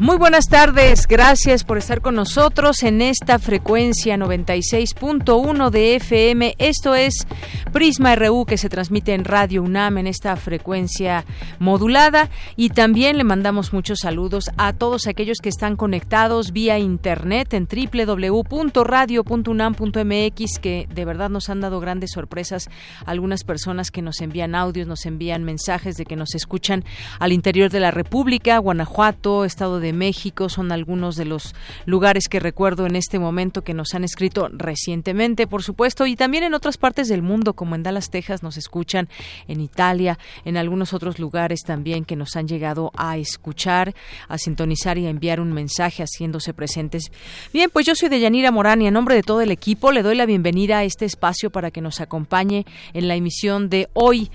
Muy buenas tardes, gracias por estar con nosotros en esta frecuencia 96.1 de FM. Esto es Prisma RU que se transmite en Radio UNAM en esta frecuencia modulada y también le mandamos muchos saludos a todos aquellos que están conectados vía internet en www.radio.unam.mx que de verdad nos han dado grandes sorpresas algunas personas que nos envían audios, nos envían mensajes de que nos escuchan al interior de la República, Guanajuato, Estado de México son algunos de los lugares que recuerdo en este momento que nos han escrito recientemente, por supuesto, y también en otras partes del mundo, como en Dallas, Texas, nos escuchan, en Italia, en algunos otros lugares también que nos han llegado a escuchar, a sintonizar y a enviar un mensaje haciéndose presentes. Bien, pues yo soy Deyanira Morán y en nombre de todo el equipo le doy la bienvenida a este espacio para que nos acompañe en la emisión de hoy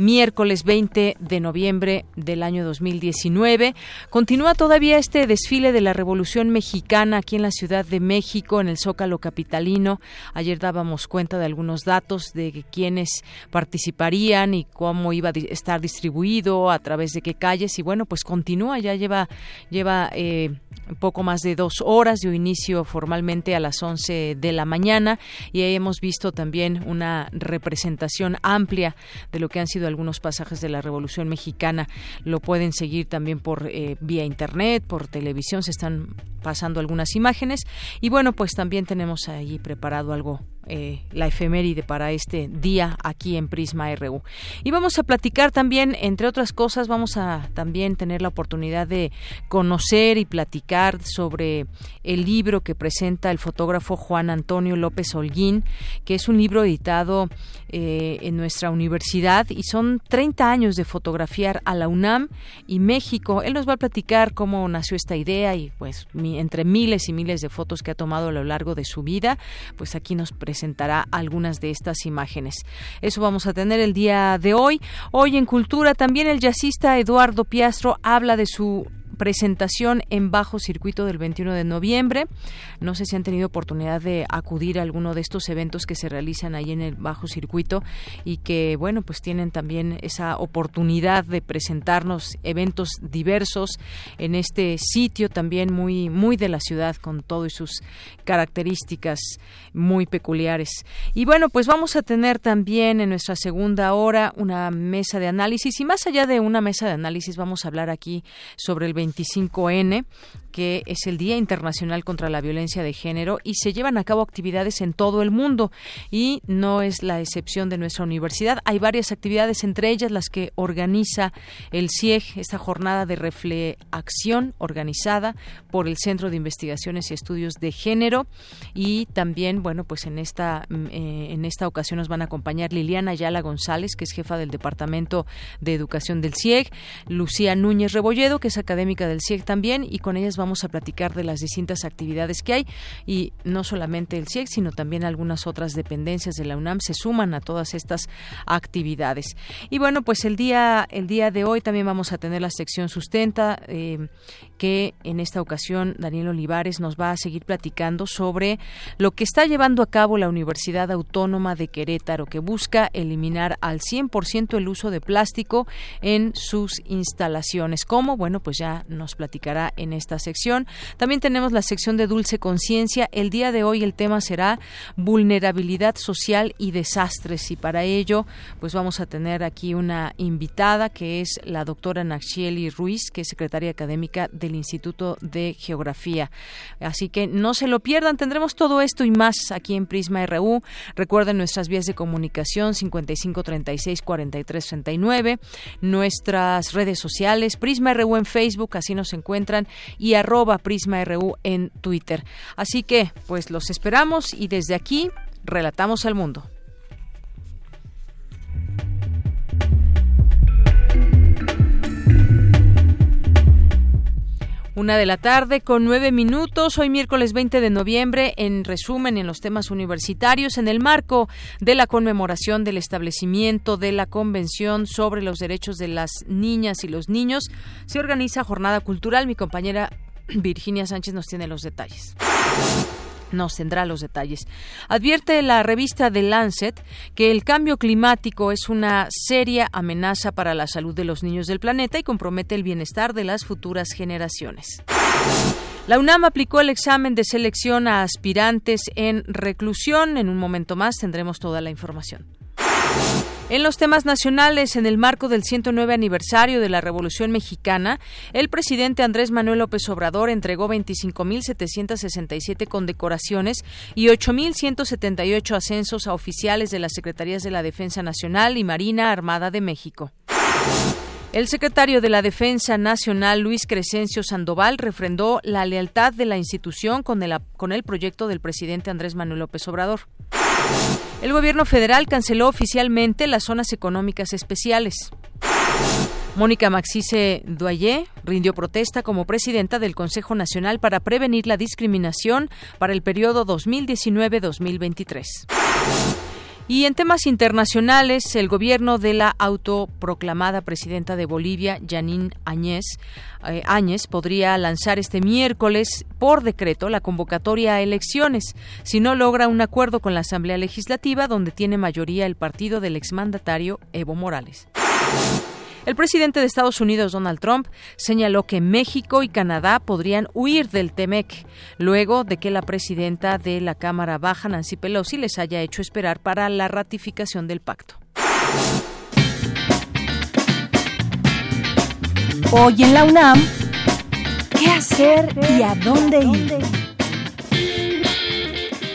miércoles 20 de noviembre del año 2019. Continúa todavía este desfile de la Revolución Mexicana aquí en la Ciudad de México, en el Zócalo Capitalino. Ayer dábamos cuenta de algunos datos de quienes participarían y cómo iba a estar distribuido, a través de qué calles. Y bueno, pues continúa, ya lleva, lleva eh, poco más de dos horas. Dio inicio formalmente a las 11 de la mañana y hemos visto también una representación amplia de lo que han sido algunos pasajes de la Revolución Mexicana. Lo pueden seguir también por eh, vía internet, por televisión, se están pasando algunas imágenes. Y bueno, pues también tenemos ahí preparado algo eh, la efeméride para este día aquí en Prisma RU. Y vamos a platicar también, entre otras cosas, vamos a también tener la oportunidad de conocer y platicar sobre el libro que presenta el fotógrafo Juan Antonio López Holguín, que es un libro editado eh, en nuestra universidad y son 30 años de fotografiar a la UNAM y México. Él nos va a platicar cómo nació esta idea y pues entre miles y miles de fotos que ha tomado a lo largo de su vida, pues aquí nos presenta presentará algunas de estas imágenes. Eso vamos a tener el día de hoy. Hoy en Cultura también el jazzista Eduardo Piastro habla de su presentación en bajo circuito del 21 de noviembre. No sé si han tenido oportunidad de acudir a alguno de estos eventos que se realizan ahí en el bajo circuito y que, bueno, pues tienen también esa oportunidad de presentarnos eventos diversos en este sitio también muy, muy de la ciudad con todo y sus características muy peculiares. Y bueno, pues vamos a tener también en nuestra segunda hora una mesa de análisis y más allá de una mesa de análisis vamos a hablar aquí sobre el 25N, que es el Día Internacional contra la Violencia de Género y se llevan a cabo actividades en todo el mundo y no es la excepción de nuestra universidad. Hay varias actividades, entre ellas las que organiza el CIEG, esta jornada de reflexión organizada por el Centro de Investigaciones y Estudios de Género y también, bueno, pues en esta mm, eh, en esta ocasión nos van a acompañar Liliana Ayala González, que es jefa del Departamento de Educación del CIEG, Lucía Núñez Rebolledo, que es académica del CIEG también y con ellas vamos a platicar de las distintas actividades que hay y no solamente el CIEC, sino también algunas otras dependencias de la UNAM se suman a todas estas actividades. Y bueno, pues el día, el día de hoy también vamos a tener la sección sustenta, eh, que en esta ocasión Daniel Olivares nos va a seguir platicando sobre lo que está llevando a cabo la Universidad Autónoma de Querétaro, que busca eliminar al 100% el uso de plástico en sus instalaciones. ¿Cómo? Bueno, pues ya nos platicará en esta sección también tenemos la sección de Dulce Conciencia. El día de hoy el tema será vulnerabilidad social y desastres y para ello pues vamos a tener aquí una invitada que es la doctora Nachieli Ruiz, que es secretaria académica de Instituto de Geografía. Así que no se lo pierdan, tendremos todo esto y más aquí en Prisma RU. Recuerden nuestras vías de comunicación 5536 4339, nuestras redes sociales, Prisma RU en Facebook, así nos encuentran, y arroba Prisma RU en Twitter. Así que, pues los esperamos y desde aquí relatamos al mundo. Una de la tarde con nueve minutos, hoy miércoles 20 de noviembre, en resumen en los temas universitarios, en el marco de la conmemoración del establecimiento de la Convención sobre los Derechos de las Niñas y los Niños, se organiza jornada cultural. Mi compañera Virginia Sánchez nos tiene los detalles nos tendrá los detalles. Advierte la revista The Lancet que el cambio climático es una seria amenaza para la salud de los niños del planeta y compromete el bienestar de las futuras generaciones. La UNAM aplicó el examen de selección a aspirantes en reclusión. En un momento más tendremos toda la información. En los temas nacionales, en el marco del 109 aniversario de la Revolución Mexicana, el presidente Andrés Manuel López Obrador entregó 25.767 condecoraciones y 8.178 ascensos a oficiales de las Secretarías de la Defensa Nacional y Marina Armada de México. El secretario de la Defensa Nacional, Luis Crescencio Sandoval, refrendó la lealtad de la institución con el, con el proyecto del presidente Andrés Manuel López Obrador. El gobierno federal canceló oficialmente las zonas económicas especiales. Mónica Maxice Doyer rindió protesta como presidenta del Consejo Nacional para prevenir la discriminación para el periodo 2019-2023. Y en temas internacionales, el gobierno de la autoproclamada presidenta de Bolivia, Janine eh, Áñez, podría lanzar este miércoles por decreto la convocatoria a elecciones si no logra un acuerdo con la Asamblea Legislativa donde tiene mayoría el partido del exmandatario Evo Morales. El presidente de Estados Unidos, Donald Trump, señaló que México y Canadá podrían huir del TEMEC, luego de que la presidenta de la Cámara Baja, Nancy Pelosi, les haya hecho esperar para la ratificación del pacto. Hoy en la UNAM, ¿qué hacer y a dónde ir?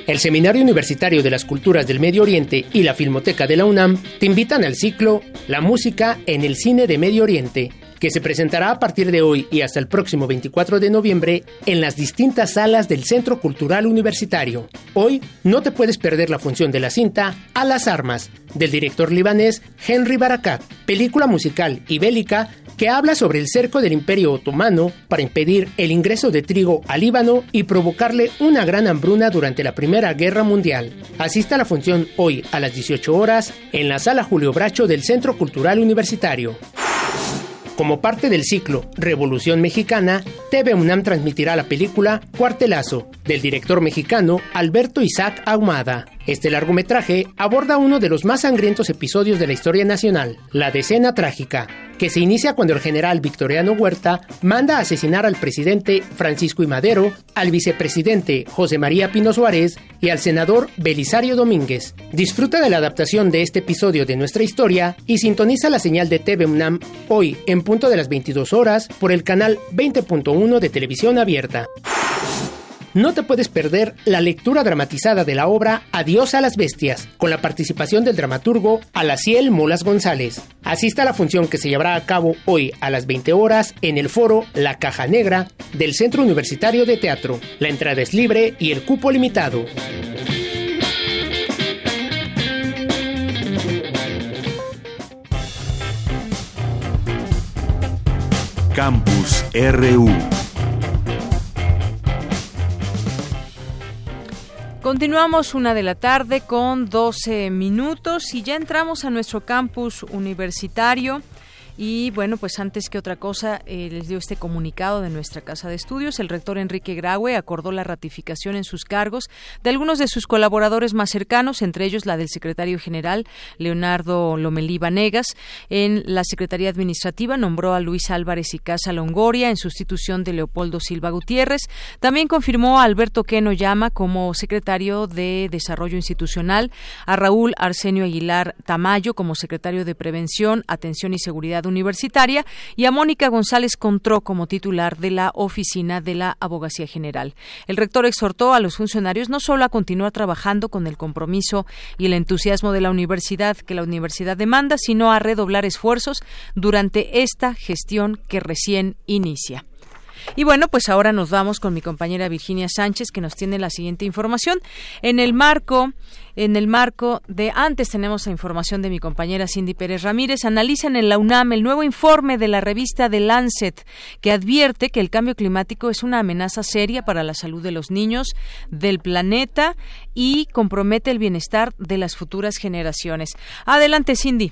El Seminario Universitario de las Culturas del Medio Oriente y la Filmoteca de la UNAM te invitan al ciclo La música en el cine de Medio Oriente, que se presentará a partir de hoy y hasta el próximo 24 de noviembre en las distintas salas del Centro Cultural Universitario. Hoy no te puedes perder la función de la cinta A las Armas, del director libanés Henry Barakat, película musical y bélica que habla sobre el cerco del Imperio Otomano para impedir el ingreso de trigo al Líbano y provocarle una gran hambruna durante la Primera Guerra Mundial. Asista a la función hoy a las 18 horas en la Sala Julio Bracho del Centro Cultural Universitario. Como parte del ciclo Revolución Mexicana, TV UNAM transmitirá la película Cuartelazo, del director mexicano Alberto Isaac Ahumada. Este largometraje aborda uno de los más sangrientos episodios de la historia nacional, la decena trágica, que se inicia cuando el general Victoriano Huerta manda a asesinar al presidente Francisco I. Madero, al vicepresidente José María Pino Suárez y al senador Belisario Domínguez. Disfruta de la adaptación de este episodio de nuestra historia y sintoniza la señal de TV UNAM hoy en punto de las 22 horas por el canal 20.1 de televisión abierta. No te puedes perder la lectura dramatizada de la obra Adiós a las bestias, con la participación del dramaturgo Alaciel Molas González. Asista a la función que se llevará a cabo hoy a las 20 horas en el foro La Caja Negra del Centro Universitario de Teatro. La entrada es libre y el cupo limitado. Campus RU Continuamos una de la tarde con 12 minutos y ya entramos a nuestro campus universitario. Y bueno, pues antes que otra cosa, eh, les dio este comunicado de nuestra Casa de Estudios. El rector Enrique Graue acordó la ratificación en sus cargos de algunos de sus colaboradores más cercanos, entre ellos la del secretario general Leonardo Lomelí Vanegas. En la Secretaría Administrativa nombró a Luis Álvarez y Casa Longoria en sustitución de Leopoldo Silva Gutiérrez. También confirmó a Alberto Queno Llama como secretario de Desarrollo Institucional, a Raúl Arsenio Aguilar Tamayo como secretario de Prevención, Atención y Seguridad Universitaria, y a Mónica González Contró como titular de la Oficina de la Abogacía General. El rector exhortó a los funcionarios no solo a continuar trabajando con el compromiso y el entusiasmo de la universidad que la universidad demanda, sino a redoblar esfuerzos durante esta gestión que recién inicia. Y bueno, pues ahora nos vamos con mi compañera Virginia Sánchez que nos tiene la siguiente información. En el marco en el marco de antes tenemos la información de mi compañera Cindy Pérez Ramírez, analizan en la UNAM el nuevo informe de la revista The Lancet que advierte que el cambio climático es una amenaza seria para la salud de los niños, del planeta y compromete el bienestar de las futuras generaciones. Adelante, Cindy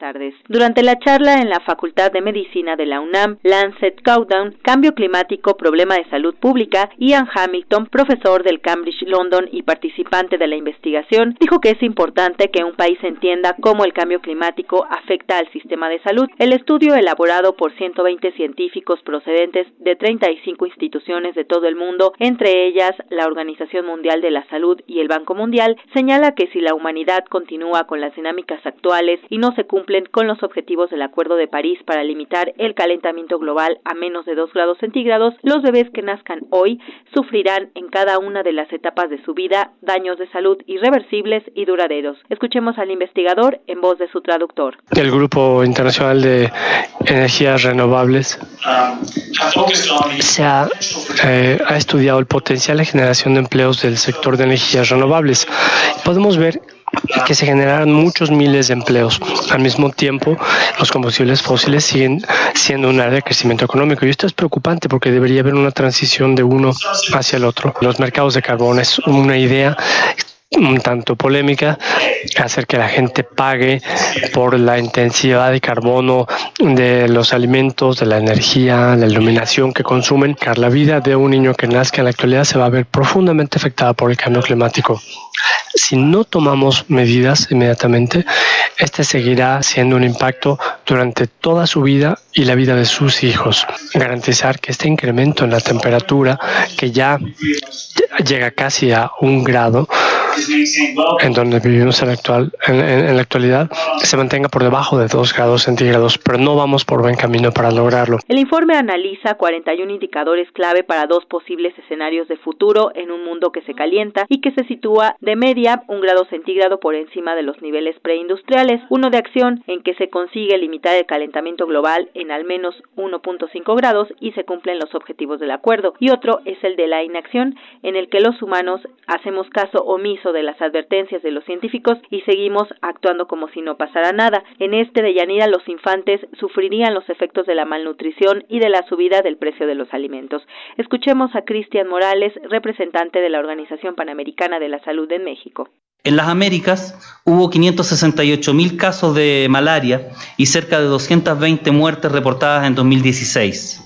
tardes. Durante la charla en la Facultad de Medicina de la UNAM, Lancet Countdown, Cambio Climático, Problema de Salud Pública, Ian Hamilton, profesor del Cambridge London y participante de la investigación, dijo que es importante que un país entienda cómo el cambio climático afecta al sistema de salud. El estudio elaborado por 120 científicos procedentes de 35 instituciones de todo el mundo, entre ellas la Organización Mundial de la Salud y el Banco Mundial, señala que si la humanidad continúa con las dinámicas actuales y no se cumple con los objetivos del Acuerdo de París para limitar el calentamiento global a menos de 2 grados centígrados, los bebés que nazcan hoy sufrirán en cada una de las etapas de su vida daños de salud irreversibles y duraderos. Escuchemos al investigador en voz de su traductor. El Grupo Internacional de Energías Renovables se ha, eh, ha estudiado el potencial de generación de empleos del sector de energías renovables. Podemos ver que se generan muchos miles de empleos. Al mismo tiempo, los combustibles fósiles siguen siendo un área de crecimiento económico y esto es preocupante porque debería haber una transición de uno hacia el otro. Los mercados de carbón es una idea un tanto polémica, hacer que la gente pague por la intensidad de carbono de los alimentos, de la energía, la iluminación que consumen. La vida de un niño que nazca en la actualidad se va a ver profundamente afectada por el cambio climático. Si no tomamos medidas inmediatamente, este seguirá siendo un impacto durante toda su vida y la vida de sus hijos. Garantizar que este incremento en la temperatura, que ya llega casi a un grado, en donde vivimos en la, actual, en, la actualidad se mantenga por debajo de 2 grados centígrados, pero no vamos por buen camino para lograrlo. El informe analiza 41 indicadores clave para dos posibles escenarios de futuro en un mundo que se calienta y que se sitúa de media un grado centígrado por encima de los niveles preindustriales, uno de acción en que se consigue limitar el calentamiento global en al menos 1.5 grados y se cumplen los objetivos del acuerdo, y otro es el de la inacción en el que los humanos hacemos caso omiso de las advertencias de los científicos y seguimos actuando como si no pasara nada. En este de Yanira los infantes sufrirían los efectos de la malnutrición y de la subida del precio de los alimentos. Escuchemos a Cristian Morales, representante de la Organización Panamericana de la Salud en las Américas hubo 568 mil casos de malaria y cerca de 220 muertes reportadas en 2016.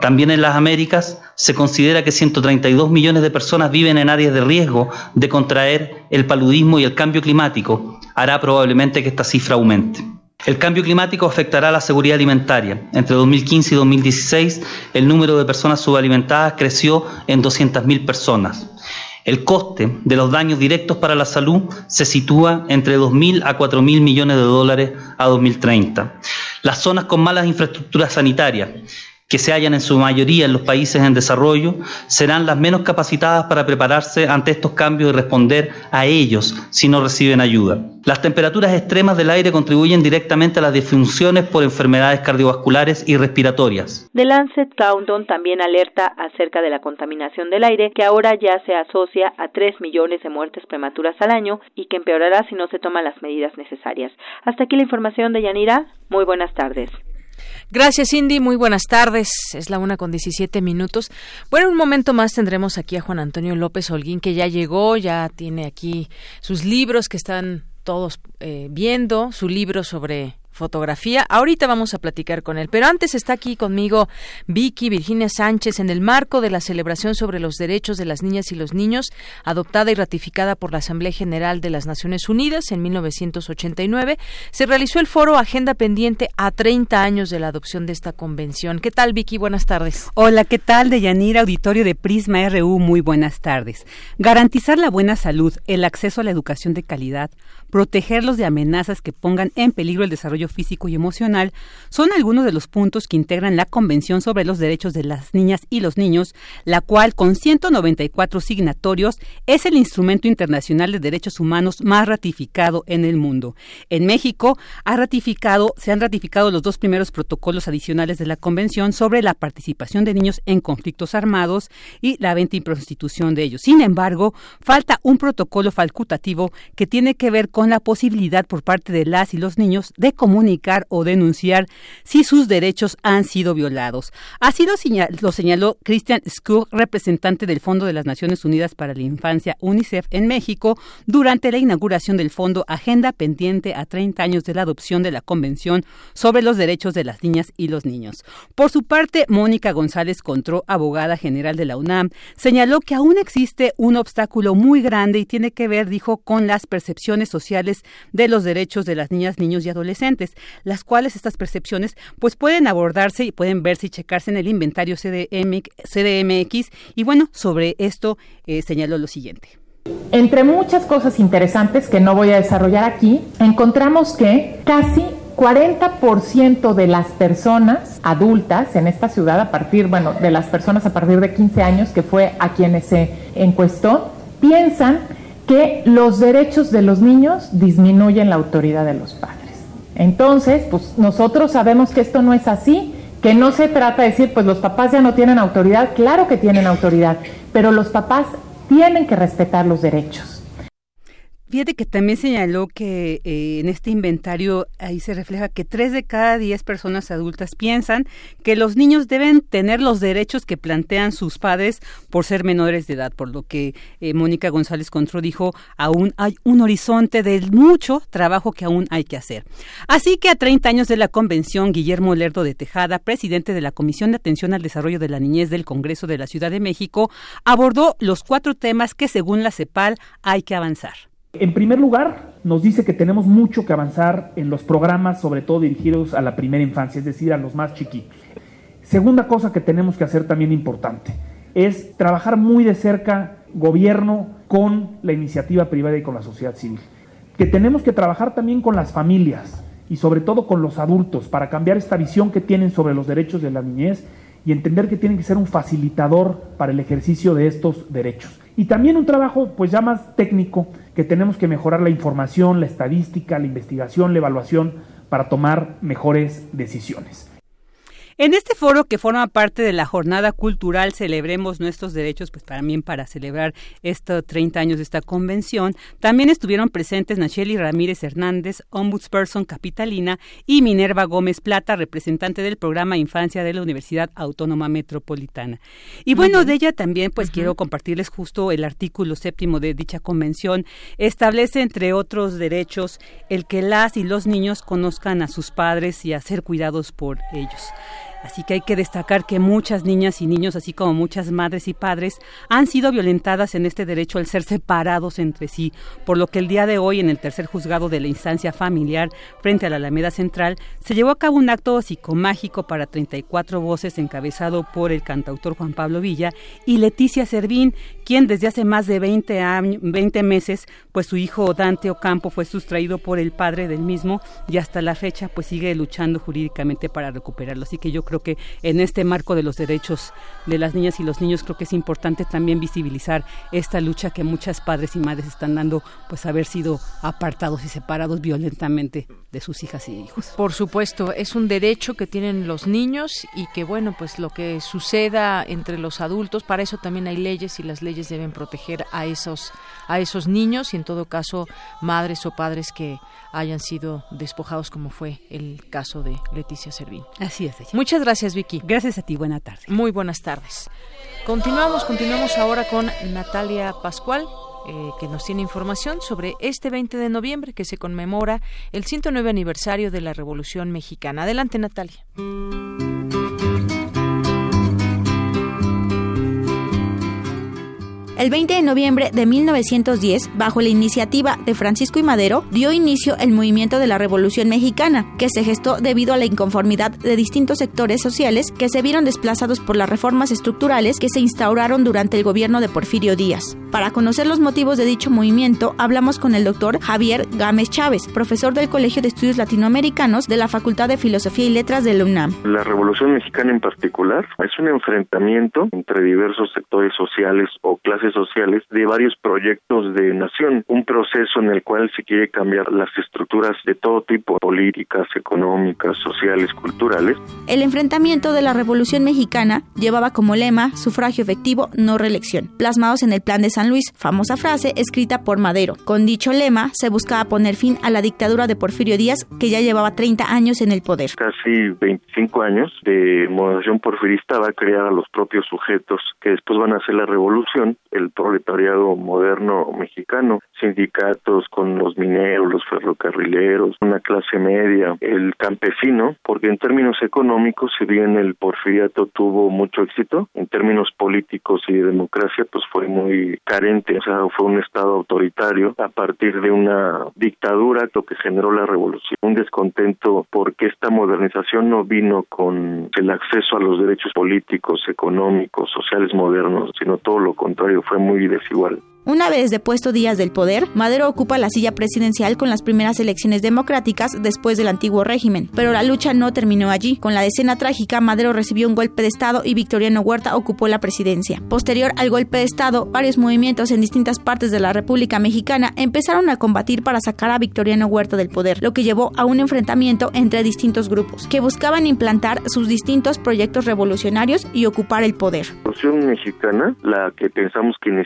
También en las Américas se considera que 132 millones de personas viven en áreas de riesgo de contraer el paludismo y el cambio climático hará probablemente que esta cifra aumente. El cambio climático afectará la seguridad alimentaria. Entre 2015 y 2016, el número de personas subalimentadas creció en 200.000 personas. El coste de los daños directos para la salud se sitúa entre 2.000 a 4.000 millones de dólares a 2030. Las zonas con malas infraestructuras sanitarias, que se hallan en su mayoría en los países en desarrollo serán las menos capacitadas para prepararse ante estos cambios y responder a ellos si no reciben ayuda. Las temperaturas extremas del aire contribuyen directamente a las disfunciones por enfermedades cardiovasculares y respiratorias. The Lancet Countdown también alerta acerca de la contaminación del aire que ahora ya se asocia a 3 millones de muertes prematuras al año y que empeorará si no se toman las medidas necesarias. Hasta aquí la información de Yanira. Muy buenas tardes. Gracias, Cindy. Muy buenas tardes. Es la una con 17 minutos. Bueno, un momento más tendremos aquí a Juan Antonio López Holguín, que ya llegó, ya tiene aquí sus libros que están todos eh, viendo, su libro sobre fotografía. Ahorita vamos a platicar con él, pero antes está aquí conmigo Vicky Virginia Sánchez en el marco de la celebración sobre los derechos de las niñas y los niños, adoptada y ratificada por la Asamblea General de las Naciones Unidas en 1989. Se realizó el foro Agenda Pendiente a 30 años de la adopción de esta convención. ¿Qué tal, Vicky? Buenas tardes. Hola, ¿qué tal, Deyanira? Auditorio de Prisma RU, muy buenas tardes. Garantizar la buena salud, el acceso a la educación de calidad, protegerlos de amenazas que pongan en peligro el desarrollo físico y emocional, son algunos de los puntos que integran la Convención sobre los Derechos de las Niñas y los Niños, la cual, con 194 signatorios, es el instrumento internacional de derechos humanos más ratificado en el mundo. En México ha ratificado, se han ratificado los dos primeros protocolos adicionales de la Convención sobre la participación de niños en conflictos armados y la venta y prostitución de ellos. Sin embargo, falta un protocolo facultativo que tiene que ver con la posibilidad por parte de las y los niños de comunicar o denunciar si sus derechos han sido violados. Así lo, lo señaló Christian Skug, representante del Fondo de las Naciones Unidas para la Infancia UNICEF en México, durante la inauguración del Fondo Agenda pendiente a 30 años de la adopción de la Convención sobre los Derechos de las Niñas y los Niños. Por su parte, Mónica González Contró, abogada general de la UNAM, señaló que aún existe un obstáculo muy grande y tiene que ver, dijo, con las percepciones sociales de los derechos de las niñas, niños y adolescentes, las cuales estas percepciones pues pueden abordarse y pueden verse y checarse en el inventario CDMX y bueno, sobre esto eh, señaló lo siguiente. Entre muchas cosas interesantes que no voy a desarrollar aquí, encontramos que casi 40% de las personas adultas en esta ciudad, a partir, bueno, de las personas a partir de 15 años, que fue a quienes se encuestó, piensan que los derechos de los niños disminuyen la autoridad de los padres. Entonces, pues nosotros sabemos que esto no es así, que no se trata de decir, pues los papás ya no tienen autoridad, claro que tienen autoridad, pero los papás tienen que respetar los derechos. Fíjate que también señaló que eh, en este inventario ahí se refleja que tres de cada diez personas adultas piensan que los niños deben tener los derechos que plantean sus padres por ser menores de edad, por lo que eh, Mónica González Contro dijo, aún hay un horizonte de mucho trabajo que aún hay que hacer. Así que a 30 años de la convención, Guillermo Lerdo de Tejada, presidente de la Comisión de Atención al Desarrollo de la Niñez del Congreso de la Ciudad de México, abordó los cuatro temas que según la CEPAL hay que avanzar. En primer lugar, nos dice que tenemos mucho que avanzar en los programas, sobre todo dirigidos a la primera infancia, es decir, a los más chiquitos. Segunda cosa que tenemos que hacer también importante es trabajar muy de cerca gobierno con la iniciativa privada y con la sociedad civil. Que tenemos que trabajar también con las familias y sobre todo con los adultos para cambiar esta visión que tienen sobre los derechos de la niñez y entender que tienen que ser un facilitador para el ejercicio de estos derechos. Y también un trabajo pues ya más técnico que tenemos que mejorar la información, la estadística, la investigación, la evaluación para tomar mejores decisiones. En este foro que forma parte de la jornada cultural Celebremos Nuestros Derechos, pues también para celebrar estos 30 años de esta convención, también estuvieron presentes Nacheli Ramírez Hernández, Ombudsperson Capitalina, y Minerva Gómez Plata, representante del programa Infancia de la Universidad Autónoma Metropolitana. Y bueno, de ella también pues quiero compartirles justo el artículo séptimo de dicha convención. Establece, entre otros derechos, el que las y los niños conozcan a sus padres y a ser cuidados por ellos. Así que hay que destacar que muchas niñas y niños, así como muchas madres y padres, han sido violentadas en este derecho al ser separados entre sí, por lo que el día de hoy en el tercer juzgado de la instancia familiar frente a la Alameda Central se llevó a cabo un acto psicomágico para 34 voces encabezado por el cantautor Juan Pablo Villa y Leticia Servín, quien desde hace más de 20, años, 20 meses, pues su hijo Dante Ocampo fue sustraído por el padre del mismo y hasta la fecha pues sigue luchando jurídicamente para recuperarlo. Así que yo creo que en este marco de los derechos de las niñas y los niños creo que es importante también visibilizar esta lucha que muchas padres y madres están dando, pues haber sido apartados y separados violentamente de sus hijas y hijos. Por supuesto, es un derecho que tienen los niños y que bueno, pues lo que suceda entre los adultos, para eso también hay leyes y las leyes deben proteger a esos a esos niños y en todo caso madres o padres que hayan sido despojados como fue el caso de Leticia Servín. Así es. Muchas gracias Vicky. Gracias a ti, buena tarde. Muy buenas tardes. Continuamos, continuamos ahora con Natalia Pascual eh, que nos tiene información sobre este 20 de noviembre que se conmemora el 109 aniversario de la Revolución Mexicana. Adelante, Natalia. El 20 de noviembre de 1910, bajo la iniciativa de Francisco y Madero, dio inicio el movimiento de la Revolución Mexicana, que se gestó debido a la inconformidad de distintos sectores sociales que se vieron desplazados por las reformas estructurales que se instauraron durante el gobierno de Porfirio Díaz. Para conocer los motivos de dicho movimiento, hablamos con el doctor Javier Gámez Chávez, profesor del Colegio de Estudios Latinoamericanos de la Facultad de Filosofía y Letras de la UNAM. La Revolución Mexicana en particular es un enfrentamiento entre diversos sectores sociales o clases sociales de varios proyectos de nación, un proceso en el cual se quiere cambiar las estructuras de todo tipo, políticas, económicas, sociales, culturales. El enfrentamiento de la Revolución Mexicana llevaba como lema sufragio efectivo, no reelección, plasmados en el Plan de San Luis, famosa frase escrita por Madero. Con dicho lema se buscaba poner fin a la dictadura de Porfirio Díaz, que ya llevaba 30 años en el poder. Casi 25 años de moderación porfirista va a crear a los propios sujetos que después van a hacer la revolución el proletariado moderno mexicano, sindicatos con los mineros, los ferrocarrileros, una clase media, el campesino, porque en términos económicos, si bien el porfiriato tuvo mucho éxito, en términos políticos y de democracia, pues fue muy carente, o sea, fue un estado autoritario a partir de una dictadura lo que generó la revolución, un descontento porque esta modernización no vino con el acceso a los derechos políticos, económicos, sociales modernos, sino todo lo contrario, fue muy desigual. Una vez depuesto Díaz del poder, Madero ocupa la silla presidencial con las primeras elecciones democráticas después del antiguo régimen, pero la lucha no terminó allí. Con la decena trágica, Madero recibió un golpe de Estado y Victoriano Huerta ocupó la presidencia. Posterior al golpe de Estado, varios movimientos en distintas partes de la República Mexicana empezaron a combatir para sacar a Victoriano Huerta del poder, lo que llevó a un enfrentamiento entre distintos grupos, que buscaban implantar sus distintos proyectos revolucionarios y ocupar el poder. La Mexicana, la que pensamos que en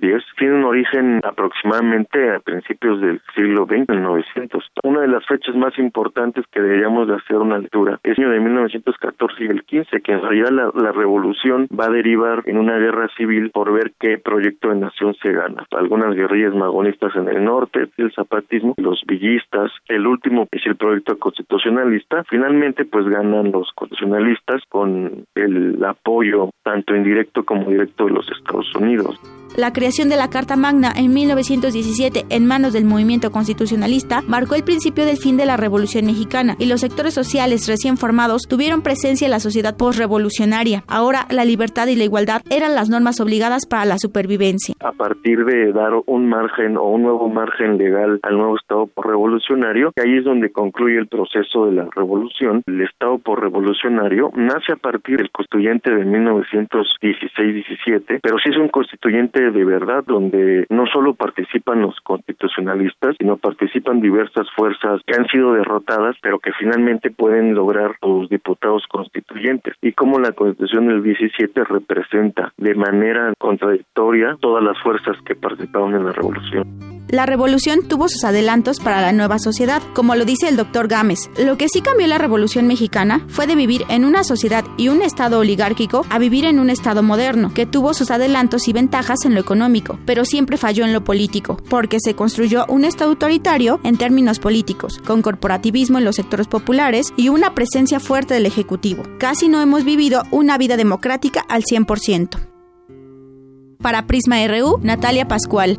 1910, tiene un origen aproximadamente a principios del siglo XX, el 900. Una de las fechas más importantes que deberíamos de hacer una lectura es el año de 1914 y el 15, que en realidad la, la revolución va a derivar en una guerra civil por ver qué proyecto de nación se gana. Algunas guerrillas magonistas en el norte, el zapatismo, los villistas, el último es el proyecto constitucionalista. Finalmente, pues ganan los constitucionalistas con el apoyo tanto indirecto como directo de los Estados Unidos. La creación de la Carta Magna en 1917 en manos del movimiento constitucionalista marcó el principio del fin de la Revolución Mexicana y los sectores sociales recién formados tuvieron presencia en la sociedad postrevolucionaria. Ahora la libertad y la igualdad eran las normas obligadas para la supervivencia. A partir de dar un margen o un nuevo margen legal al nuevo Estado revolucionario, ahí es donde concluye el proceso de la revolución. El Estado revolucionario nace a partir del constituyente de 1916-17, pero sí es un constituyente de verdad donde no solo participan los constitucionalistas, sino participan diversas fuerzas que han sido derrotadas, pero que finalmente pueden lograr sus diputados constituyentes. Y como la Constitución del 17 representa de manera contradictoria todas las fuerzas que participaron en la revolución. La revolución tuvo sus adelantos para la nueva sociedad, como lo dice el doctor Gámez. Lo que sí cambió la revolución mexicana fue de vivir en una sociedad y un estado oligárquico a vivir en un estado moderno, que tuvo sus adelantos y ventajas en lo económico, pero siempre falló en lo político, porque se construyó un estado autoritario en términos políticos, con corporativismo en los sectores populares y una presencia fuerte del Ejecutivo. Casi no hemos vivido una vida democrática al 100%. Para Prisma RU, Natalia Pascual.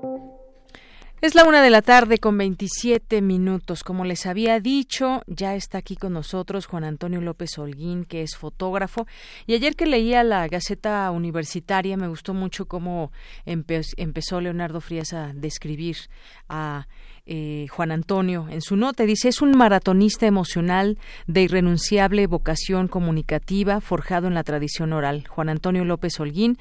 Es la una de la tarde con 27 minutos. Como les había dicho, ya está aquí con nosotros Juan Antonio López Holguín, que es fotógrafo. Y ayer que leía la Gaceta Universitaria, me gustó mucho cómo empezó Leonardo Frías a describir a eh, Juan Antonio en su nota. Dice, es un maratonista emocional de irrenunciable vocación comunicativa forjado en la tradición oral. Juan Antonio López Holguín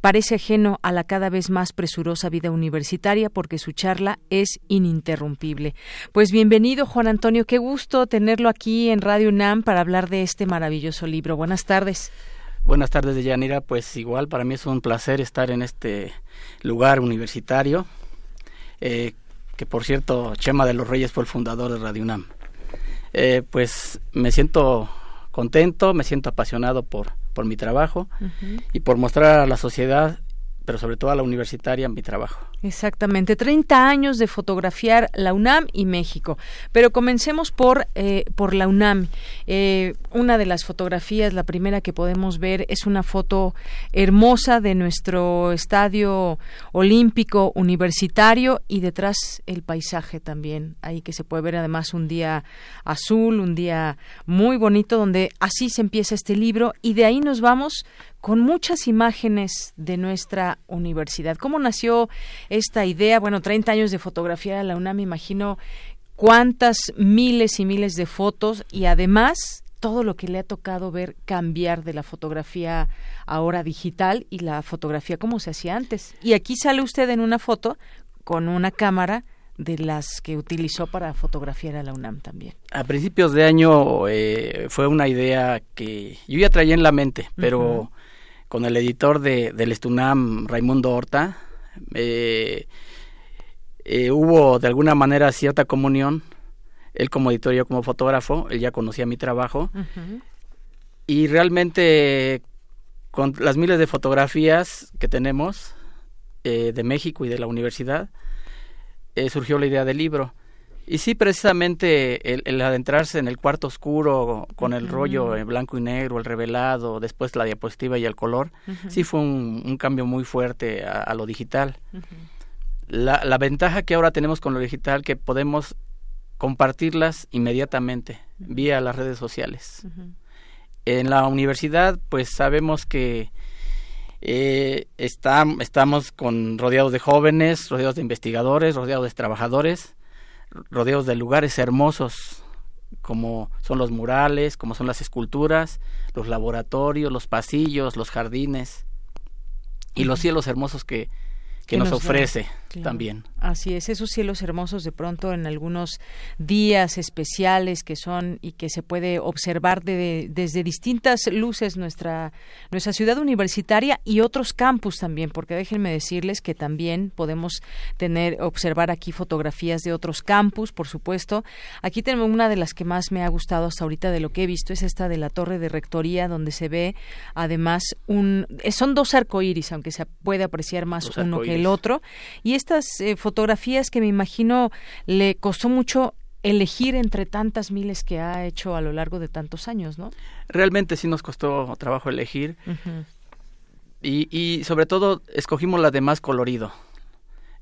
parece ajeno a la cada vez más presurosa vida universitaria porque su charla es ininterrumpible. Pues bienvenido, Juan Antonio. Qué gusto tenerlo aquí en Radio UNAM para hablar de este maravilloso libro. Buenas tardes. Buenas tardes, Yanira. Pues igual para mí es un placer estar en este lugar universitario, eh, que por cierto, Chema de los Reyes fue el fundador de Radio UNAM. Eh, pues me siento contento, me siento apasionado por, por mi trabajo y por mostrar a la sociedad pero sobre todo a la universitaria mi trabajo. Exactamente, 30 años de fotografiar la UNAM y México. Pero comencemos por, eh, por la UNAM. Eh, una de las fotografías, la primera que podemos ver, es una foto hermosa de nuestro estadio olímpico universitario y detrás el paisaje también. Ahí que se puede ver además un día azul, un día muy bonito, donde así se empieza este libro y de ahí nos vamos con muchas imágenes de nuestra universidad. ¿Cómo nació esta idea? Bueno, 30 años de fotografía a la UNAM, me imagino cuántas miles y miles de fotos y además todo lo que le ha tocado ver cambiar de la fotografía ahora digital y la fotografía como se hacía antes. Y aquí sale usted en una foto con una cámara de las que utilizó para fotografiar a la UNAM también. A principios de año eh, fue una idea que yo ya traía en la mente, pero con el editor de, del Estunam, Raimundo Horta, eh, eh, hubo de alguna manera cierta comunión, él como editor, yo como fotógrafo, él ya conocía mi trabajo, y realmente con las miles de fotografías que tenemos eh, de México y de la universidad, surgió la idea del libro. Y sí, precisamente el, adentrarse en el cuarto oscuro con el rollo en blanco y negro, el revelado, después la diapositiva y el color, sí fue un, cambio muy fuerte a, lo digital. la, la, ventaja que ahora tenemos con lo digital que podemos compartirlas inmediatamente vía las redes sociales. En la universidad, pues sabemos que eh, estamos con rodeados de jóvenes, rodeados de investigadores, rodeados de trabajadores rodeados de lugares hermosos como son los murales, como son las esculturas, los laboratorios, los pasillos, los jardines y los cielos hermosos que, que, nos, ofrece también. Así es, esos cielos hermosos de pronto en algunos días especiales que son y que se puede observar desde distintas luces nuestra nuestra ciudad universitaria y otros campus también, porque déjenme decirles que también podemos tener observar aquí fotografías de otros campus, por supuesto. Aquí tenemos una de las que más me ha gustado hasta ahorita de lo que he visto es esta de la torre de rectoría donde se ve además un son dos arcoíris, aunque se puede apreciar más uno que el otro y estas eh, fotografías que me imagino le costó mucho elegir entre tantas miles que ha hecho a lo largo de tantos años, ¿no? Realmente sí nos costó trabajo elegir. y, y, sobre todo escogimos la de más colorido.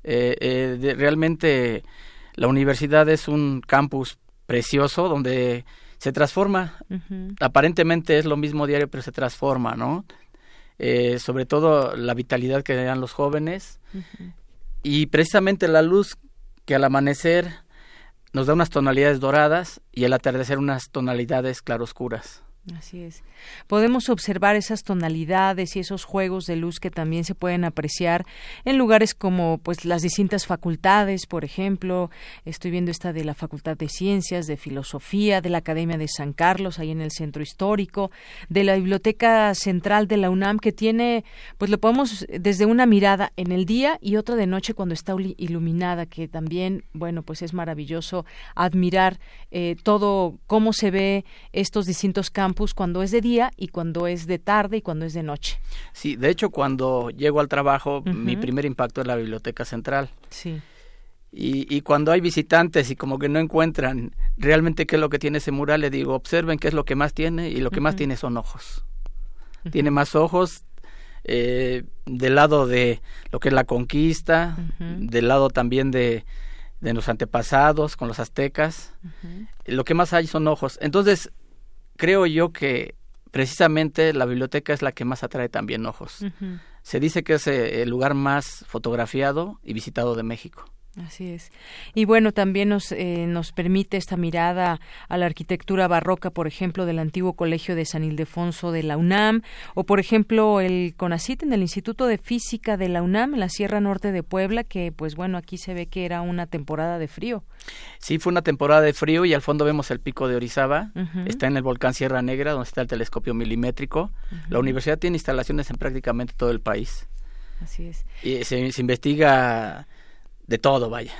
Eh, eh, realmente la universidad es un campus precioso donde se transforma. Aparentemente es lo mismo diario, pero se transforma, ¿no? Eh, sobre todo la vitalidad que dan los jóvenes y precisamente la luz que al amanecer nos da unas tonalidades doradas y al atardecer unas tonalidades claroscuras. Así es. Podemos observar esas tonalidades y esos juegos de luz que también se pueden apreciar en lugares como pues las distintas facultades, por ejemplo, estoy viendo esta de la Facultad de Ciencias, de Filosofía, de la Academia de San Carlos, ahí en el Centro Histórico, de la Biblioteca Central de la UNAM que tiene, pues lo podemos desde una mirada en el día y otra de noche cuando está iluminada, que también, bueno, pues es maravilloso admirar eh, todo cómo se ve estos distintos campos cuando es de día y cuando es de tarde y cuando es de noche. Sí, de hecho cuando llego al trabajo mi primer impacto es la biblioteca central. Sí. Y, y, cuando hay visitantes y como que no encuentran realmente qué es lo que tiene ese mural, le digo, observen qué es lo que más tiene y lo que más tiene son ojos. Tiene más ojos eh, del lado de lo que es la conquista, del lado también de, de los antepasados con los aztecas. Lo que más hay son ojos. Entonces, creo yo que precisamente la biblioteca es la que más atrae también ojos. Se dice que es eh, el lugar más fotografiado y visitado de México. Así es. Y bueno, también nos, eh, nos permite esta mirada a la arquitectura barroca, por ejemplo, del antiguo Colegio de San Ildefonso de la UNAM, o por ejemplo el CONACIT en el Instituto de Física de la UNAM, en la Sierra Norte de Puebla, que pues bueno, aquí se ve que era una temporada de frío. Sí, fue una temporada de frío y al fondo vemos el pico de Orizaba, está en el volcán Sierra Negra, donde está el telescopio milimétrico. La universidad tiene instalaciones en prácticamente todo el país. Así es. Y se destinga de todo, vaya.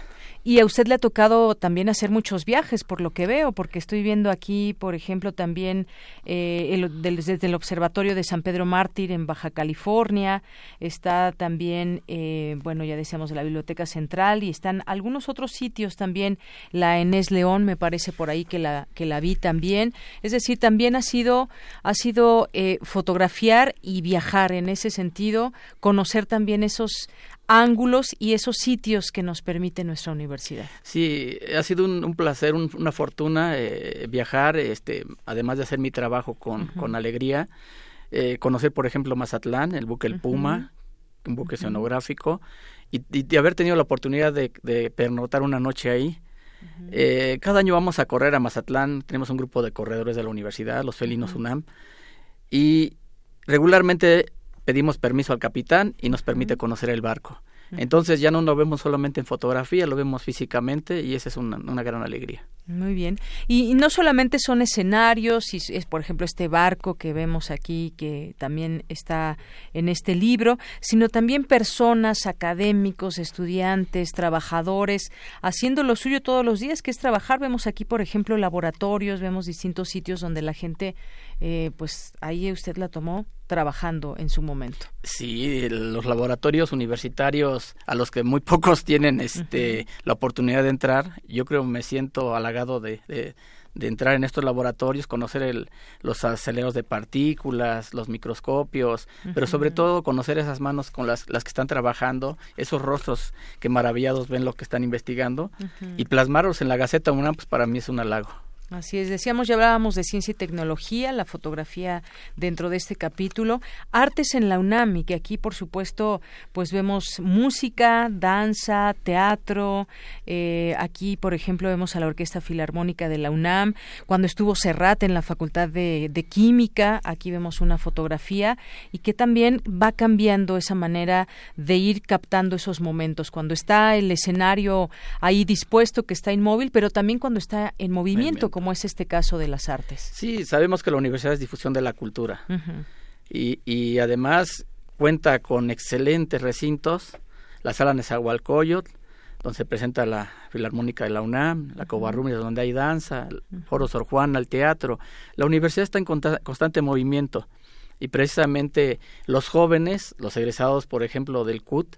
Y a usted le ha tocado también hacer muchos viajes, por lo que veo, porque estoy viendo aquí, por ejemplo, también eh, desde el Observatorio de San Pedro Mártir en Baja California, está también, eh, bueno, ya decíamos, la Biblioteca Central y están algunos otros sitios también, la Enes León, me parece por ahí que la, que la vi también. Es decir, también ha sido, ha sido eh, fotografiar y viajar en ese sentido, conocer también esos ángulos y esos sitios que nos permite nuestra universidad. Sí, ha sido un, placer, una fortuna eh, viajar, este, además de hacer mi trabajo con, con alegría, eh, conocer, por ejemplo, Mazatlán, el buque El Puma, un buque oceanográfico, y, y, haber tenido la oportunidad de, de pernotar una noche ahí. Eh, cada año vamos a correr a Mazatlán, tenemos un grupo de corredores de la universidad, los felinos UNAM, y regularmente pedimos permiso al capitán y nos permite conocer el barco. Entonces ya no lo vemos solamente en fotografía, lo vemos físicamente y esa es una, gran alegría. Muy bien. Y, no solamente son escenarios, y es por ejemplo este barco que vemos aquí, que también está en este libro, sino también personas, académicos, estudiantes, trabajadores, haciendo lo suyo todos los días, que es trabajar. Vemos aquí, por ejemplo, laboratorios, vemos distintos sitios donde la gente, eh, pues ahí usted la tomó trabajando en su momento. Sí, los laboratorios universitarios a los que muy pocos tienen este la oportunidad de entrar, yo creo me siento halagado de, de, entrar en estos laboratorios, conocer el, los aceleros de partículas, los microscopios, pero sobre todo conocer esas manos con las, las que están trabajando, esos rostros que maravillados ven lo que están investigando y plasmarlos en la Gaceta UNAM, pues para mí es un halago. Así es, decíamos, ya hablábamos de ciencia y tecnología, la fotografía dentro de este capítulo, artes en la UNAM y que aquí, por supuesto, pues vemos música, danza, teatro, eh, aquí, por ejemplo, vemos a la Orquesta Filarmónica de la UNAM, cuando estuvo Serrat en la Facultad de, de Química, aquí vemos una fotografía y que también va cambiando esa manera de ir captando esos momentos, cuando está el escenario ahí dispuesto, que está inmóvil, pero también cuando está en movimiento como es este caso de las artes. Sí, sabemos que la universidad es difusión de la cultura. Y, y, además cuenta con excelentes recintos, la sala Nezahualcóyotl, donde se presenta la Filarmónica de la UNAM, la Covarrubias, donde hay danza, el Foro Sor Juana, el teatro. La universidad está en constante movimiento. Y precisamente los jóvenes, los egresados, por ejemplo, del CUT,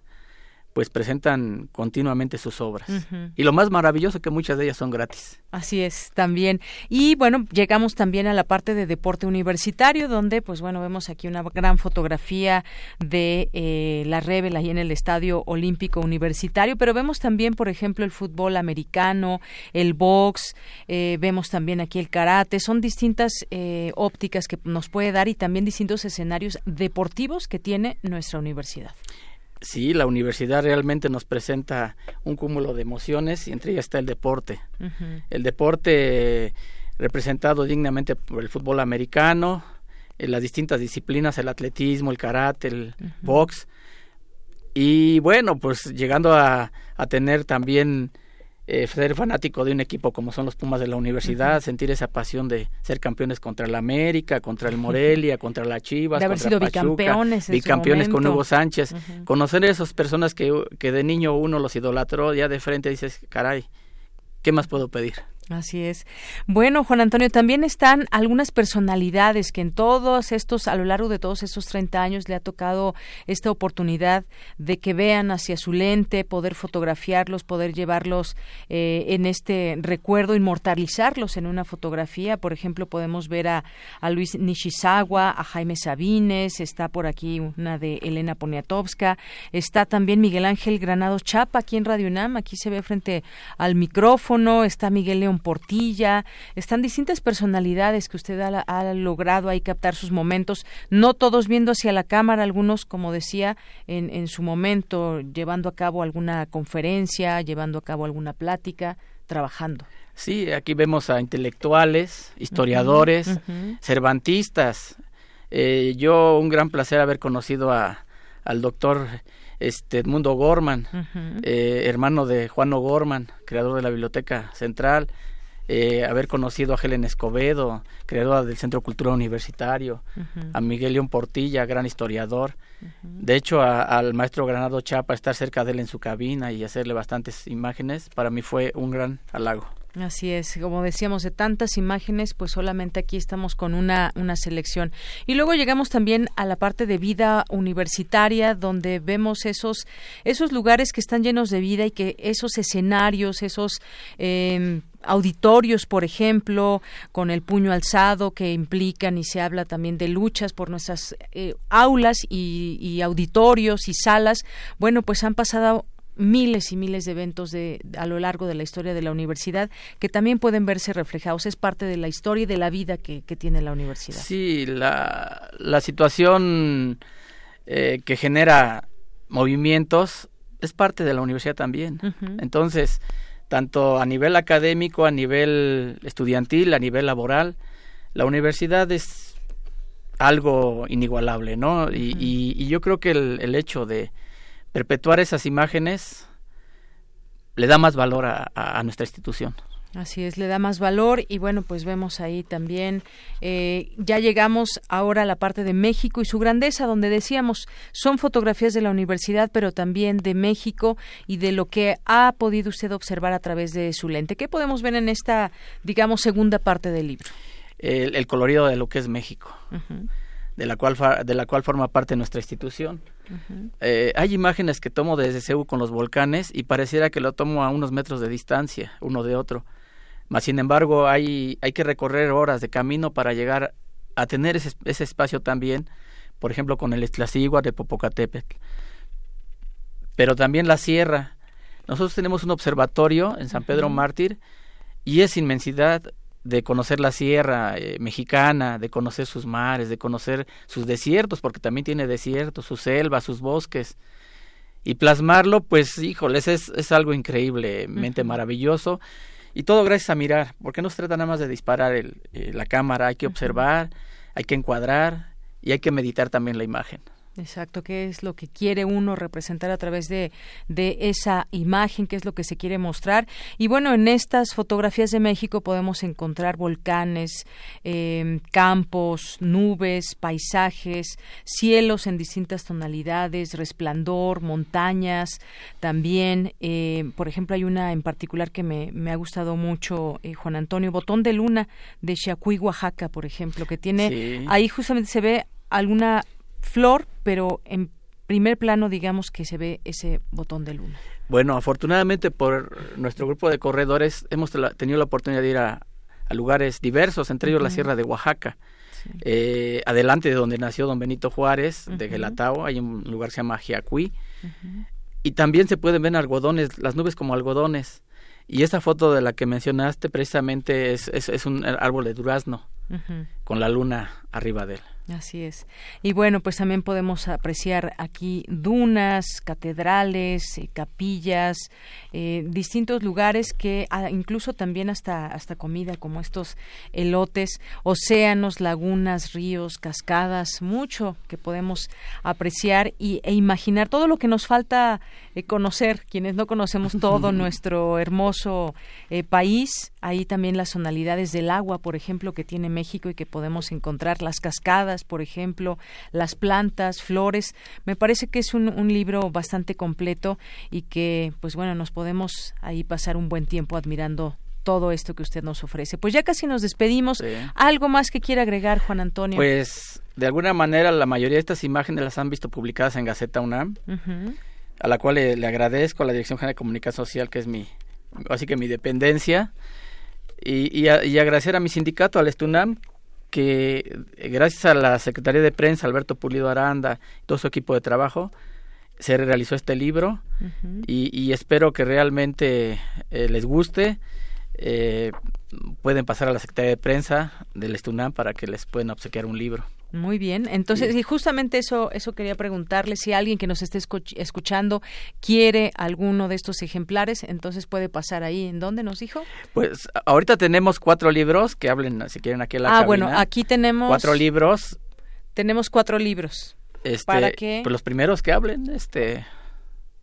pues presentan continuamente sus obras. Y lo más maravilloso que muchas de ellas son gratis. Así es, también. Y bueno, llegamos también a la parte de deporte universitario, donde pues bueno, vemos aquí una gran fotografía de eh, la Rebel ahí en el Estadio Olímpico Universitario, pero vemos también, por ejemplo, el fútbol americano, el box, eh, vemos también aquí el karate, son distintas eh, ópticas que nos puede dar y también distintos escenarios deportivos que tiene nuestra universidad. Sí, la universidad realmente nos presenta un cúmulo de emociones y entre ellas está el deporte. El deporte representado dignamente por el fútbol americano, en las distintas disciplinas, el atletismo, el karate, el box. Y bueno, pues llegando a, a tener también eh, ser fanático de un equipo como son los Pumas de la universidad, sentir esa pasión de ser campeones contra el América, contra el Morelia, contra la Chivas, de haber contra sido bicampeones, bicampeones con Hugo Sánchez, conocer a esas personas que, que de niño uno los idolatró, ya de frente dices, caray, ¿qué más puedo pedir? Así es. Bueno, Juan Antonio, también están algunas personalidades que en todos estos, a lo largo de todos estos 30 años, le ha tocado esta oportunidad de que vean hacia su lente, poder fotografiarlos, poder llevarlos eh, en este recuerdo, inmortalizarlos en una fotografía. Por ejemplo, podemos ver a, Luis Nishizawa, a Jaime Sabines, está por aquí una de Elena Poniatowska, está también Miguel Ángel Granado Chapa aquí en Radio UNAM, aquí se ve frente al micrófono, está Miguel León Portilla, están distintas personalidades que usted ha, logrado ahí captar sus momentos, no todos viendo hacia la cámara, algunos, como decía, en, en su momento llevando a cabo alguna conferencia, llevando a cabo alguna plática, trabajando. Sí, aquí vemos a intelectuales, historiadores, cervantistas. Eh, yo un gran placer haber conocido a, al doctor este Edmundo Gorman, eh, hermano de Juan O'Gorman, creador de la Biblioteca Central, eh, haber conocido a Helen Escobedo, creadora del Centro Cultural Universitario, a Miguel León Portilla, gran historiador. De hecho, al maestro Granado Chapa, estar cerca de él en su cabina y hacerle bastantes imágenes, para mí fue un gran halago. Así es, como decíamos, de tantas imágenes, pues solamente aquí estamos con una, una selección. Y luego llegamos también a la parte de vida universitaria, donde vemos esos, esos lugares que están llenos de vida y que esos escenarios, esos eh, auditorios, por ejemplo, con el puño alzado, que implican y se habla también de luchas por nuestras eh, aulas y, y auditorios y salas. Bueno, pues han pasado miles y miles de eventos de, a lo largo de la historia de la universidad que también pueden verse reflejados. Es parte de la historia y de la vida que, tiene la universidad. Sí, la, la situación eh, que genera movimientos es parte de la universidad también. Entonces, tanto a nivel académico, a nivel estudiantil, a nivel laboral, la universidad es algo inigualable, ¿no? y, y, yo creo que el, el hecho de, perpetuar esas imágenes le da más valor a, nuestra institución. Así es, le da más valor y bueno, pues vemos ahí también, eh, ya llegamos ahora a la parte de México y su grandeza, donde decíamos, son fotografías de la universidad, pero también de México y de lo que ha podido usted observar a través de su lente. ¿Qué podemos ver en esta, digamos, segunda parte del libro? El, colorido de lo que es México, de, la cual, de la cual forma parte nuestra institución eh, hay imágenes que tomo desde Ceú con los volcanes y pareciera que lo tomo a unos metros de distancia, uno de otro. Mas, sin embargo, hay, hay que recorrer horas de camino para llegar a tener ese, ese espacio también, por ejemplo, con el Estlacigua de Popocatépetl. Pero también la sierra. Nosotros tenemos un observatorio en San Pedro Mártir y esa inmensidad de conocer la sierra eh, mexicana, de conocer sus mares, de conocer sus desiertos, porque también tiene desiertos, sus selvas, sus bosques. Y plasmarlo, pues, híjoles, es, es algo increíblemente maravilloso. Y todo gracias a mirar, porque no se trata nada más de disparar el, eh, la cámara, hay que observar, hay que encuadrar y hay que meditar también la imagen. Exacto, qué es lo que quiere uno representar a través de, de esa imagen, qué es lo que se quiere mostrar. Y bueno, en estas fotografías de México podemos encontrar volcanes, em, campos, nubes, paisajes, cielos en distintas tonalidades, resplandor, montañas, también, em, por ejemplo, hay una en particular que me, me ha gustado mucho, eh, Juan Antonio, Botón de Luna de Chiacuí, Oaxaca, por ejemplo, que tiene, ahí justamente se ve alguna flor, pero en primer plano digamos que se ve ese botón de luna. Bueno, afortunadamente por nuestro grupo de corredores hemos tenido la oportunidad de ir a, lugares diversos, entre ellos la Sierra de Oaxaca. Eh, adelante de donde nació don Benito Juárez, de Gelatao, hay un lugar que se llama Jiacuí. Y también se pueden ver algodones, las nubes como algodones. Y esa foto de la que mencionaste precisamente es, es, un árbol de durazno, con la luna arriba de él. Así es. Y bueno, pues también podemos apreciar aquí dunas, catedrales, eh, capillas, eh, distintos lugares que ah, incluso también hasta, hasta comida como estos elotes, océanos, lagunas, ríos, cascadas, mucho que podemos apreciar y, e imaginar todo lo que nos falta eh, conocer, quienes no conocemos todo nuestro hermoso país. Ahí también las tonalidades del agua, por ejemplo, que tiene México y que podemos encontrar, las cascadas, por ejemplo, las plantas, flores. Me parece que es un, libro bastante completo y que, pues bueno, nos podemos ahí pasar un buen tiempo admirando todo esto que usted nos ofrece. Pues ya casi nos despedimos. ¿Algo más que quiera agregar, Juan Antonio? Pues de alguna manera la mayoría de estas imágenes las han visto publicadas en Gaceta UNAM, a la cual le, agradezco a la Dirección General de Comunicación Social, que es mi, así que mi dependencia, y, y, y agradecer a mi sindicato, al Estunam, que eh, gracias a la Secretaría de Prensa, Alberto Pulido Aranda, y todo su equipo de trabajo, se realizó este libro y, espero que realmente eh, les guste. Eh, pueden pasar a la Secretaría de Prensa del Estunam para que les puedan obsequiar un libro. Muy bien, entonces, y justamente eso, eso quería preguntarle, si alguien que nos esté escuchando quiere alguno de estos ejemplares, entonces puede pasar ahí. ¿En dónde nos dijo? Pues ahorita tenemos cuatro libros que hablen, si quieren, aquí en la Ah, bueno, aquí tenemos... Cuatro libros. Tenemos cuatro libros. Este, ¿Para qué? Pues los primeros que hablen, este...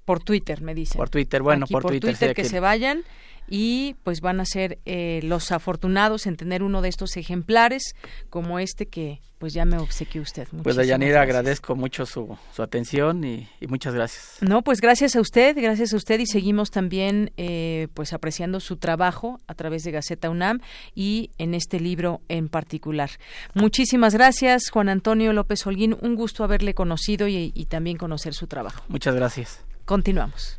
Por Twitter, me dicen. Por Twitter, bueno, por, por, Twitter. que se vayan y pues van a ser eh, los afortunados en tener uno de estos ejemplares como este que pues ya me obsequió usted. Pues Dayanira, agradezco mucho su, su atención y, muchas gracias. No, pues gracias a usted, gracias a usted y seguimos también eh, pues apreciando su trabajo a través de Gaceta UNAM y en este libro en particular. Muchísimas gracias, Juan Antonio López Holguín, un gusto haberle conocido y, y también conocer su trabajo. Muchas gracias. Continuamos.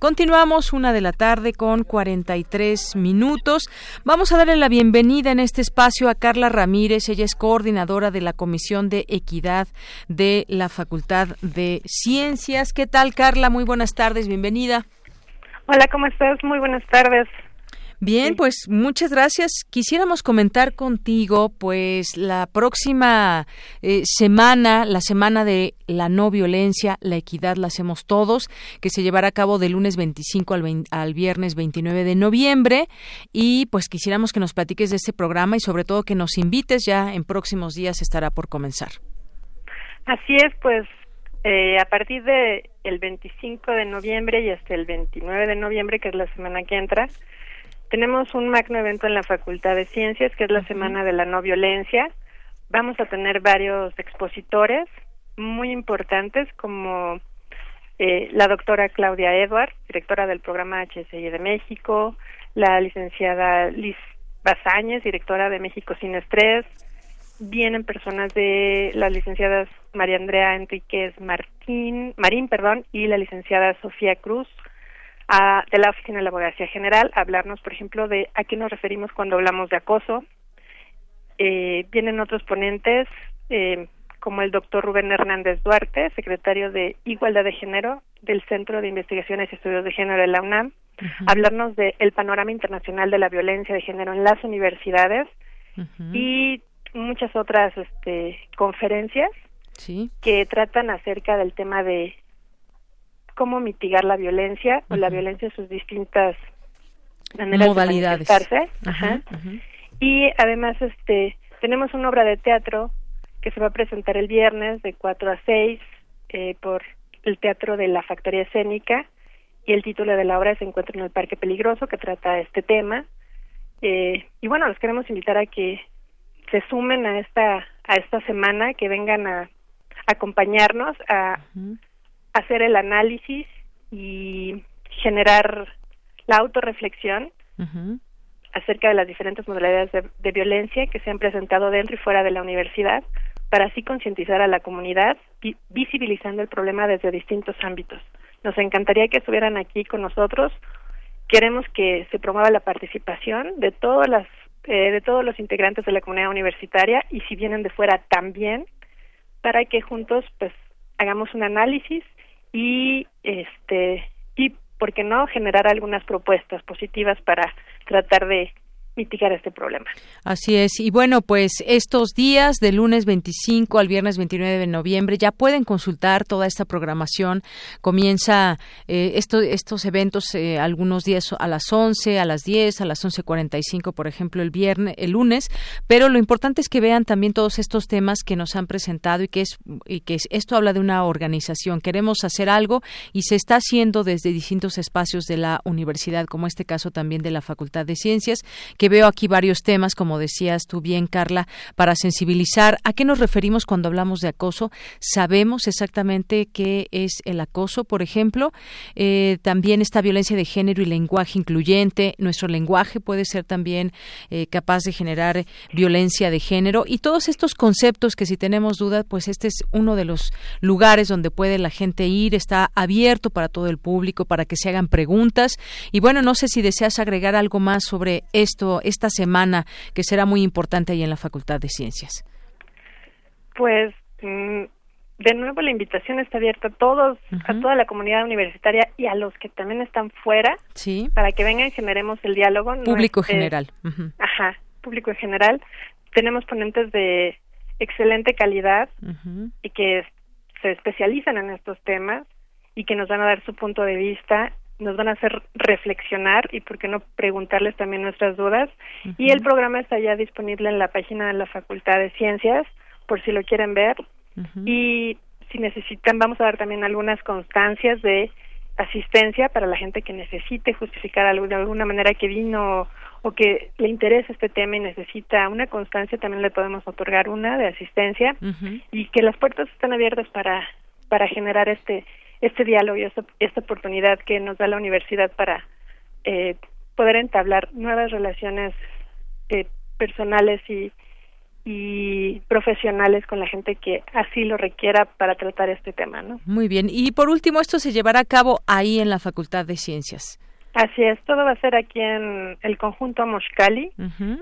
Continuamos una de la tarde con 43 minutos. Vamos a darle la bienvenida en este espacio a Carla Ramírez. Ella es coordinadora de la Comisión de Equidad de la Facultad de Ciencias. ¿Qué tal, Carla? Muy buenas tardes. Bienvenida. Hola, ¿cómo estás? Muy buenas tardes. Bien, pues muchas gracias. Quisiéramos comentar contigo, pues la próxima eh, semana, la semana de la no violencia, la equidad la hacemos todos, que se llevará a cabo del lunes 25 al, al viernes 29 de noviembre. Y pues quisiéramos que nos platiques de este programa y sobre todo que nos invites ya en próximos días estará por comenzar. Así es, pues eh, a partir de el 25 de noviembre y hasta el 29 de noviembre, que es la semana que entra, tenemos un magno evento en la Facultad de Ciencias, que es la Semana de la No Violencia. Vamos a tener varios expositores muy importantes, como eh, la doctora Claudia Edward, directora del programa HSI de México, la licenciada Liz Bazáñez, directora de México Sin Estrés. Vienen personas de las licenciadas María Andrea Enríquez Martín, Marín, perdón, y la licenciada Sofía Cruz, de la Oficina de la Abogacía General hablarnos, por ejemplo, de a qué nos referimos cuando hablamos de acoso. Eh, vienen otros ponentes, eh, como el doctor Rubén Hernández Duarte, secretario de Igualdad de Género del Centro de Investigaciones y Estudios de Género de la UNAM, hablarnos del el panorama internacional de la violencia de género en las universidades y muchas otras este, conferencias que tratan acerca del tema de cómo mitigar la violencia o la violencia en sus distintas maneras modalidades. De Y además este tenemos una obra de teatro que se va a presentar el viernes de 4 a 6 eh, por el Teatro de la Factoría Escénica y el título de la obra se encuentra en el Parque Peligroso que trata este tema. Eh, y bueno, los queremos invitar a que se sumen a esta a esta semana, que vengan a acompañarnos a hacer el análisis y generar la autorreflexión acerca de las diferentes modalidades de, violencia que se han presentado dentro y fuera de la universidad para así concientizar a la comunidad visibilizando el problema desde distintos ámbitos. Nos encantaría que estuvieran aquí con nosotros. Queremos que se promueva la participación de todas las eh, de todos los integrantes de la comunidad universitaria y si vienen de fuera también para que juntos pues hagamos un análisis y este y por qué no generar algunas propuestas positivas para tratar de mitigar este problema. Así es. Y bueno, pues estos días, del lunes 25 al viernes 29 de noviembre, ya pueden consultar toda esta programación. Comienza eh, estos eventos eh, algunos días a las 11, a las 10, a las 11.45, por ejemplo, el viernes, el lunes. Pero lo importante es que vean también todos estos temas que nos han presentado y que, es, y que esto habla de una organización. Queremos hacer algo y se está haciendo desde distintos espacios de la universidad, como este caso también de la Facultad de Ciencias que veo aquí varios temas, como decías tú bien, Carla, para sensibilizar. ¿A qué nos referimos cuando hablamos de acoso? Sabemos exactamente qué es el acoso, por ejemplo. Eh, también esta violencia de género y lenguaje incluyente. Nuestro lenguaje puede ser también eh, capaz de generar violencia de género y todos estos conceptos que si tenemos dudas, pues este es uno de los lugares donde puede la gente ir, está abierto para todo el público, para que se hagan preguntas. Y bueno, no sé si deseas agregar algo más sobre esto esta semana, que será muy importante ahí en la Facultad de Ciencias. Pues mm, de nuevo la invitación está abierta a todos, a toda la comunidad universitaria y a los que también están fuera, sí. para que vengan y generemos el diálogo. Público general. Ajá, público en general. Tenemos ponentes de excelente calidad y que se especializan en estos temas y que nos van a dar su punto de vista, nos van a hacer reflexionar y por qué no preguntarles también nuestras dudas. Y el programa está ya disponible en la página de la Facultad de Ciencias, por si lo quieren ver. Y si necesitan, vamos a dar también algunas constancias de asistencia para la gente que necesite justificar algo, de alguna manera que vino o que le interesa este tema y necesita una constancia, también le podemos otorgar una de asistencia y que las puertas están abiertas para para generar este este diálogo y esta, esta oportunidad que nos da la universidad para eh, poder entablar nuevas relaciones eh, personales y, y profesionales con la gente que así lo requiera para tratar este tema, ¿no? Muy bien. Y por último, esto se llevará a cabo ahí en la Facultad de Ciencias. Así es, todo va a ser aquí en el conjunto Moshkali,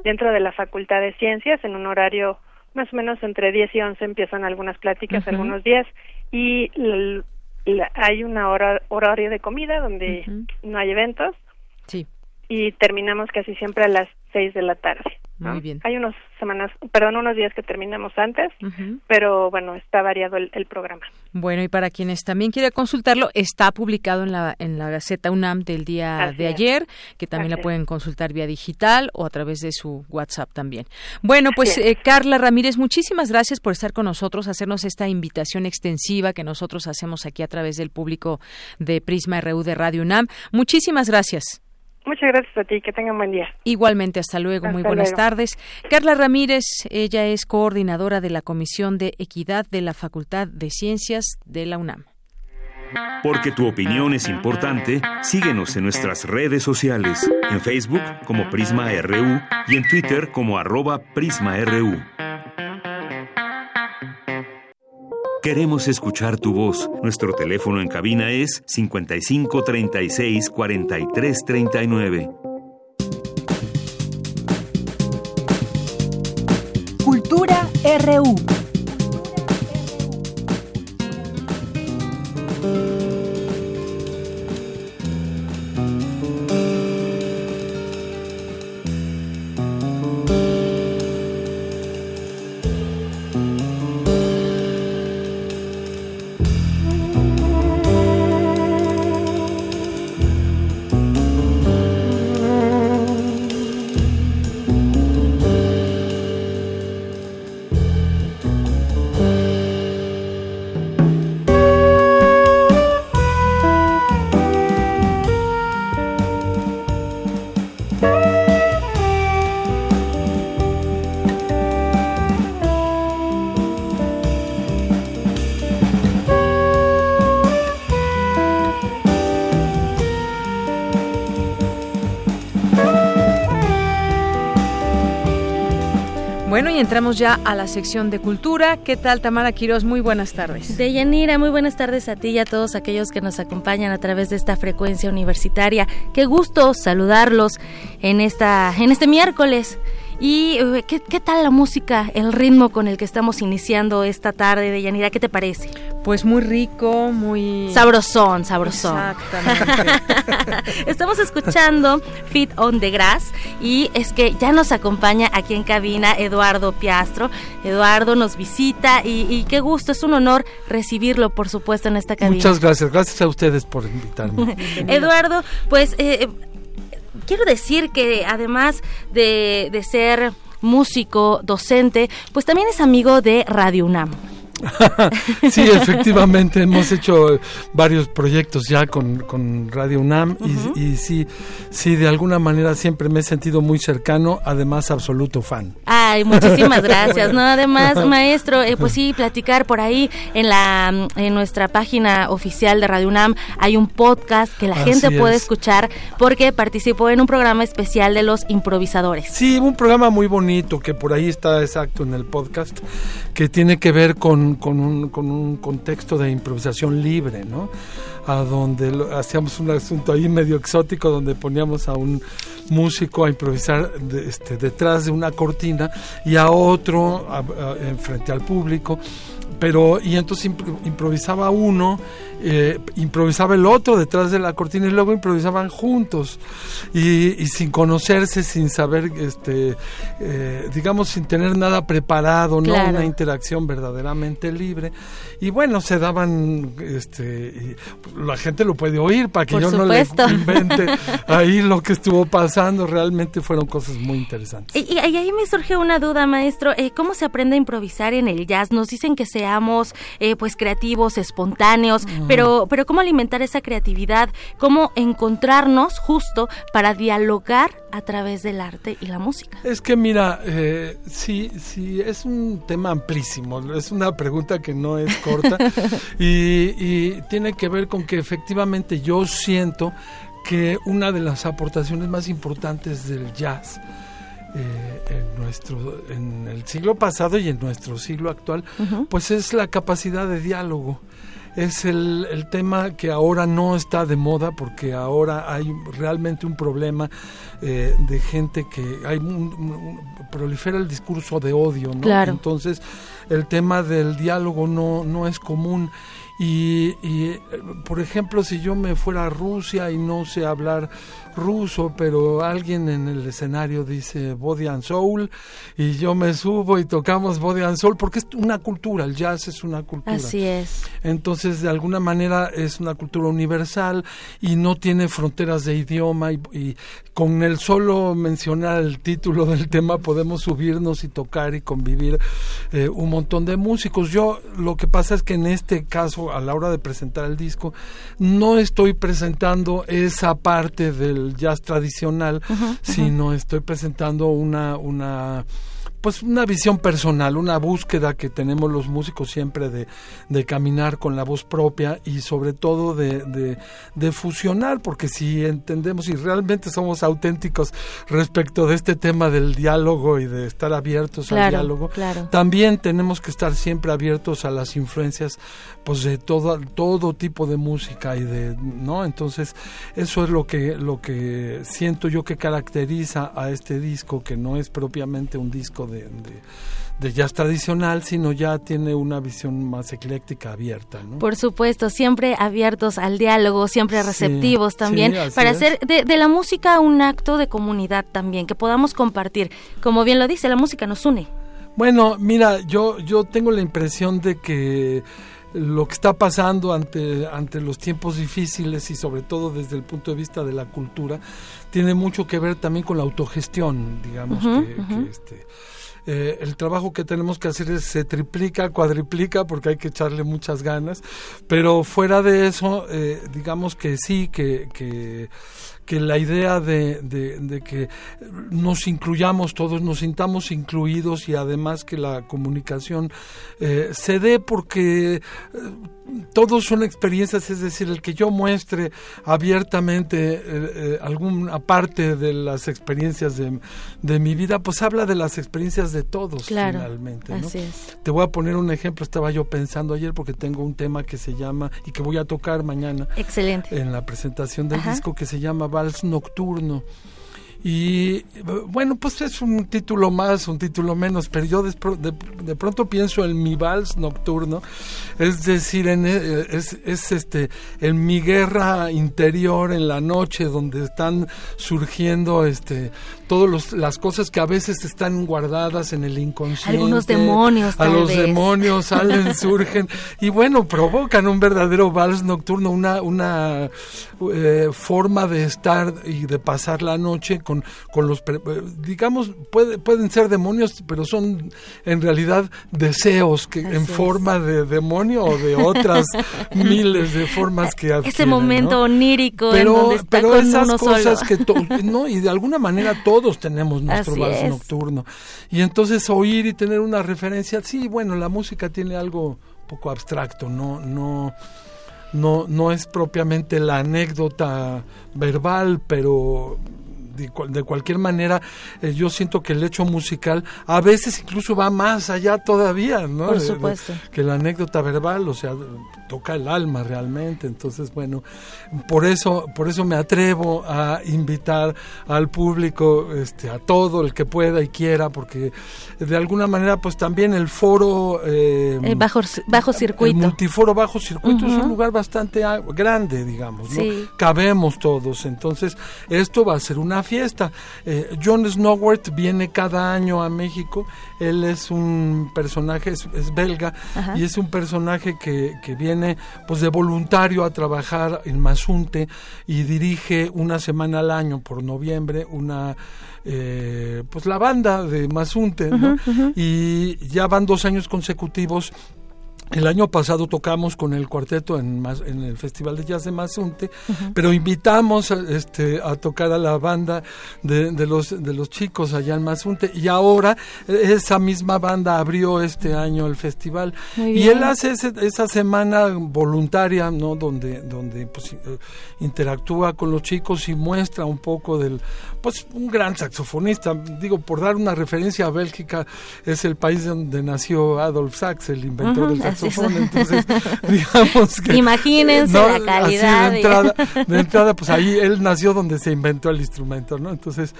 dentro de la Facultad de Ciencias, en un horario más o menos entre 10 y 11 empiezan algunas pláticas algunos días y hay una hora horario de comida donde no hay eventos. Sí. Y terminamos casi siempre a las 6 de la tarde. Muy bien. Hay unos semanas, perdón, unos días que terminamos antes, pero bueno, está variado el, programa. Bueno, y para quienes también quieren consultarlo, está publicado en la, en la Gaceta UNAM del día de ayer, que también la pueden consultar vía digital o a través de su WhatsApp también. Bueno, pues eh, Carla Ramírez, muchísimas gracias por estar con nosotros, hacernos esta invitación extensiva que nosotros hacemos aquí a través del público de Prisma RU de Radio UNAM. Muchísimas gracias. Muchas gracias a ti, que tengan buen día. Igualmente, hasta luego, muy buenas tardes. Carla Ramírez, ella es coordinadora de la Comisión de Equidad de la Facultad de Ciencias de la UNAM. Porque tu opinión es importante, síguenos en nuestras redes sociales, en Facebook como Prisma RU y en Twitter como arroba PrismaRU. Queremos escuchar tu voz. Nuestro teléfono en cabina es 55 36 43 39. Cultura RU. Entramos ya a la sección de cultura. ¿Qué tal, Tamara Quiroz? Muy buenas tardes. Deyanira, muy buenas tardes a ti y a todos aquellos que nos acompañan a través de esta frecuencia universitaria. Qué gusto saludarlos en, esta, en este miércoles. ¿Y eh, ¿qué, qué, tal la música, el ritmo con el que estamos iniciando esta tarde, de Yanira? ¿Qué te parece? Pues muy rico, muy... Sabrosón, sabrosón. Exactamente. estamos escuchando Fit on the Grass y es que ya nos acompaña aquí en cabina Eduardo Piastro. Eduardo nos visita y, y qué gusto, es un honor recibirlo, por supuesto, en esta cabina. Muchas gracias, gracias a ustedes por invitarme. Eduardo, pues... Eh, quiero decir que además de, de ser músico, docente, pues también es amigo de Radio UNAM. sí, efectivamente, hemos hecho varios proyectos ya con, con Radio UNAM y, y, sí, sí, de alguna manera siempre me he sentido muy cercano, además absoluto fan. Ay, muchísimas gracias. No, además, maestro, eh, pues sí, platicar por ahí en la en nuestra página oficial de Radio UNAM hay un podcast que la gente puede escuchar porque participó en un programa especial de los improvisadores. Sí, un programa muy bonito que por ahí está exacto en el podcast que tiene que ver con, con, un, con un contexto de improvisación libre, ¿no? A donde hacíamos un asunto ahí medio exótico donde poníamos a un músico a improvisar este, detrás de una cortina y a otro en frente al público pero y entonces improvisaba uno eh, improvisaba el otro detrás de la cortina y luego improvisaban juntos y, sin conocerse, sin saber, este, eh, digamos, sin tener nada preparado, no una interacción verdaderamente libre. Y bueno, se daban, este, la gente lo puede oír para que yo no le invente ahí lo que estuvo pasando. Realmente fueron cosas muy interesantes. Y, ahí me surge una duda, maestro. Eh, ¿Cómo se aprende a improvisar en el jazz? Nos dicen que seamos, pues, creativos, espontáneos pero, pero cómo alimentar esa creatividad, cómo encontrarnos justo para dialogar a través del arte y la música. Es que mira, eh, sí, sí, es un tema amplísimo, es una pregunta que no es corta y, y tiene que ver con que efectivamente yo siento que una de las aportaciones más importantes del jazz eh, en nuestro en el siglo pasado y en nuestro siglo actual pues es la capacidad de diálogo. Es el, el, tema que ahora no está de moda porque ahora hay realmente un problema eh, de gente que hay prolifera el discurso de odio, ¿no? Entonces el tema del diálogo no, no es común. Y, y, por ejemplo, si yo me fuera a Rusia y no sé hablar ruso, pero alguien en el escenario dice Body and Soul y yo me subo y tocamos Body and Soul porque es una cultura, el jazz es una cultura. Así es. Entonces, de alguna manera es una cultura universal y no tiene fronteras de idioma y, con el solo mencionar el título del tema podemos subirnos y tocar y convivir eh, un montón de músicos. Yo lo que pasa es que en este caso a la hora de presentar el disco, no estoy presentando esa parte del jazz tradicional, sino estoy presentando una, una pues una visión personal, una búsqueda que tenemos los músicos siempre de, de caminar con la voz propia y sobre todo de, de, fusionar, porque si entendemos y realmente somos auténticos respecto de este tema del diálogo y de estar abiertos al diálogo, también tenemos que estar siempre abiertos a las influencias pues de todo, todo tipo de música y de, ¿no? Entonces, eso es lo que, lo que siento yo que caracteriza a este disco, que no es propiamente un disco de, de, jazz tradicional, sino ya tiene una visión más ecléctica, abierta. ¿no? Por supuesto, siempre abiertos al diálogo, siempre receptivos también, para hacer de, de, la música un acto de comunidad también, que podamos compartir. Como bien lo dice, la música nos une. Bueno, mira, yo, yo tengo la impresión de que lo que está pasando ante, ante los tiempos difíciles y sobre todo desde el punto de vista de la cultura, tiene mucho que ver también con la autogestión, digamos, que, este, eh, el trabajo que tenemos que hacer es, se triplica, cuadriplica, porque hay que echarle muchas ganas, pero fuera de eso, eh, digamos que sí, que, que que la idea de, de, que nos incluyamos todos, nos sintamos incluidos y además que la comunicación eh, se dé porque eh, todos son experiencias, es decir, el que yo muestre abiertamente eh, alguna parte de las experiencias de, de, mi vida, pues habla de las experiencias de todos finalmente. Te voy a poner un ejemplo, estaba yo pensando ayer porque tengo un tema que se llama y que voy a tocar mañana Excelente. en la presentación del disco que se llama vals nocturno. Y bueno, pues es un título más, un título menos, pero yo de, de, pronto pienso en mi vals nocturno, es decir, en, e, es, es, este, en mi guerra interior en la noche, donde están surgiendo este, todas las cosas que a veces están guardadas en el inconsciente. Algunos demonios. a los demonios salen, surgen y bueno, provocan un verdadero vals nocturno, una, una eh, forma de estar y de pasar la noche con, con los, digamos, puede, pueden ser demonios, pero son en realidad deseos que en forma de demonio o de otras miles de formas que adquieren, Ese momento onírico pero, en donde está pero con esas uno cosas solo. que, no, y de alguna manera todos tenemos nuestro Así vals es. nocturno. Y entonces oír y tener una referencia, sí, bueno, la música tiene algo un poco abstracto, no, no, no, no es propiamente la anécdota verbal, pero de, cual- de cualquier manera eh, yo siento que el hecho musical a veces incluso va más allá todavía, ¿no? Por de- supuesto. que la anécdota verbal, o sea, toca el alma realmente. Entonces, bueno, por eso, por eso me atrevo a invitar al público, este, a todo el que pueda y quiera, porque de alguna manera, pues también el foro eh, Eh, bajo, bajo el circuito. multiforo bajo circuito es un lugar bastante grande, digamos, ¿no? Sí. Cabemos todos, entonces esto va a ser una fiesta. Eh, John Snowworth viene cada año a México, él es un personaje, es, es belga, Ajá. y es un personaje que, que viene pues de voluntario a trabajar en Mazunte y dirige una semana al año por noviembre una eh, pues la banda de Mazunte y ya van dos años consecutivos el año pasado tocamos con el cuarteto en, en el Festival de Jazz de Mazunte, pero invitamos a, este, a tocar a la banda de, de los, de los chicos allá en Mazunte y ahora eh, esa misma banda abrió este año el festival y él hace ese- esa semana voluntaria, ¿no? Donde, donde pues, eh, interactúa con los chicos y muestra un poco del, pues un gran saxofonista, digo, por dar una referencia a Bélgica, es el país donde nació Adolf Sachs, el inventor del es. Saxofón, entonces digamos que... Imagínense la así calidad de y- entrada, de entrada, pues ahí él nació donde se inventó el instrumento, ¿no? Entonces,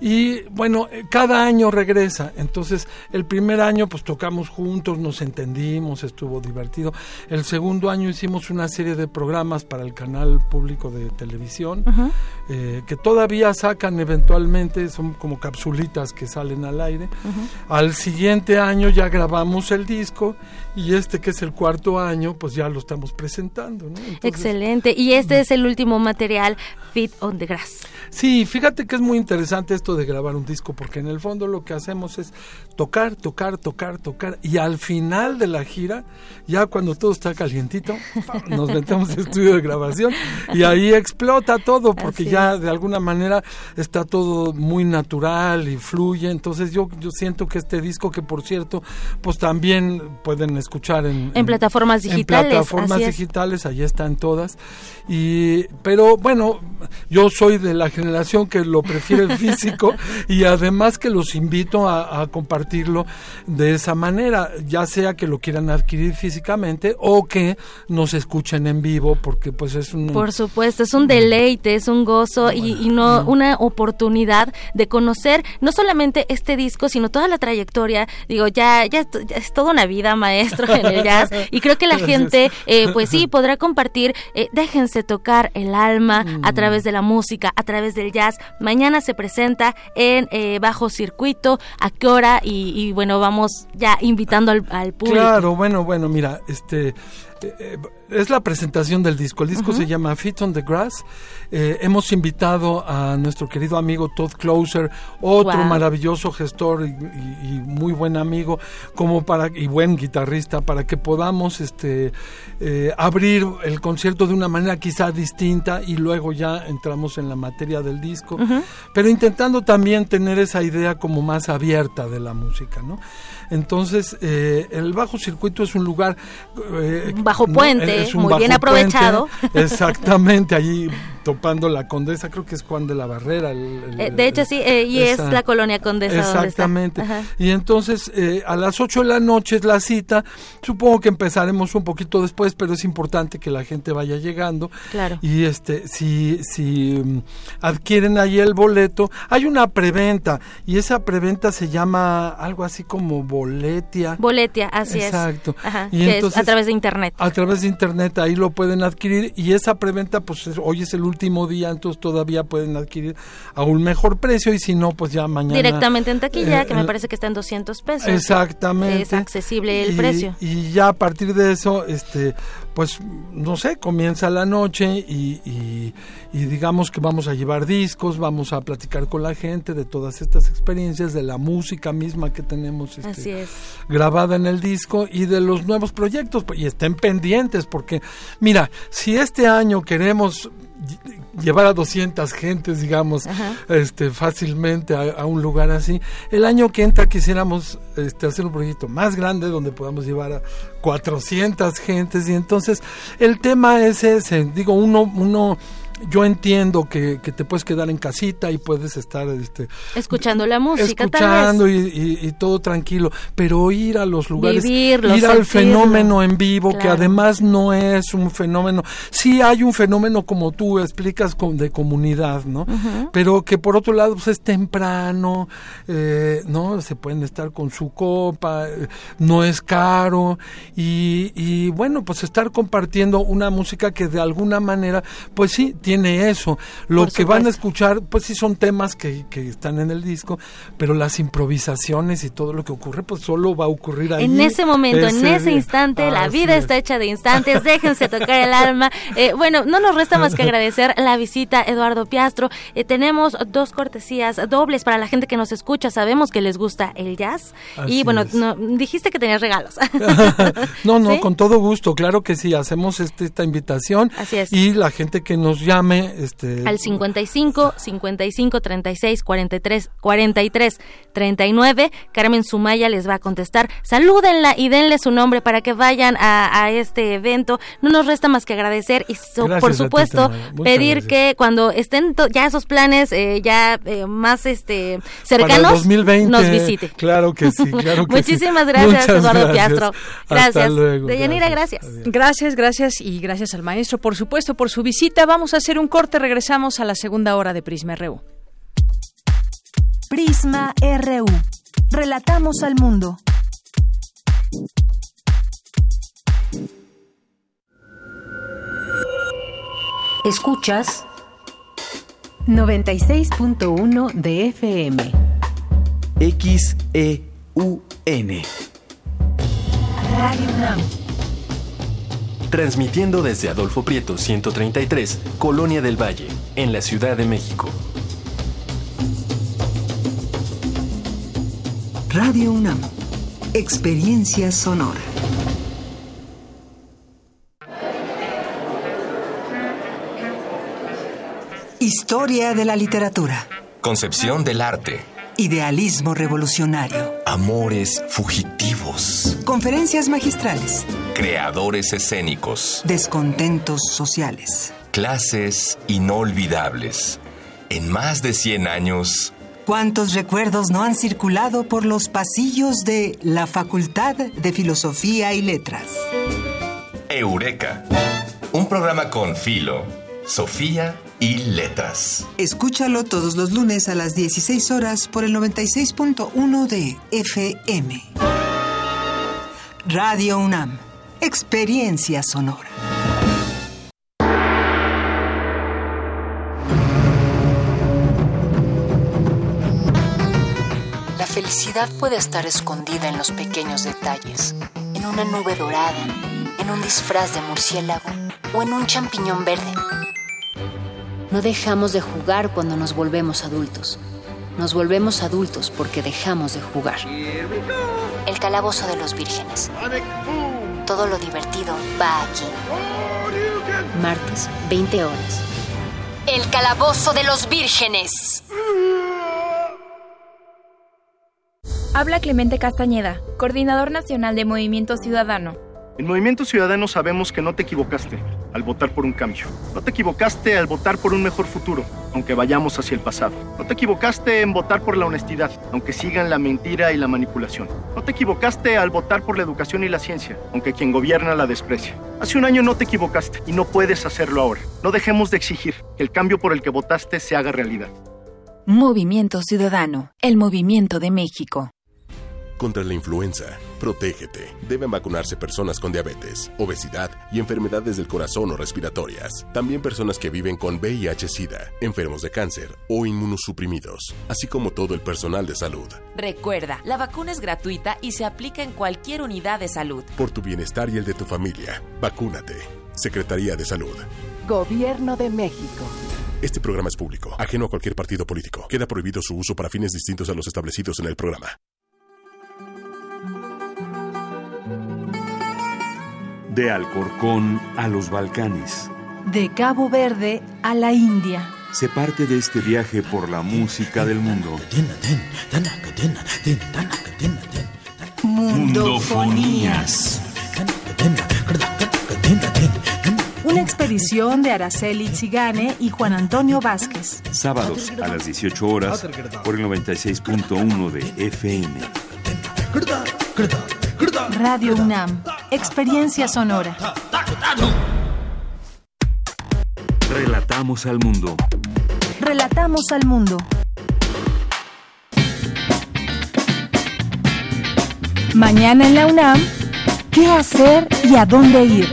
y bueno, eh, cada año regresa, entonces el primer año pues tocamos juntos, nos entendimos, estuvo divertido. El segundo año hicimos una serie de programas para el canal público de televisión, eh, que todavía sacan eventualmente, son como capsulitas que salen al aire. Al siguiente año ya grabamos el disco y este que es el cuarto año, pues ya lo estamos presentando, ¿no? Entonces, Excelente. Y este es el último material, Fit on the Grass. Sí, fíjate que es muy interesante esto de grabar un disco, porque en el fondo lo que hacemos es tocar, tocar, tocar, tocar, y al final de la gira, ya cuando todo está calientito, nos metemos al estudio de grabación y ahí explota todo, porque Así ya de alguna manera está todo muy natural y fluye. Entonces yo, yo siento que este disco, que por cierto, pues también pueden escuchar en, En plataformas digitales, En plataformas así es. digitales, ahí están todas. Y, pero bueno, yo soy de la generación que lo prefiere físico y además que los invito a, a compartirlo de esa manera, ya sea que lo quieran adquirir físicamente o que nos escuchen en vivo, porque pues es un... Por supuesto, es un deleite, es un gozo y, y no una oportunidad de conocer no solamente este disco, sino toda la trayectoria. Digo, ya, ya, es- ya es toda una vida, maestro, en el jazz. Y creo que la Gracias. gente, eh, pues sí, podrá compartir, eh, déjense tocar el alma a través de la música, a través del jazz. Mañana se presenta en eh, Bajo Circuito, ¿a qué hora? Y, y bueno, vamos ya invitando al, al público. Claro, bueno, bueno, mira, este eh, es la presentación del disco. El disco se llama Feet on the Grass. Eh, hemos invitado a nuestro querido amigo Todd Closer, otro Wow. maravilloso gestor y, y- y muy buen amigo, como para y buen guitarrista, para que podamos este eh, abrir el concierto de una manera quizá distinta y luego ya entramos en la materia del disco, pero intentando también tener esa idea como más abierta de la música, ¿no? Entonces, eh, el bajo circuito es un lugar... eh, Bajo ¿no? puente, Es un muy bien puente, aprovechado. exactamente, allí topando la Condesa, creo que es Juan de la Barrera. el- el- Eh, de hecho, sí, eh, y es la colonia Condesa donde está. Exactamente. Ajá. Y entonces eh, a las 8 de la noche es la cita. Supongo que empezaremos un poquito después, pero es importante que la gente vaya llegando. Claro. Y este, si, si mm, adquieren ahí el boleto, hay una preventa y esa preventa se llama algo así como boletia. Boletia, así Exacto. es. Ajá, Y es entonces- a través de internet. A través de internet ahí lo pueden adquirir y esa preventa, pues es- hoy es el último día, entonces todavía pueden adquirir a un mejor precio y si no, pues ya mañana. Directamente en taquilla, eh, que me parece que está en 200 pesos. Exactamente. Es accesible el Y- precio. Y ya a partir de eso, este, pues, no sé, comienza la noche y, y- y digamos que vamos a llevar discos, vamos a platicar con la gente de todas estas experiencias, de la música misma que tenemos este, Así es. grabada en el disco y de los nuevos proyectos. Y estén pendientes porque, mira, si este año queremos llevar a 200 gentes, digamos, este, fácilmente a, a un lugar así, el año que entra quisiéramos este, hacer un proyecto más grande donde podamos llevar a 400 gentes. Y entonces el tema es ese, digo, uno, uno yo entiendo que, que te puedes quedar en casita y puedes estar este, Escuchando la música, escuchando tal y, vez. y- y todo tranquilo, pero ir a los lugares, Vivirlo, ir al fenómeno en vivo, que además no es un fenómeno, sí hay un fenómeno como tú explicas con- de comunidad, ¿no? Pero que por otro lado pues, es temprano, eh, ¿no? Se pueden estar con su copa, no es caro y, y bueno, pues estar compartiendo una música que de alguna manera, pues sí, tiene eso. Lo que van a escuchar, pues sí son temas que, que están en el disco, pero las improvisaciones y todo lo que ocurre, pues solo va a ocurrir ahí. En ese momento, en ese día. instante, la vida es. está hecha de instantes, déjense tocar el alma. Eh, bueno, no nos resta más que agradecer la visita, Eduardo Piastro. Eh, tenemos dos cortesías dobles para la gente que nos escucha, sabemos que les gusta el jazz. y bueno, no, dijiste que tenías regalos. No, no, ¿Sí? con todo gusto, claro que sí, hacemos este, esta invitación Así es. y la gente que nos llame, este, al 55 55 36 43 43 39. Carmen Sumaya les va a contestar. Salúdenla y denle su nombre para que vayan a, a este evento. No nos resta más que agradecer y so- por ti, supuesto pedir gracias. que cuando estén ya esos planes eh, ya eh, más este para cercanos 2020, nos visite. Claro que sí, claro que sí. Muchísimas gracias, Muchas Eduardo gracias. Piastro. Hasta Gracias. luego, Deyanira, gracias. Gracias, gracias y gracias al maestro, por supuesto, por su visita. Vamos a hacer un corte, regresamos a la segunda hora de Prisma RU. Prisma RU. Relatamos al mundo. Escuchas 96.1 de FM. XEUN. Radio UNAM. Transmitiendo desde Adolfo Prieto 133, Colonia del Valle, en la Ciudad de México. Radio UNAM. Experiencia sonora. Historia de la literatura. Concepción del arte. Idealismo revolucionario. Amores fugitivos. Conferencias magistrales. Creadores escénicos. Descontentos sociales. Clases inolvidables. En más de 100 años, ¿Cuántos recuerdos no han circulado por los pasillos de la Facultad de Filosofía y Letras? Eureka. Un programa con Filo, Sofía y Letras. Escúchalo todos los lunes a las 16 horas por el 96.1 de FM. Radio UNAM. Experiencia sonora. La felicidad puede estar escondida en los pequeños detalles, en una nube dorada, en un disfraz de murciélago o en un champiñón verde. No dejamos de jugar cuando nos volvemos adultos. Nos volvemos adultos porque dejamos de jugar. El calabozo de los vírgenes. Todo lo divertido va aquí. Martes, 20 horas. El calabozo de los vírgenes. Habla Clemente Castañeda, coordinador nacional de Movimiento Ciudadano. En Movimiento Ciudadano sabemos que no te equivocaste al votar por un cambio. No te equivocaste al votar por un mejor futuro, aunque vayamos hacia el pasado. No te equivocaste en votar por la honestidad, aunque sigan la mentira y la manipulación. No te equivocaste al votar por la educación y la ciencia, aunque quien gobierna la desprecia. Hace un año no te equivocaste y no puedes hacerlo ahora. No dejemos de exigir que el cambio por el que votaste se haga realidad. Movimiento Ciudadano, el movimiento de México. contra la influenza. Protégete. Deben vacunarse personas con diabetes, obesidad y enfermedades del corazón o respiratorias. También personas que viven con VIH-Sida, enfermos de cáncer o inmunosuprimidos, así como todo el personal de salud. Recuerda, la vacuna es gratuita y se aplica en cualquier unidad de salud. Por tu bienestar y el de tu familia, vacúnate. Secretaría de Salud. Gobierno de México. Este programa es público, ajeno a cualquier partido político. Queda prohibido su uso para fines distintos a los establecidos en el programa. De Alcorcón a los Balcanes. De Cabo Verde a la India. Se parte de este viaje por la música del mundo. Mundofonías. Una expedición de Araceli Zigane y Juan Antonio Vázquez. Sábados a las 18 horas por el 96.1 de FM. Radio UNAM. Experiencia sonora. Relatamos al mundo. Relatamos al mundo. Mañana en la UNAM, ¿qué hacer y a dónde ir?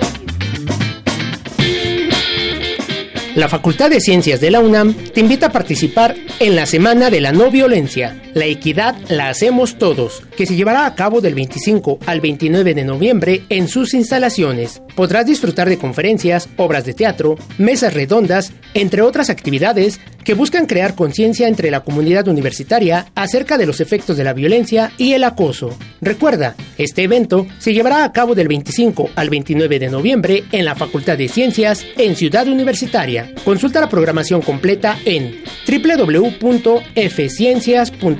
La Facultad de Ciencias de la UNAM te invita a participar en la Semana de la No Violencia. La equidad la hacemos todos, que se llevará a cabo del 25 al 29 de noviembre en sus instalaciones. Podrás disfrutar de conferencias, obras de teatro, mesas redondas, entre otras actividades que buscan crear conciencia entre la comunidad universitaria acerca de los efectos de la violencia y el acoso. Recuerda, este evento se llevará a cabo del 25 al 29 de noviembre en la Facultad de Ciencias en Ciudad Universitaria. Consulta la programación completa en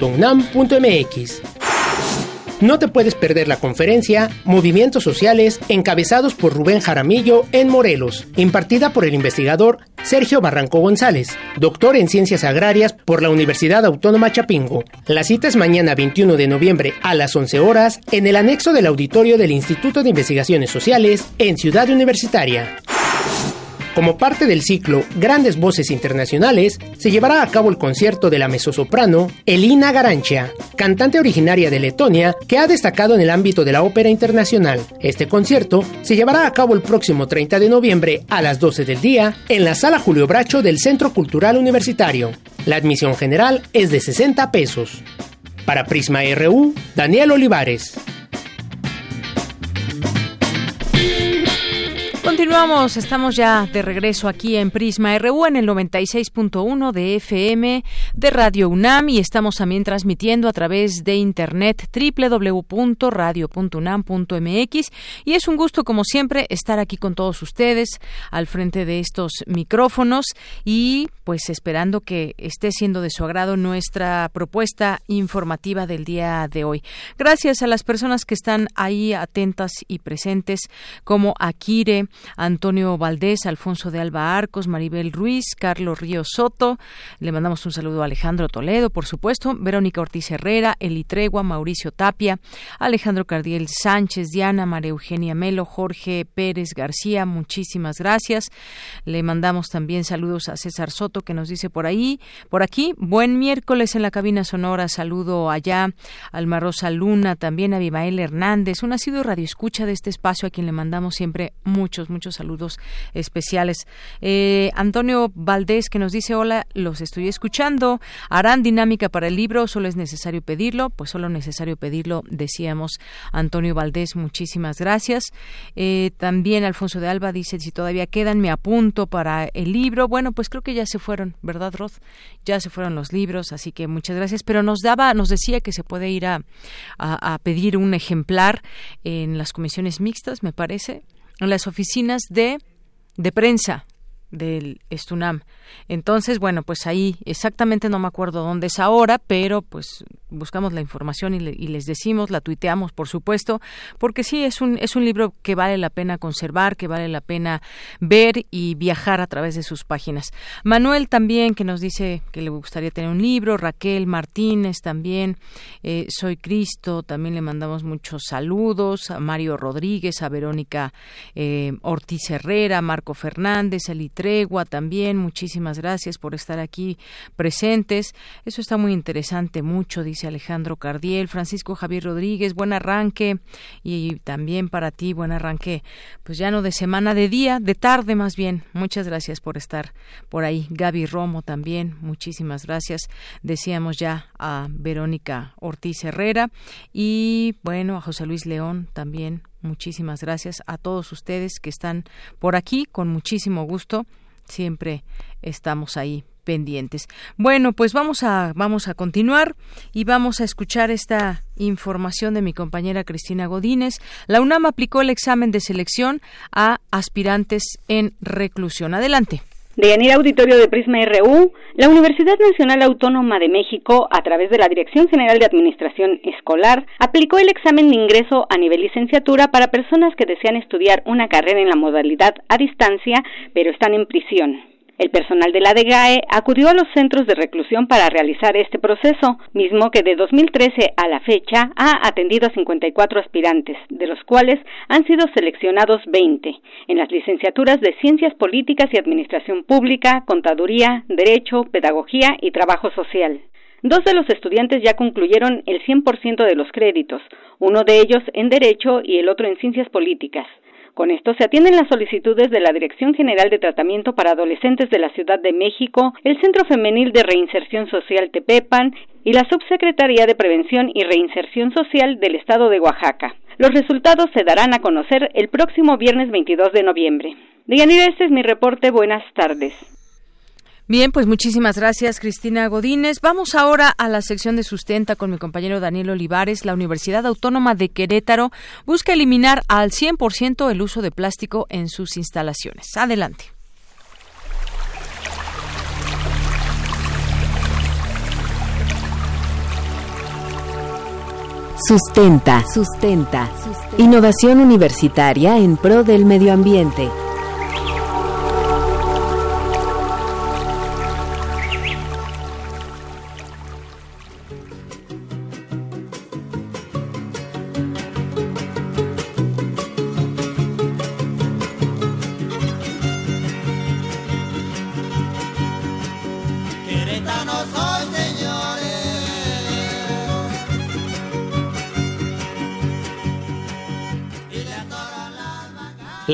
www.fciencias.unam.mx. No te puedes perder la conferencia Movimientos Sociales encabezados por Rubén Jaramillo en Morelos, impartida por el investigador Sergio Barranco González, doctor en Ciencias Agrarias por la Universidad Autónoma Chapingo. La cita es mañana 21 de noviembre a las 11 horas en el anexo del auditorio del Instituto de Investigaciones Sociales en Ciudad Universitaria. Como parte del ciclo Grandes Voces Internacionales, se llevará a cabo el concierto de la mezzosoprano Elina Garancha, cantante originaria de Letonia que ha destacado en el ámbito de la ópera internacional. Este concierto se llevará a cabo el próximo 30 de noviembre a las 12 del día en la Sala Julio Bracho del Centro Cultural Universitario. La admisión general es de 60 pesos. Para Prisma RU, Daniel Olivares. Continuamos, estamos ya de regreso aquí en Prisma RU en el 96.1 de FM de Radio UNAM y estamos también transmitiendo a través de internet www.radio.unam.mx y es un gusto como siempre estar aquí con todos ustedes al frente de estos micrófonos y pues esperando que esté siendo de su agrado nuestra propuesta informativa del día de hoy. Gracias a las personas que están ahí atentas y presentes como Akire, Antonio Valdés, Alfonso de Alba Arcos, Maribel Ruiz, Carlos Río Soto. Le mandamos un saludo a Alejandro Toledo, por supuesto, Verónica Ortiz Herrera, Eli Tregua, Mauricio Tapia, Alejandro Cardiel Sánchez, Diana, María Eugenia Melo, Jorge Pérez García, muchísimas gracias. Le mandamos también saludos a César Soto que nos dice por ahí, por aquí, buen miércoles en la cabina sonora, saludo allá, Alma Rosa Luna, también a Abimael Hernández, un nacido radio escucha de este espacio a quien le mandamos siempre muchos, muchos saludos especiales. Eh, Antonio Valdés que nos dice hola, los estoy escuchando. ¿Harán dinámica para el libro? ¿Solo es necesario pedirlo? Pues solo necesario pedirlo, decíamos Antonio Valdés, muchísimas gracias. Eh, también Alfonso de Alba dice si todavía quedan, me apunto para el libro. Bueno, pues creo que ya se fueron, ¿verdad, Roth? Ya se fueron los libros, así que muchas gracias. Pero nos daba, nos decía que se puede ir a, a, a pedir un ejemplar en las comisiones mixtas, me parece en las oficinas de, de prensa del Estunam. Entonces, bueno, pues ahí exactamente no me acuerdo dónde es ahora, pero pues buscamos la información y, les decimos, la tuiteamos, por supuesto, porque sí es un es un libro que vale la pena conservar, que vale la pena ver y viajar a través de sus páginas. Manuel también que nos dice que le gustaría tener un libro, Raquel Martínez también, eh, Soy Cristo, también le mandamos muchos saludos a Mario Rodríguez, a Verónica eh, Ortiz Herrera, Marco Fernández, Eli Tregua también, muchísimas gracias por estar aquí presentes. Eso está muy interesante, mucho, dice Alejandro Cardiel, Francisco Javier Rodríguez, buen arranque y también para ti, buen arranque, pues ya no de semana, de día, de tarde más bien. Muchas gracias por estar por ahí. Gaby Romo también, muchísimas gracias. Decíamos ya a Verónica Ortiz Herrera y bueno, a José Luis León también Muchísimas gracias a todos ustedes que están por aquí, con muchísimo gusto. Siempre estamos ahí pendientes. Bueno, pues vamos a vamos a continuar y vamos a escuchar esta información de mi compañera Cristina Godínez. La UNAM aplicó el examen de selección a aspirantes en reclusión. Adelante. De Yanira Auditorio de Prisma RU, la Universidad Nacional Autónoma de México, a través de la Dirección General de Administración Escolar, aplicó el examen de ingreso a nivel licenciatura para personas que desean estudiar una carrera en la modalidad a distancia, pero están en prisión. El personal de la DGAE acudió a los centros de reclusión para realizar este proceso, mismo que de 2013 a la fecha ha atendido a 54 aspirantes, de los cuales han sido seleccionados 20, en las licenciaturas de Ciencias Políticas y Administración Pública, Contaduría, Derecho, Pedagogía y Trabajo Social. Dos de los estudiantes ya concluyeron el 100% de los créditos, uno de ellos en Derecho y el otro en Ciencias Políticas. Con esto se atienden las solicitudes de la Dirección General de Tratamiento para Adolescentes de la Ciudad de México, el Centro Femenil de Reinserción Social Tepepan y la Subsecretaría de Prevención y Reinserción Social del Estado de Oaxaca. Los resultados se darán a conocer el próximo viernes 22 de noviembre. Deyanira, este es mi reporte. Buenas tardes. Bien, pues muchísimas gracias, Cristina Godínez. Vamos ahora a la sección de sustenta con mi compañero Daniel Olivares. La Universidad Autónoma de Querétaro busca eliminar al 100% el uso de plástico en sus instalaciones. Adelante. Sustenta, sustenta. Innovación universitaria en pro del medio ambiente.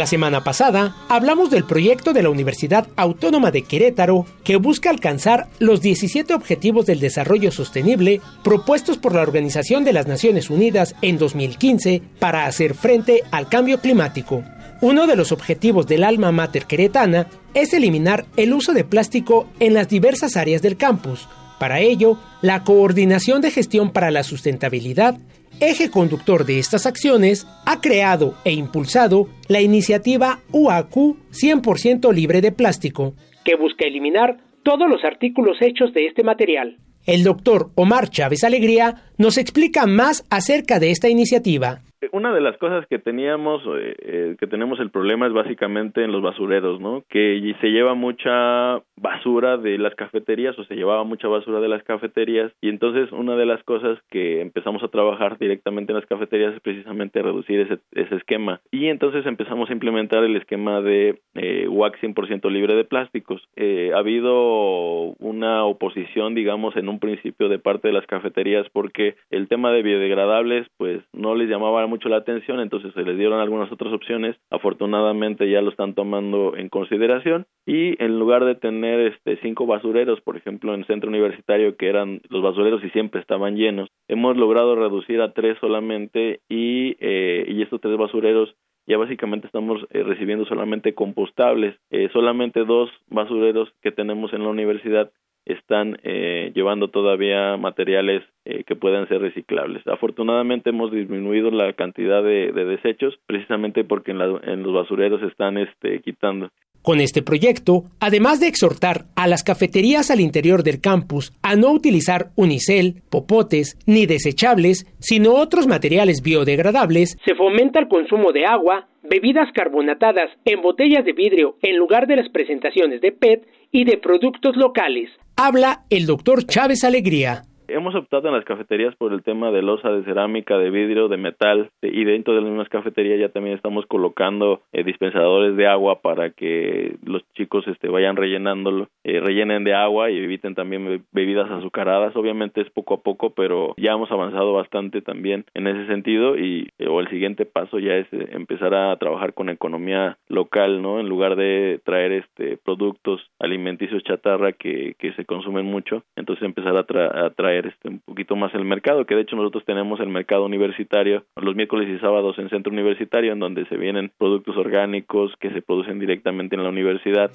La semana pasada hablamos del proyecto de la Universidad Autónoma de Querétaro que busca alcanzar los 17 Objetivos del Desarrollo Sostenible propuestos por la Organización de las Naciones Unidas en 2015 para hacer frente al cambio climático. Uno de los objetivos del alma mater queretana es eliminar el uso de plástico en las diversas áreas del campus. Para ello, la Coordinación de Gestión para la Sustentabilidad eje conductor de estas acciones, ha creado e impulsado la iniciativa UAQ 100% libre de plástico, que busca eliminar todos los artículos hechos de este material. El doctor Omar Chávez Alegría nos explica más acerca de esta iniciativa. Una de las cosas que teníamos, eh, eh, que tenemos el problema es básicamente en los basureros, ¿no? Que se lleva mucha basura de las cafeterías o se llevaba mucha basura de las cafeterías y entonces una de las cosas que empezamos a trabajar directamente en las cafeterías es precisamente reducir ese, ese esquema y entonces empezamos a implementar el esquema de eh, WAC 100% libre de plásticos. Eh, ha habido una oposición, digamos, en un principio de parte de las cafeterías porque el tema de biodegradables pues no les llamaba mucho la atención, entonces se les dieron algunas otras opciones. Afortunadamente ya lo están tomando en consideración y en lugar de tener este cinco basureros, por ejemplo, en el centro universitario que eran los basureros y siempre estaban llenos, hemos logrado reducir a tres solamente y, eh, y estos tres basureros ya básicamente estamos eh, recibiendo solamente compostables. Eh, solamente dos basureros que tenemos en la universidad están eh, llevando todavía materiales eh, que puedan ser reciclables. Afortunadamente hemos disminuido la cantidad de, de desechos precisamente porque en, la, en, los basureros están este, quitando. Con este proyecto, además de exhortar a las cafeterías al interior del campus a no utilizar unicel, popotes ni desechables, sino otros materiales biodegradables, se fomenta el consumo de agua, bebidas carbonatadas en botellas de vidrio en lugar de las presentaciones de PET y de productos locales. Habla el doctor Chávez Alegría hemos optado en las cafeterías por el tema de losa, de cerámica, de vidrio, de metal y dentro de las mismas cafeterías ya también estamos colocando eh, dispensadores de agua para que los chicos este, vayan rellenándolo, eh, rellenen de agua y eviten también bebidas azucaradas. Obviamente es poco a poco, pero ya hemos avanzado bastante también en ese sentido y eh, o el siguiente paso ya es empezar a trabajar con economía local, ¿no? En lugar de traer este productos alimenticios chatarra que, que se consumen mucho, entonces empezar a, a traer este un poquito más el mercado, que de hecho nosotros tenemos el mercado universitario los miércoles y sábados en centro universitario en donde se vienen productos orgánicos que se producen directamente en la universidad.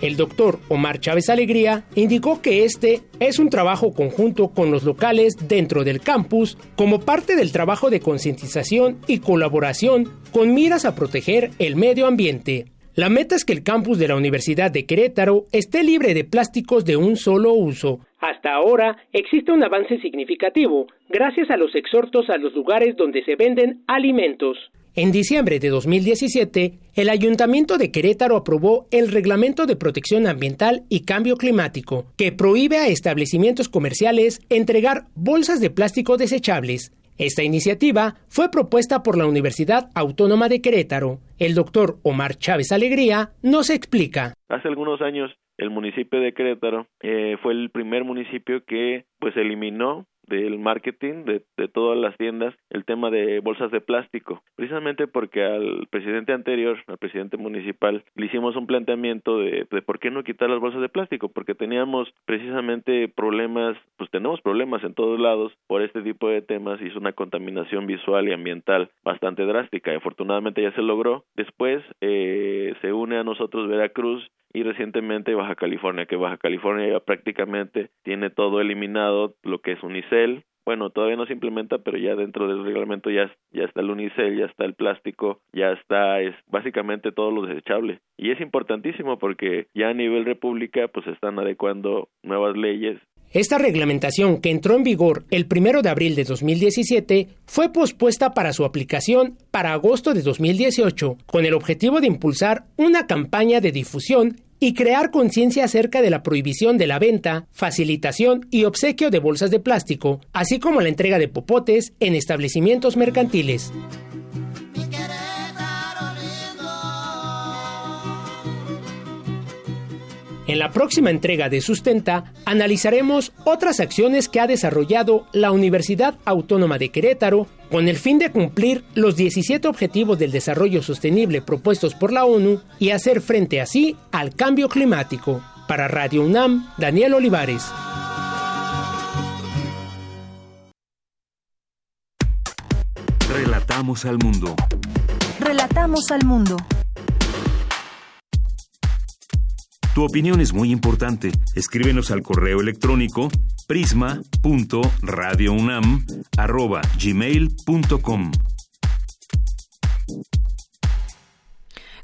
El doctor Omar Chávez Alegría indicó que este es un trabajo conjunto con los locales dentro del campus como parte del trabajo de concientización y colaboración con miras a proteger el medio ambiente. La meta es que el campus de la Universidad de Querétaro esté libre de plásticos de un solo uso. Hasta ahora existe un avance significativo gracias a los exhortos a los lugares donde se venden alimentos. En diciembre de 2017, el Ayuntamiento de Querétaro aprobó el Reglamento de Protección Ambiental y Cambio Climático, que prohíbe a establecimientos comerciales entregar bolsas de plástico desechables. Esta iniciativa fue propuesta por la Universidad Autónoma de Querétaro. El doctor Omar Chávez Alegría nos explica. Hace algunos años el municipio de Querétaro eh, fue el primer municipio que pues eliminó del marketing de, de, todas las tiendas el tema de bolsas de plástico, precisamente porque al presidente anterior, al presidente municipal, le hicimos un planteamiento de, por qué no quitar las bolsas de plástico, porque teníamos precisamente problemas, pues tenemos problemas en todos lados por este tipo de temas y es una contaminación visual y ambiental bastante drástica. Afortunadamente ya se logró. Después eh, se une a nosotros Veracruz y recientemente Baja California, que Baja California ya prácticamente tiene todo eliminado lo que es Unicel. Bueno, todavía no se implementa, pero ya dentro del reglamento ya, ya está el unicel, ya está el plástico, ya está es básicamente todo lo desechable. Y es importantísimo porque ya a nivel república pues están adecuando nuevas leyes esta reglamentación, que entró en vigor el 1 de abril de 2017, fue pospuesta para su aplicación para agosto de 2018, con el objetivo de impulsar una campaña de difusión y crear conciencia acerca de la prohibición de la venta, facilitación y obsequio de bolsas de plástico, así como la entrega de popotes en establecimientos mercantiles. En la próxima entrega de Sustenta analizaremos otras acciones que ha desarrollado la Universidad Autónoma de Querétaro con el fin de cumplir los 17 Objetivos del Desarrollo Sostenible propuestos por la ONU y hacer frente así al cambio climático. Para Radio UNAM, Daniel Olivares. Relatamos al mundo. Relatamos al mundo. Tu opinión es muy importante. Escríbenos al correo electrónico prisma.radiounam@gmail.com.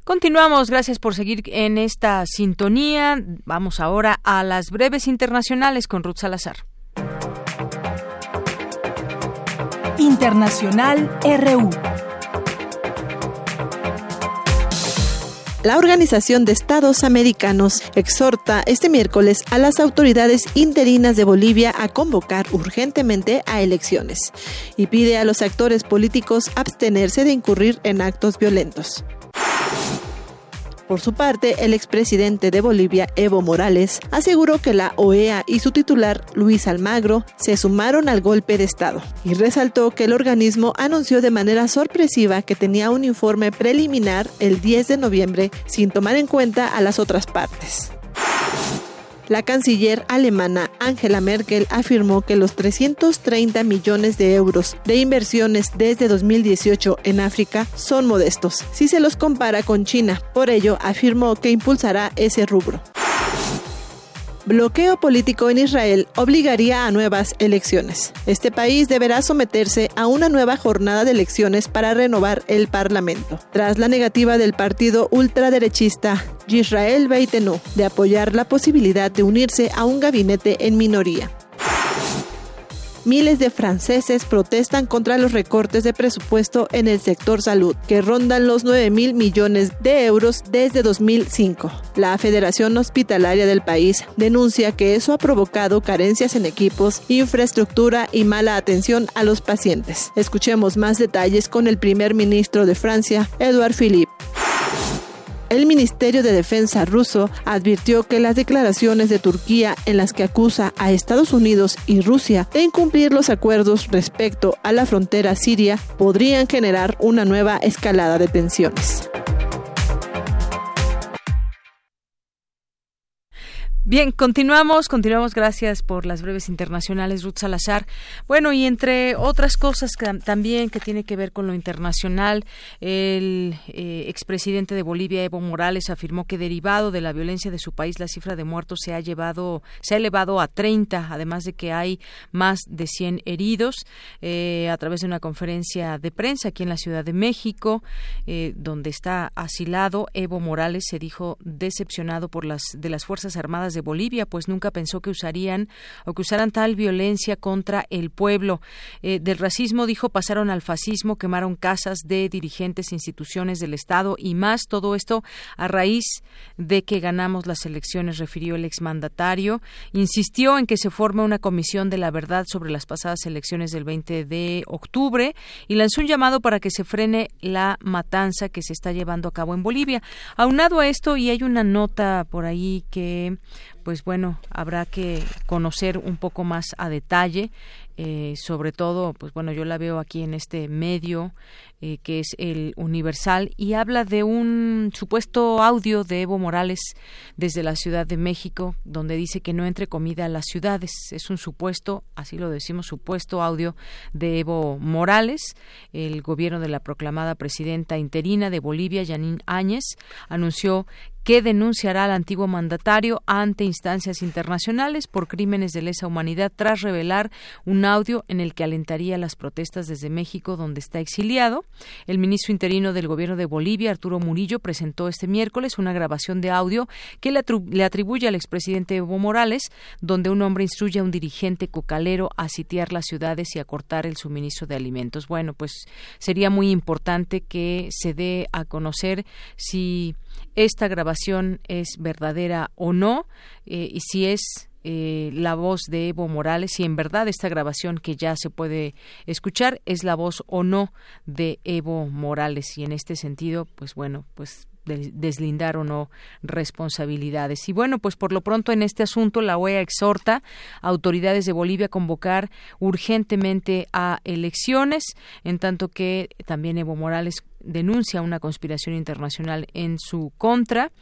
Continuamos, gracias por seguir en esta sintonía. Vamos ahora a las breves internacionales con Ruth Salazar. Internacional RU. La Organización de Estados Americanos exhorta este miércoles a las autoridades interinas de Bolivia a convocar urgentemente a elecciones y pide a los actores políticos abstenerse de incurrir en actos violentos. Por su parte, el expresidente de Bolivia, Evo Morales, aseguró que la OEA y su titular, Luis Almagro, se sumaron al golpe de Estado y resaltó que el organismo anunció de manera sorpresiva que tenía un informe preliminar el 10 de noviembre sin tomar en cuenta a las otras partes. La canciller alemana Angela Merkel afirmó que los 330 millones de euros de inversiones desde 2018 en África son modestos si se los compara con China. Por ello, afirmó que impulsará ese rubro bloqueo político en Israel obligaría a nuevas elecciones. Este país deberá someterse a una nueva jornada de elecciones para renovar el Parlamento, tras la negativa del partido ultraderechista Yisrael Beitenu de apoyar la posibilidad de unirse a un gabinete en minoría. Miles de franceses protestan contra los recortes de presupuesto en el sector salud, que rondan los 9 mil millones de euros desde 2005. La Federación Hospitalaria del país denuncia que eso ha provocado carencias en equipos, infraestructura y mala atención a los pacientes. Escuchemos más detalles con el primer ministro de Francia, Edouard Philippe. El Ministerio de Defensa ruso advirtió que las declaraciones de Turquía en las que acusa a Estados Unidos y Rusia de incumplir los acuerdos respecto a la frontera siria podrían generar una nueva escalada de tensiones. Bien, continuamos, continuamos. Gracias por las breves internacionales, Ruth Salazar. Bueno, y entre otras cosas también que tiene que ver con lo internacional, el eh, expresidente de Bolivia, Evo Morales, afirmó que derivado de la violencia de su país, la cifra de muertos se ha llevado, se ha elevado a 30, además de que hay más de 100 heridos. Eh, a través de una conferencia de prensa aquí en la Ciudad de México, eh, donde está asilado, Evo Morales se dijo decepcionado por las de las fuerzas armadas de Bolivia, pues nunca pensó que usarían o que usaran tal violencia contra el pueblo. Eh, del racismo, dijo, pasaron al fascismo, quemaron casas de dirigentes, instituciones del Estado y más. Todo esto a raíz de que ganamos las elecciones, refirió el exmandatario. Insistió en que se forme una comisión de la verdad sobre las pasadas elecciones del 20 de octubre y lanzó un llamado para que se frene la matanza que se está llevando a cabo en Bolivia. Aunado a esto, y hay una nota por ahí que pues bueno, habrá que conocer un poco más a detalle. Eh, sobre todo, pues bueno, yo la veo aquí en este medio eh, que es el Universal y habla de un supuesto audio de Evo Morales desde la Ciudad de México, donde dice que no entre comida a las ciudades. Es un supuesto, así lo decimos, supuesto audio de Evo Morales. El gobierno de la proclamada presidenta interina de Bolivia, Janine Áñez, anunció que denunciará al antiguo mandatario ante instancias internacionales por crímenes de lesa humanidad tras revelar un audio en el que alentaría las protestas desde México, donde está exiliado. El ministro interino del gobierno de Bolivia, Arturo Murillo, presentó este miércoles una grabación de audio que le, atribuye al expresidente Evo Morales, donde un hombre instruye a un dirigente cocalero a sitiar las ciudades y a cortar el suministro de alimentos. Bueno, pues sería muy importante que se dé a conocer si esta grabación es verdadera o no eh, y si es eh, la voz de Evo Morales, si en verdad esta grabación que ya se puede escuchar es la voz o no de Evo Morales y en este sentido, pues bueno, pues deslindar o no responsabilidades. Y bueno, pues por lo pronto en este asunto la OEA exhorta a autoridades de Bolivia a convocar urgentemente a elecciones, en tanto que también Evo Morales denuncia una conspiración internacional en su contra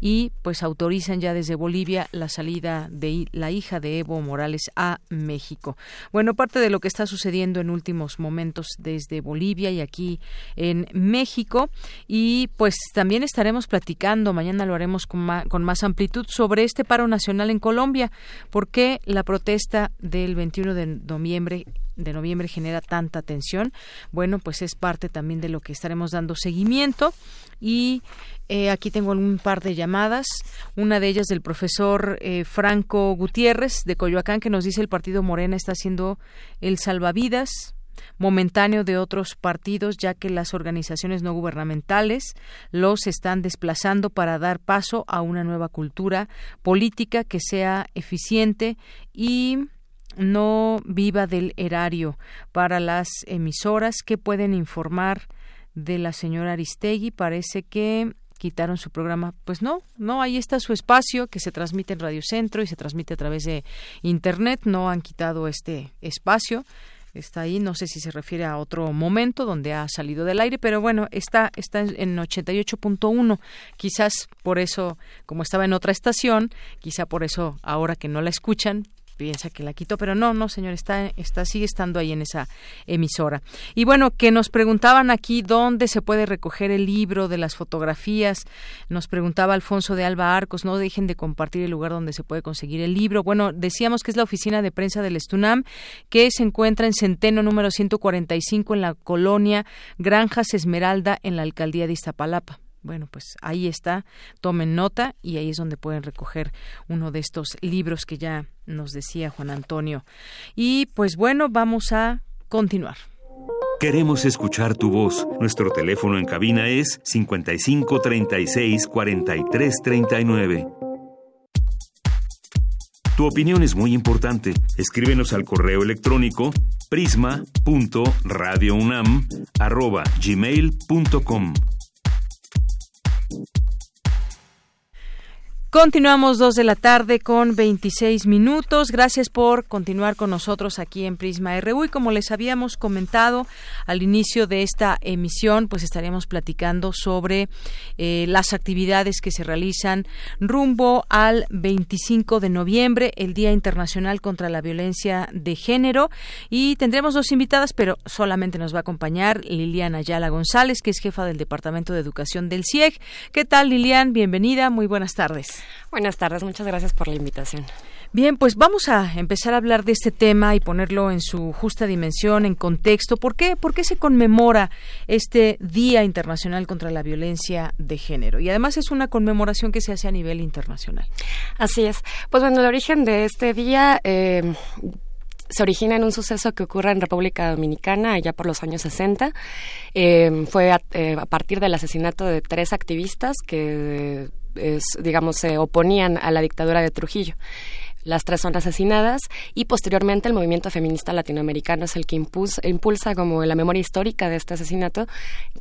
y pues autorizan ya desde Bolivia la salida de la hija de Evo Morales a México. Bueno, parte de lo que está sucediendo en últimos momentos desde Bolivia y aquí en México y pues también estaremos platicando, mañana lo haremos con más, con más amplitud sobre este paro nacional en Colombia, porque la protesta del 21 de noviembre de noviembre genera tanta tensión. Bueno, pues es parte también de lo que estaremos dando seguimiento. Y eh, aquí tengo un par de llamadas, una de ellas del profesor eh, Franco Gutiérrez de Coyoacán, que nos dice el partido Morena está haciendo el salvavidas momentáneo de otros partidos, ya que las organizaciones no gubernamentales los están desplazando para dar paso a una nueva cultura política que sea eficiente y no viva del erario para las emisoras que pueden informar de la señora Aristegui. Parece que quitaron su programa. Pues no, no, ahí está su espacio que se transmite en Radio Centro y se transmite a través de Internet. No han quitado este espacio. Está ahí, no sé si se refiere a otro momento donde ha salido del aire, pero bueno, está, está en 88.1. Quizás por eso, como estaba en otra estación, quizá por eso ahora que no la escuchan, piensa que la quitó, pero no, no, señor, está, está, sigue estando ahí en esa emisora. Y bueno, que nos preguntaban aquí dónde se puede recoger el libro de las fotografías. Nos preguntaba Alfonso de Alba Arcos, no dejen de compartir el lugar donde se puede conseguir el libro. Bueno, decíamos que es la oficina de prensa del Estunam, que se encuentra en Centeno número 145 en la colonia Granjas Esmeralda, en la alcaldía de Iztapalapa bueno, pues ahí está, tomen nota y ahí es donde pueden recoger uno de estos libros que ya nos decía Juan Antonio. Y pues bueno, vamos a continuar. Queremos escuchar tu voz. Nuestro teléfono en cabina es 55 36 43 39. Tu opinión es muy importante. Escríbenos al correo electrónico prisma.radiounam@gmail.com. Continuamos dos de la tarde con 26 minutos. Gracias por continuar con nosotros aquí en Prisma RU y como les habíamos comentado al inicio de esta emisión, pues estaremos platicando sobre eh, las actividades que se realizan rumbo al 25 de noviembre, el Día Internacional contra la Violencia de Género y tendremos dos invitadas, pero solamente nos va a acompañar Liliana Ayala González, que es jefa del Departamento de Educación del CIEG. ¿Qué tal, Lilian? Bienvenida, muy buenas tardes. Buenas tardes, muchas gracias por la invitación. Bien, pues vamos a empezar a hablar de este tema y ponerlo en su justa dimensión, en contexto. ¿Por qué? ¿Por qué se conmemora este Día Internacional contra la Violencia de Género? Y además es una conmemoración que se hace a nivel internacional. Así es. Pues bueno, el origen de este día... Eh, se origina en un suceso que ocurre en República Dominicana allá por los años 60. Eh, fue eh, a, partir del asesinato de tres activistas que digamos, se oponían a la dictadura de Trujillo. Las tres son asesinadas y posteriormente el movimiento feminista latinoamericano es el que impulsa, como la memoria histórica de este asesinato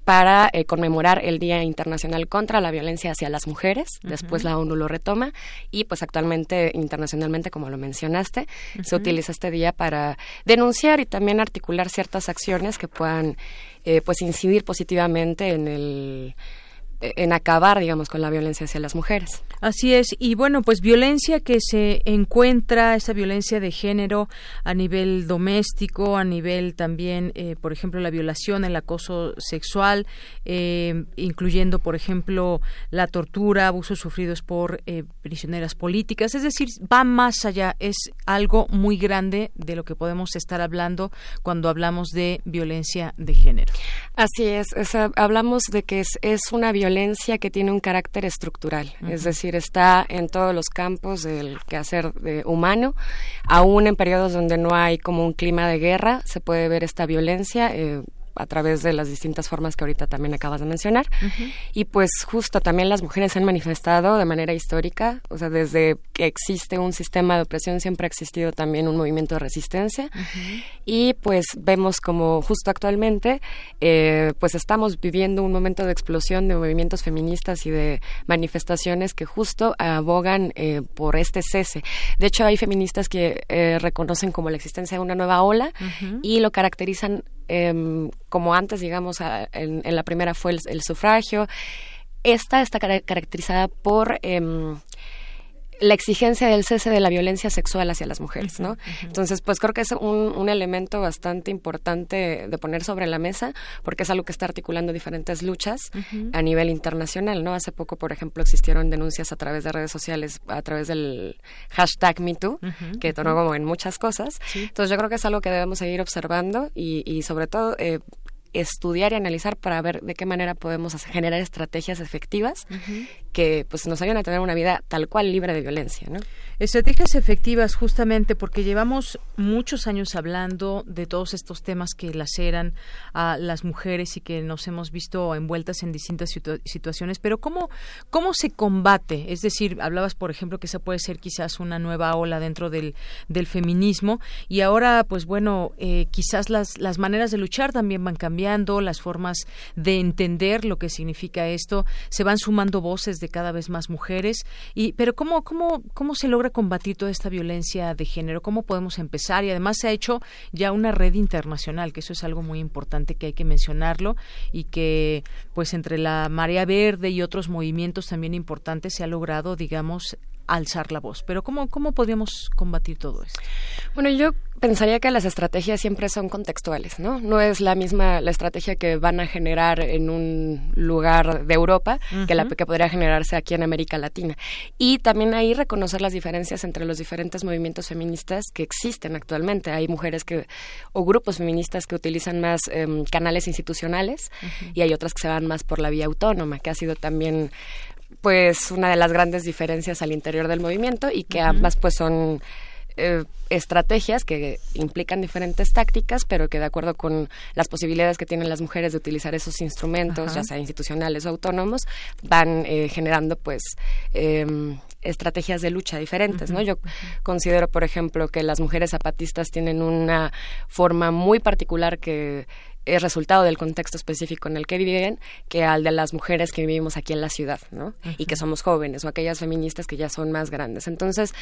para eh, conmemorar el Día Internacional contra la Violencia hacia las Mujeres. Después la ONU lo retoma y pues actualmente internacionalmente, como lo mencionaste, se utiliza este día para denunciar y también articular ciertas acciones que puedan eh, pues incidir positivamente en el en acabar, digamos, con la violencia hacia las mujeres. Así es, y bueno, pues violencia que se encuentra, esa violencia de género a nivel doméstico, a nivel también, eh, por ejemplo, la violación, el acoso sexual, eh, incluyendo, por ejemplo, la tortura, abusos sufridos por eh, prisioneras políticas, es decir, va más allá, es algo muy grande de lo que podemos estar hablando cuando hablamos de violencia de género. Así es, hablamos de que es, es una violencia violencia que tiene un carácter estructural, es decir, está en todos los campos del quehacer de humano, aún en periodos donde no hay como un clima de guerra, se puede ver esta violencia. Eh, a través de las distintas formas que ahorita también acabas de mencionar. Y pues justo también las mujeres se han manifestado de manera histórica, o sea, desde que existe un sistema de opresión siempre ha existido también un movimiento de resistencia. Y pues vemos como justo actualmente, eh, pues estamos viviendo un momento de explosión de movimientos feministas y de manifestaciones que justo abogan eh, por este cese. De hecho, hay feministas que eh, reconocen como la existencia de una nueva ola y lo caracterizan Em, como antes, digamos, en, la primera fue el, sufragio. Esta está caracterizada por em, la exigencia del cese de la violencia sexual hacia las mujeres, ¿no? Entonces, pues creo que es un, elemento bastante importante de poner sobre la mesa, porque es algo que está articulando diferentes luchas a nivel internacional, ¿no? Hace poco, por ejemplo, existieron denuncias a través de redes sociales, a través del hashtag MeToo, que tornó como en muchas cosas. Entonces, yo creo que es algo que debemos seguir observando y, y sobre todo, eh, estudiar y analizar para ver de qué manera podemos generar estrategias efectivas que pues nos ayuden a tener una vida tal cual libre de violencia, ¿no? Estrategias efectivas justamente porque llevamos muchos años hablando de todos estos temas que laceran a las mujeres y que nos hemos visto envueltas en distintas situaciones, pero ¿cómo, ¿cómo se combate? Es decir, hablabas, por ejemplo, que esa puede ser quizás una nueva ola dentro del, del feminismo y ahora, pues bueno, eh, quizás las, las maneras de luchar también van cambiando, las formas de entender lo que significa esto, se van sumando voces de cada vez más mujeres. Y, pero ¿cómo, cómo, ¿cómo se logra combatir toda esta violencia de género? ¿Cómo podemos empezar? Y además se ha hecho ya una red internacional, que eso es algo muy importante que hay que mencionarlo y que pues entre la Marea Verde y otros movimientos también importantes se ha logrado, digamos, alzar la voz. Pero ¿cómo, cómo podríamos combatir todo esto? Bueno, yo pensaría que las estrategias siempre son contextuales, ¿no? No es la misma la estrategia que van a generar en un lugar de Europa que la que podría generarse aquí en América Latina. Y también ahí reconocer las diferencias entre los diferentes movimientos feministas que existen actualmente. Hay mujeres que o grupos feministas que utilizan más em, canales institucionales y hay otras que se van más por la vía autónoma, que ha sido también pues una de las grandes diferencias al interior del movimiento y que ambas pues son eh, estrategias que implican diferentes tácticas, pero que de acuerdo con las posibilidades que tienen las mujeres de utilizar esos instrumentos, ya sea institucionales o autónomos, van eh, generando pues em, estrategias de lucha diferentes, ¿no? Yo considero, por ejemplo, que las mujeres zapatistas tienen una forma muy particular que es resultado del contexto específico en el que viven que al de las mujeres que vivimos aquí en la ciudad, ¿no? Y que somos jóvenes o aquellas feministas que ya son más grandes. Entonces,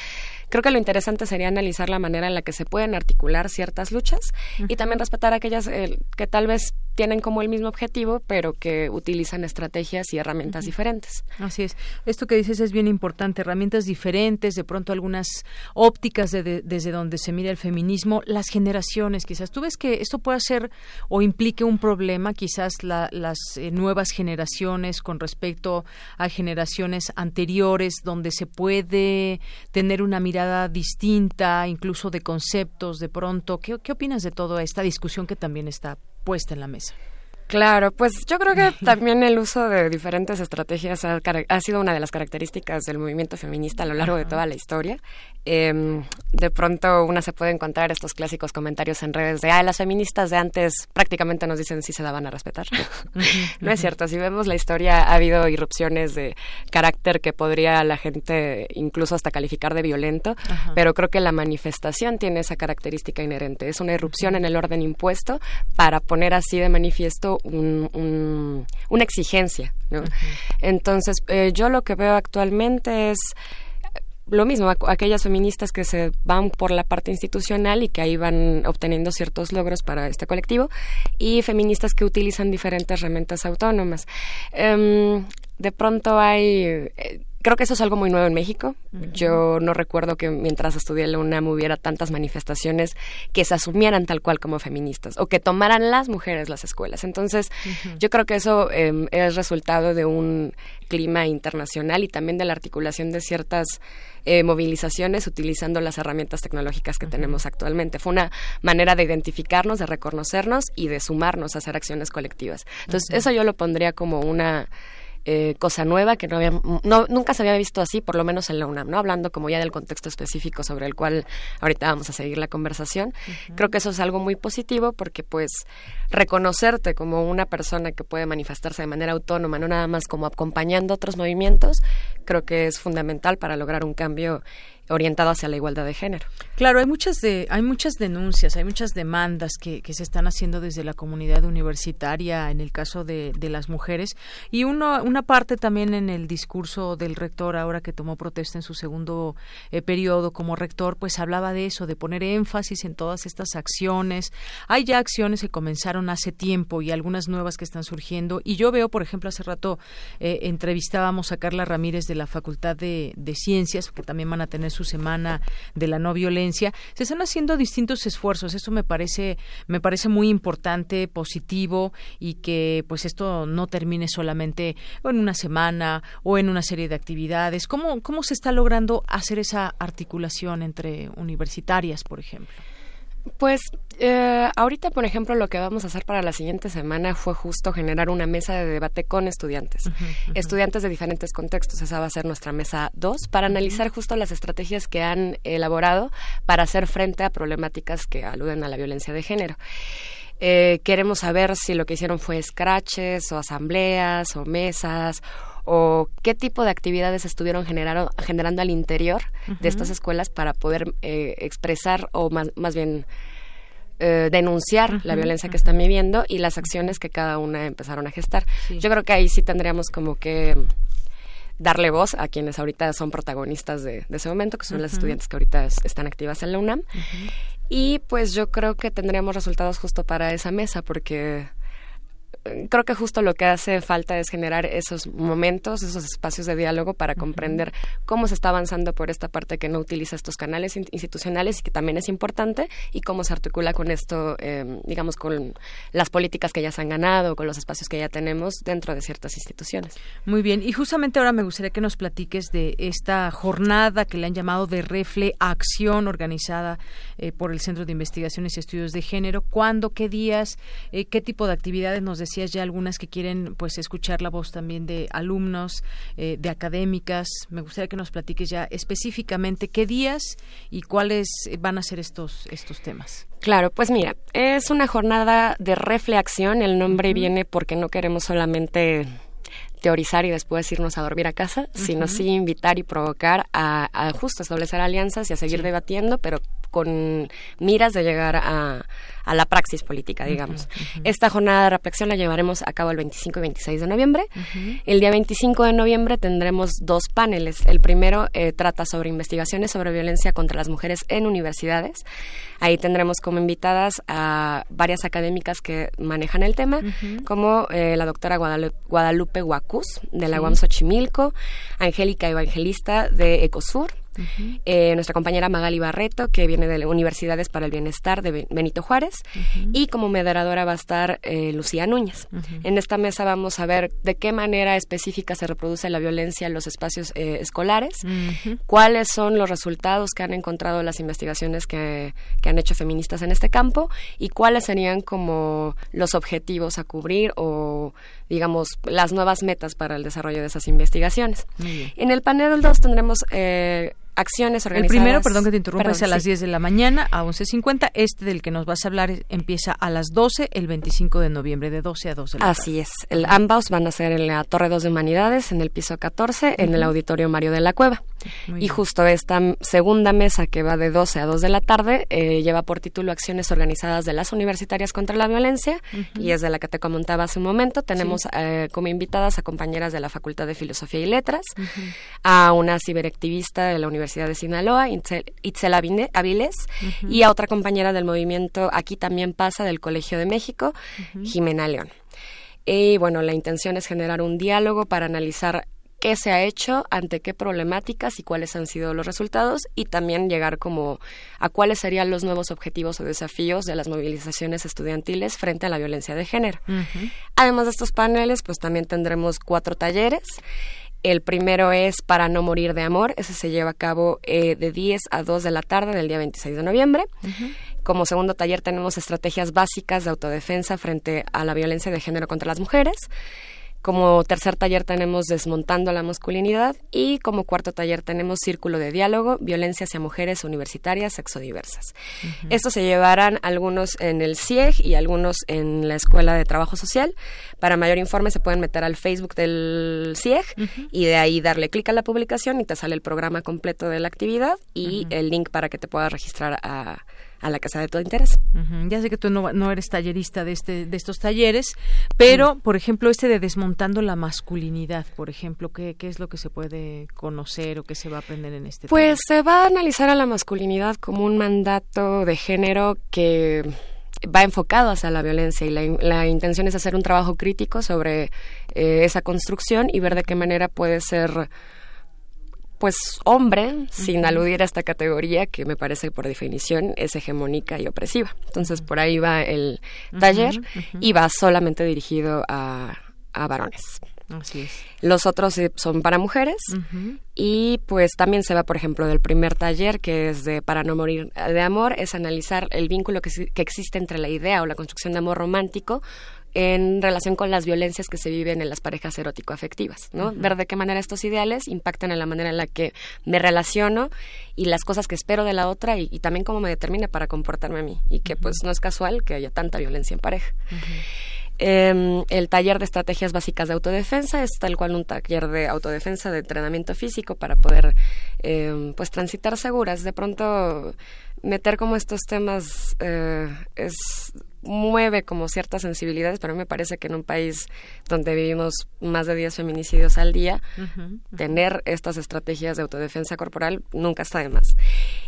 creo que lo interesante sería analizar la manera en la que se pueden articular ciertas luchas y también respetar aquellas eh, que tal vez tienen como el mismo objetivo, pero que utilizan estrategias y herramientas diferentes. Así es. Esto que dices es bien importante, herramientas diferentes, de pronto algunas ópticas desde donde se mira el feminismo, las generaciones, quizás. ¿Tú ves que esto puede ser o implique un problema, quizás las eh, nuevas generaciones con respecto a generaciones anteriores, donde se puede tener una mirada distinta, incluso de conceptos, de pronto? ¿Qué, qué opinas de toda esta discusión que también está puesta en la mesa. Claro, pues yo creo que también el uso de diferentes estrategias ha, sido una de las características del movimiento feminista a lo largo de toda la historia. Em, de pronto una se puede encontrar estos clásicos comentarios en redes de, ah, las feministas de antes prácticamente nos dicen si se daban a respetar. no es cierto, si vemos la historia ha habido irrupciones de carácter que podría la gente incluso hasta calificar de violento, pero creo que la manifestación tiene esa característica inherente. Es una irrupción en el orden impuesto para poner así de manifiesto una exigencia. Entonces, eh, yo lo que veo actualmente es lo mismo, aquellas feministas que se van por la parte institucional y que ahí van obteniendo ciertos logros para este colectivo, y feministas que utilizan diferentes herramientas autónomas. Em, de pronto hay eh, creo que eso es algo muy nuevo en México. Yo no recuerdo que mientras estudié en la UNAM hubiera tantas manifestaciones que se asumieran tal cual como feministas o que tomaran las mujeres las escuelas. Entonces, yo creo que eso em, es resultado de un clima internacional y también de la articulación de ciertas eh, movilizaciones utilizando las herramientas tecnológicas que tenemos actualmente. Fue una manera de identificarnos, de reconocernos y de sumarnos a hacer acciones colectivas. Entonces, eso yo lo pondría como una eh, cosa nueva que no había, no, nunca se había visto así, por lo menos en la UNAM, ¿no? Hablando como ya del contexto específico sobre el cual ahorita vamos a seguir la conversación. Creo que eso es algo muy positivo porque pues reconocerte como una persona que puede manifestarse de manera autónoma, no nada más como acompañando otros movimientos, creo que es fundamental para lograr un cambio orientado hacia la igualdad de género. Claro, hay muchas de, hay muchas denuncias, hay muchas demandas que, que se están haciendo desde la comunidad universitaria en el caso de, de las mujeres y uno, una parte también en el discurso del rector ahora que tomó protesta en su segundo eh, periodo como rector, pues hablaba de eso, de poner énfasis en todas estas acciones. Hay ya acciones que comenzaron hace tiempo y algunas nuevas que están surgiendo y yo veo, por ejemplo, hace rato eh, entrevistábamos a Carla Ramírez de la Facultad de, de Ciencias, que también van a tener su semana de la no violencia, se están haciendo distintos esfuerzos. Eso me parece, me parece muy importante, positivo y que pues esto no termine solamente en una semana o en una serie de actividades. ¿Cómo, cómo se está logrando hacer esa articulación entre universitarias, por ejemplo? Pues eh, ahorita, por ejemplo, lo que vamos a hacer para la siguiente semana fue justo generar una mesa de debate con estudiantes, estudiantes de diferentes contextos. Esa va a ser nuestra mesa 2 para analizar justo las estrategias que han elaborado para hacer frente a problemáticas que aluden a la violencia de género. Eh, queremos saber si lo que hicieron fue scratches o asambleas o mesas o qué tipo de actividades estuvieron generando al interior de estas escuelas para poder eh, expresar o más, más bien eh, denunciar la violencia que están viviendo y las acciones que cada una empezaron a gestar. Yo creo que ahí sí tendríamos como que darle voz a quienes ahorita son protagonistas de, ese momento, que son las estudiantes que ahorita están activas en la UNAM. Y pues yo creo que tendríamos resultados justo para esa mesa, porque creo que justo lo que hace falta es generar esos momentos, esos espacios de diálogo para comprender cómo se está avanzando por esta parte que no utiliza estos canales institucionales y que también es importante y cómo se articula con esto, eh, digamos, con las políticas que ya se han ganado, con los espacios que ya tenemos dentro de ciertas instituciones. Muy bien, y justamente ahora me gustaría que nos platiques de esta jornada que le han llamado de Refle Acción organizada eh, por el Centro de Investigaciones y Estudios de Género. ¿Cuándo? ¿Qué días? Eh, ¿Qué tipo de actividades? Nos decías ya algunas que quieren pues escuchar la voz también de alumnos, eh, de académicas. Me gustaría que nos platiques ya específicamente qué días y cuáles van a ser estos, estos temas. Claro, pues mira, es una jornada de reflexión. El nombre viene porque no queremos solamente teorizar y después irnos a dormir a casa, sino sí invitar y provocar a, a, justo establecer alianzas y a seguir debatiendo, pero con miras de llegar a, a la praxis política, digamos. Esta jornada de reflexión la llevaremos a cabo el 25 y 26 de noviembre. El día 25 de noviembre tendremos dos paneles. El primero eh, trata sobre investigaciones sobre violencia contra las mujeres en universidades. Ahí tendremos como invitadas a varias académicas que manejan el tema, como eh, la doctora Guadalupe, Guadalupe Huacuz, de la UAM Xochimilco, Angélica Evangelista de Ecosur, eh, nuestra compañera Magali Barreto, que viene de Universidades para el Bienestar de Benito Juárez, y como moderadora va a estar eh, Lucía Núñez. En esta mesa vamos a ver de qué manera específica se reproduce la violencia en los espacios eh, escolares, cuáles son los resultados que han encontrado las investigaciones que, que han hecho feministas en este campo y cuáles serían como los objetivos a cubrir o digamos, las nuevas metas para el desarrollo de esas investigaciones. En el panel 2 tendremos eh, acciones organizadas. El primero, perdón que te interrumpa, es a las 10 de la mañana a 11.50. Este del que nos vas a hablar empieza a las 12 el 25 de noviembre, de 12 a 12 de la Así es. El, ambos van a ser en la Torre 2 de Humanidades, en el piso 14, en el Auditorio Mario de la Cueva. Y justo esta segunda mesa que va de 12 a 2 de la tarde eh, lleva por título Acciones organizadas de las universitarias contra la violencia y es de la que te comentaba hace un momento. Tenemos eh, como invitadas a compañeras de la Facultad de Filosofía y Letras, a una ciberactivista de la Universidad de Sinaloa, Itzel, Aviles, y a otra compañera del movimiento Aquí también pasa del Colegio de México, Jimena León. Y bueno, la intención es generar un diálogo para analizar qué se ha hecho, ante qué problemáticas y cuáles han sido los resultados y también llegar como a cuáles serían los nuevos objetivos o desafíos de las movilizaciones estudiantiles frente a la violencia de género. Además de estos paneles, pues también tendremos cuatro talleres el primero es Para no morir de amor. Ese se lleva a cabo eh, de 10 a 2 de la tarde del día 26 de noviembre. Como segundo taller tenemos estrategias básicas de autodefensa frente a la violencia de género contra las mujeres. Como tercer taller tenemos Desmontando la masculinidad y como cuarto taller tenemos Círculo de diálogo, violencia hacia mujeres universitarias sexodiversas. Estos se llevarán algunos en el CIEG y algunos en la Escuela de Trabajo Social. Para mayor informe se pueden meter al Facebook del CIEG y de ahí darle clic a la publicación y te sale el programa completo de la actividad y el link para que te puedas registrar a a la casa de todo interés. Ya sé que tú no, eres tallerista de, este, de estos talleres, pero, por ejemplo, este de desmontando la masculinidad, por ejemplo, ¿qué, ¿qué es lo que se puede conocer o qué se va a aprender en este Pues se va a analizar a la masculinidad como un mandato de género que va enfocado hacia la violencia y la, intención es hacer un trabajo crítico sobre eh, esa construcción y ver de qué manera puede ser pues hombre, sin aludir a esta categoría que me parece por definición es hegemónica y opresiva. Entonces por ahí va el taller y va solamente dirigido a, a varones. Así es. Los otros son para mujeres y pues también se va, por ejemplo, del primer taller que es de Para no morir de amor, es analizar el vínculo que, que existe entre la idea o la construcción de amor romántico en relación con las violencias que se viven en las parejas erótico-afectivas, ¿no? Ver de qué manera estos ideales impactan en la manera en la que me relaciono y las cosas que espero de la otra y, también cómo me determina para comportarme a mí y que pues no es casual que haya tanta violencia en pareja. Em, el taller de estrategias básicas de autodefensa es tal cual un taller de autodefensa de entrenamiento físico para poder em, pues transitar seguras. De pronto meter como estos temas eh, es mueve como ciertas sensibilidades, pero me parece que en un país donde vivimos más de 10 feminicidios al día, tener estas estrategias de autodefensa corporal nunca está de más.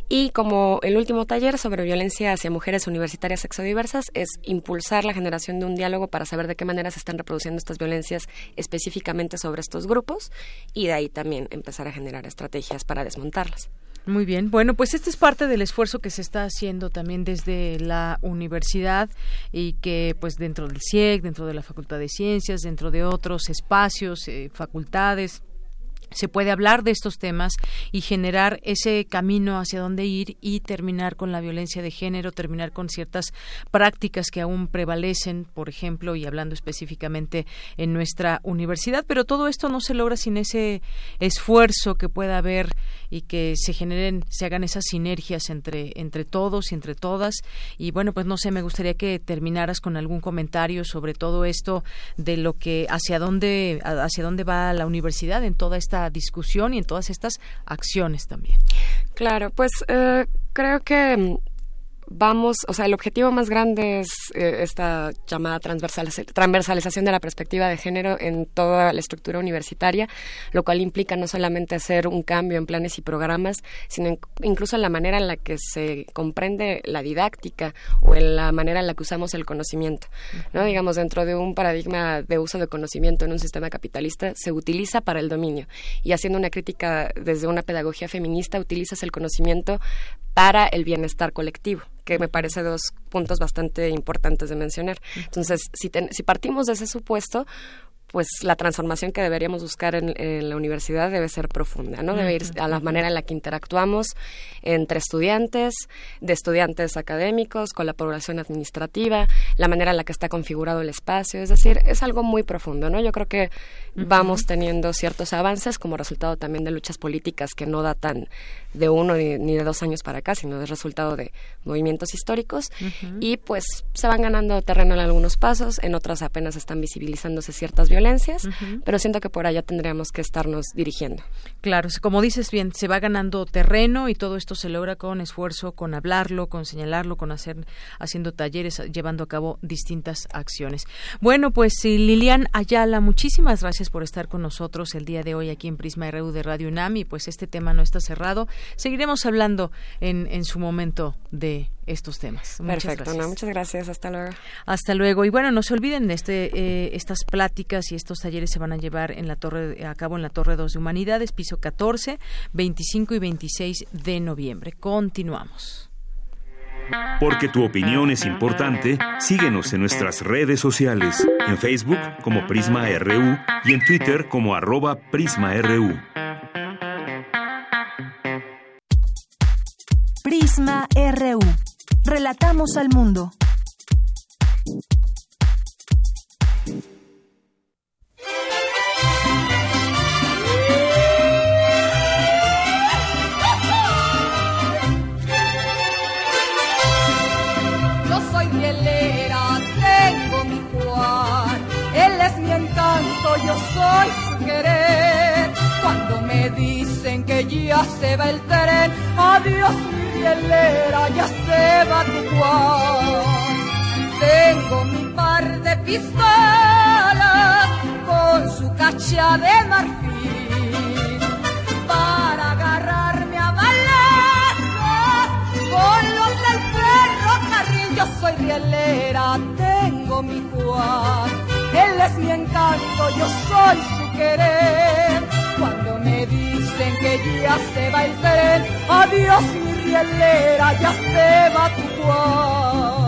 Y como el último taller sobre violencia hacia mujeres universitarias sexodiversas es impulsar la generación de un diálogo para saber de qué manera se están reproduciendo estas violencias específicamente sobre estos grupos y de ahí también empezar a generar estrategias para desmontarlas. Muy bien. Bueno, pues este es parte del esfuerzo que se está haciendo también desde la universidad y que pues dentro del CIEC, dentro de la Facultad de Ciencias, dentro de otros espacios, eh, facultades, se puede hablar de estos temas y generar ese camino hacia dónde ir y terminar con la violencia de género, terminar con ciertas prácticas que aún prevalecen, por ejemplo, y hablando específicamente en nuestra universidad, pero todo esto no se logra sin ese esfuerzo que pueda haber y que se generen, se hagan esas sinergias entre entre todos y entre todas. Y bueno, pues no sé, me gustaría que terminaras con algún comentario sobre todo esto de lo que hacia dónde hacia dónde va la universidad en toda esta discusión y en todas estas acciones también. Claro, pues eh, creo que vamos, o sea, el objetivo más grande es eh, esta llamada transversalización de la perspectiva de género en toda la estructura universitaria, lo cual implica no solamente hacer un cambio en planes y programas, sino incluso en la manera en la que se comprende la didáctica o en la manera en la que usamos el conocimiento. ¿no? Digamos, dentro de un paradigma de uso de conocimiento en un sistema capitalista, se utiliza para el dominio. Y haciendo una crítica desde una pedagogía feminista, utilizas el conocimiento para el bienestar colectivo que me parece dos puntos bastante importantes de mencionar. Entonces, si, si partimos de ese supuesto, pues la transformación que deberíamos buscar en, la universidad debe ser profunda, ¿no? Debe ir a la manera en la que interactuamos entre estudiantes, de estudiantes académicos, con la población administrativa, la manera en la que está configurado el espacio, es decir, es algo muy profundo, ¿no? Yo creo que vamos teniendo ciertos avances como resultado también de luchas políticas que no datan de uno ni, de dos años para acá, sino de resultado de movimientos históricos. Y pues se van ganando terreno en algunos pasos, en otras apenas están visibilizándose ciertas violencias, pero siento que por allá tendríamos que estarnos dirigiendo. Claro, como dices bien, se va ganando terreno y todo esto se logra con esfuerzo, con hablarlo, con señalarlo, con hacer haciendo talleres, llevando a cabo distintas acciones. Bueno, pues Lilian Ayala, muchísimas gracias por estar con nosotros el día de hoy aquí en Prisma RU de Radio UNAM y pues este tema no está cerrado seguiremos hablando en, en su momento de estos temas. Muchas Perfecto, gracias. muchas gracias, hasta luego. Hasta luego. Y bueno, no se olviden, este, eh, estas pláticas y estos talleres se van a llevar en la torre, a cabo en la Torre 2 de Humanidades, piso 14, 25 y 26 de noviembre. Continuamos. Porque tu opinión es importante, síguenos en nuestras redes sociales, en Facebook como Prisma RU y en Twitter como arroba PrismaRU. Prisma RU. Relatamos al mundo. Yo soy rielera, tengo mi Juan. Él es mi encanto, yo soy su querer. Cuando me dicen que ya se va el tren, adiós ya se va tu Juan. Tengo mi par de pistolas con su cacha de marfil para agarrarme a balazos con los del ferrocarril. Yo soy rielera, tengo mi Juan. Él es mi encanto, yo soy su querer. Me dicen que ya se va el tren, adiós mi rielera ya se va tu Juan.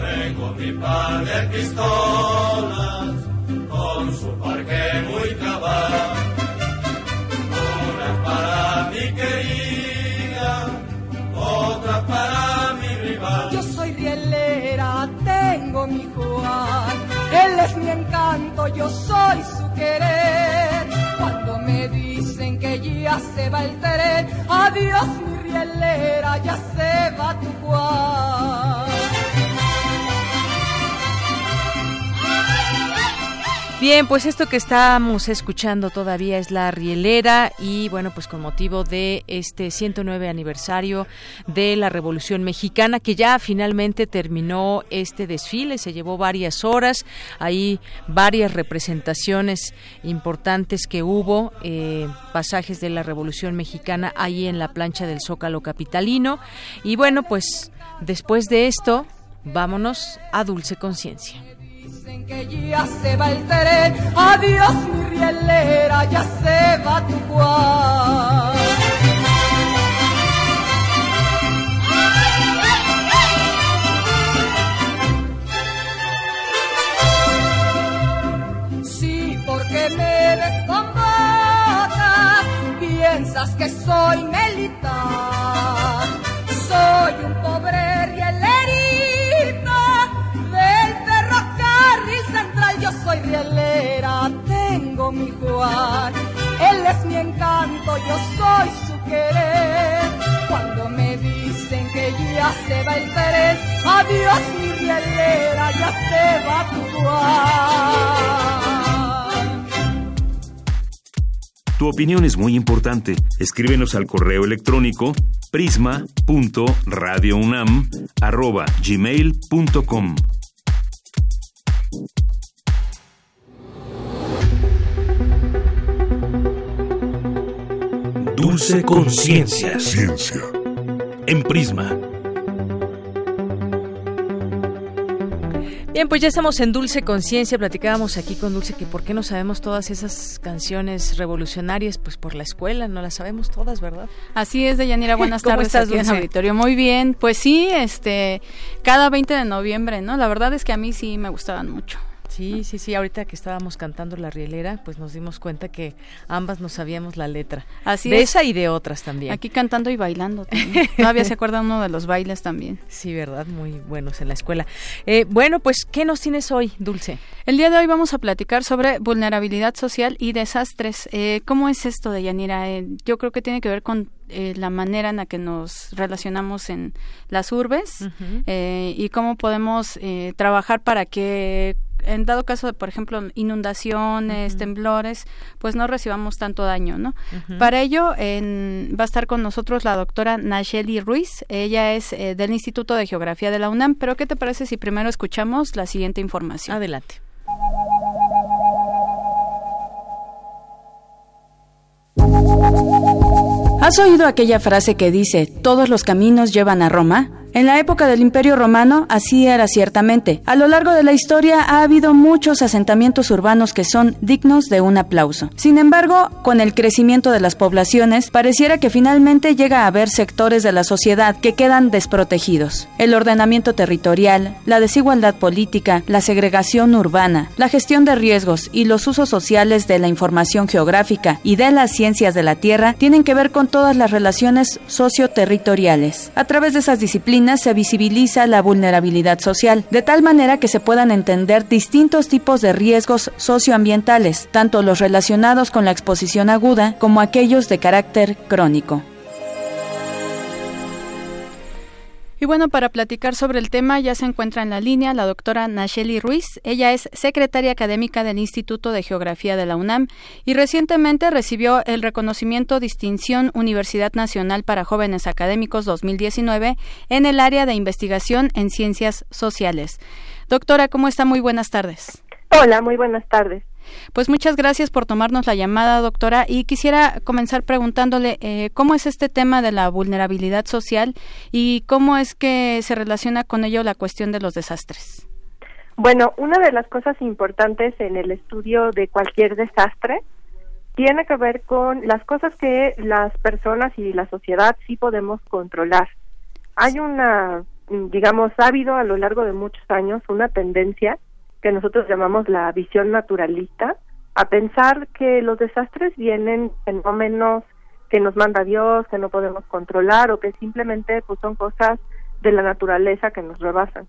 Tengo mi par de pistolas mi Juan. Él es mi encanto, yo soy su querer. Cuando me dicen que ya se va el tren, adiós mi rielera, ya se va tu Juan. Bien, pues esto que estamos escuchando todavía es la rielera y bueno, pues con motivo de este 109 aniversario de la Revolución Mexicana que ya finalmente terminó este desfile, se llevó varias horas, hay varias representaciones importantes que hubo, eh, pasajes de la Revolución Mexicana ahí en la plancha del Zócalo Capitalino y bueno, pues después de esto, vámonos a Dulce Conciencia que ya se va el tren, adiós mi rielera, ya se va tu Juan. Sí, porque me desconvotas, piensas que soy militar, yo soy rielera, tengo mi Juan. Él es mi encanto, yo soy su querer. Cuando me dicen que ya se va el tren, adiós mi rielera, ya se va tu Juan. Tu opinión es muy importante. Escríbenos al correo electrónico prisma.radiounam@gmail.com. Dulce Conciencia. Ciencia. En Prisma. Bien, pues ya estamos en Dulce Conciencia. Platicábamos aquí con Dulce que por qué no sabemos todas esas canciones revolucionarias, pues por la escuela, no las sabemos todas, ¿verdad? Así es, Deyanira. Buenas tardes estás, aquí en auditorio. Muy bien. Pues sí, este, cada 20 de noviembre, ¿no? La verdad es que a mí sí me gustaban mucho. Sí, sí, sí. Ahorita que estábamos cantando la rielera, pues nos dimos cuenta que ambas no sabíamos la letra. Así de es. esa y de otras también. Aquí cantando y bailando. También. Todavía se acuerda uno de los bailes también. Sí, verdad, muy buenos en la escuela. Eh, bueno, pues, ¿qué nos tienes hoy, Dulce? El día de hoy vamos a platicar sobre vulnerabilidad social y desastres. Eh, ¿Cómo es esto de Yanira? Eh, yo creo que tiene que ver con eh, la manera en la que nos relacionamos en las urbes uh -huh. eh, y cómo podemos eh, trabajar para que en dado caso de, por ejemplo, inundaciones, uh -huh. temblores, pues no recibamos tanto daño, ¿no? Uh -huh. Para ello en, va a estar con nosotros la doctora Nacheli Ruiz. Ella es eh, del Instituto de Geografía de la UNAM. Pero ¿qué te parece si primero escuchamos la siguiente información? Adelante. ¿Has oído aquella frase que dice, todos los caminos llevan a Roma? En la época del Imperio Romano así era ciertamente. A lo largo de la historia ha habido muchos asentamientos urbanos que son dignos de un aplauso. Sin embargo, con el crecimiento de las poblaciones, pareciera que finalmente llega a haber sectores de la sociedad que quedan desprotegidos. El ordenamiento territorial, la desigualdad política, la segregación urbana, la gestión de riesgos y los usos sociales de la información geográfica y de las ciencias de la tierra tienen que ver con todas las relaciones socioterritoriales. A través de esas disciplinas se visibiliza la vulnerabilidad social, de tal manera que se puedan entender distintos tipos de riesgos socioambientales, tanto los relacionados con la exposición aguda como aquellos de carácter crónico. Y bueno, para platicar sobre el tema ya se encuentra en la línea la doctora Nacheli Ruiz. Ella es secretaria académica del Instituto de Geografía de la UNAM y recientemente recibió el reconocimiento Distinción Universidad Nacional para Jóvenes Académicos 2019 en el área de investigación en ciencias sociales. Doctora, ¿cómo está? Muy buenas tardes. Hola, muy buenas tardes. Pues muchas gracias por tomarnos la llamada, doctora. Y quisiera comenzar preguntándole eh, cómo es este tema de la vulnerabilidad social y cómo es que se relaciona con ello la cuestión de los desastres. Bueno, una de las cosas importantes en el estudio de cualquier desastre tiene que ver con las cosas que las personas y la sociedad sí podemos controlar. Hay una, digamos, ha habido a lo largo de muchos años una tendencia que nosotros llamamos la visión naturalista, a pensar que los desastres vienen fenómenos que nos manda Dios, que no podemos controlar o que simplemente pues, son cosas de la naturaleza que nos rebasan.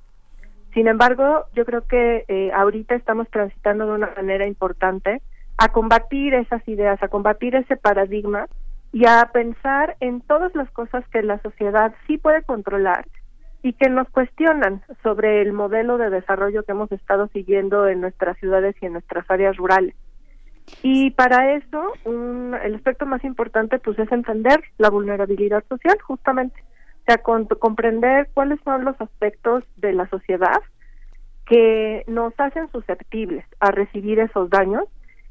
Sin embargo, yo creo que eh, ahorita estamos transitando de una manera importante a combatir esas ideas, a combatir ese paradigma y a pensar en todas las cosas que la sociedad sí puede controlar y que nos cuestionan sobre el modelo de desarrollo que hemos estado siguiendo en nuestras ciudades y en nuestras áreas rurales. Y para eso, el aspecto más importante pues es entender la vulnerabilidad social, justamente. O sea, comprender cuáles son los aspectos de la sociedad que nos hacen susceptibles a recibir esos daños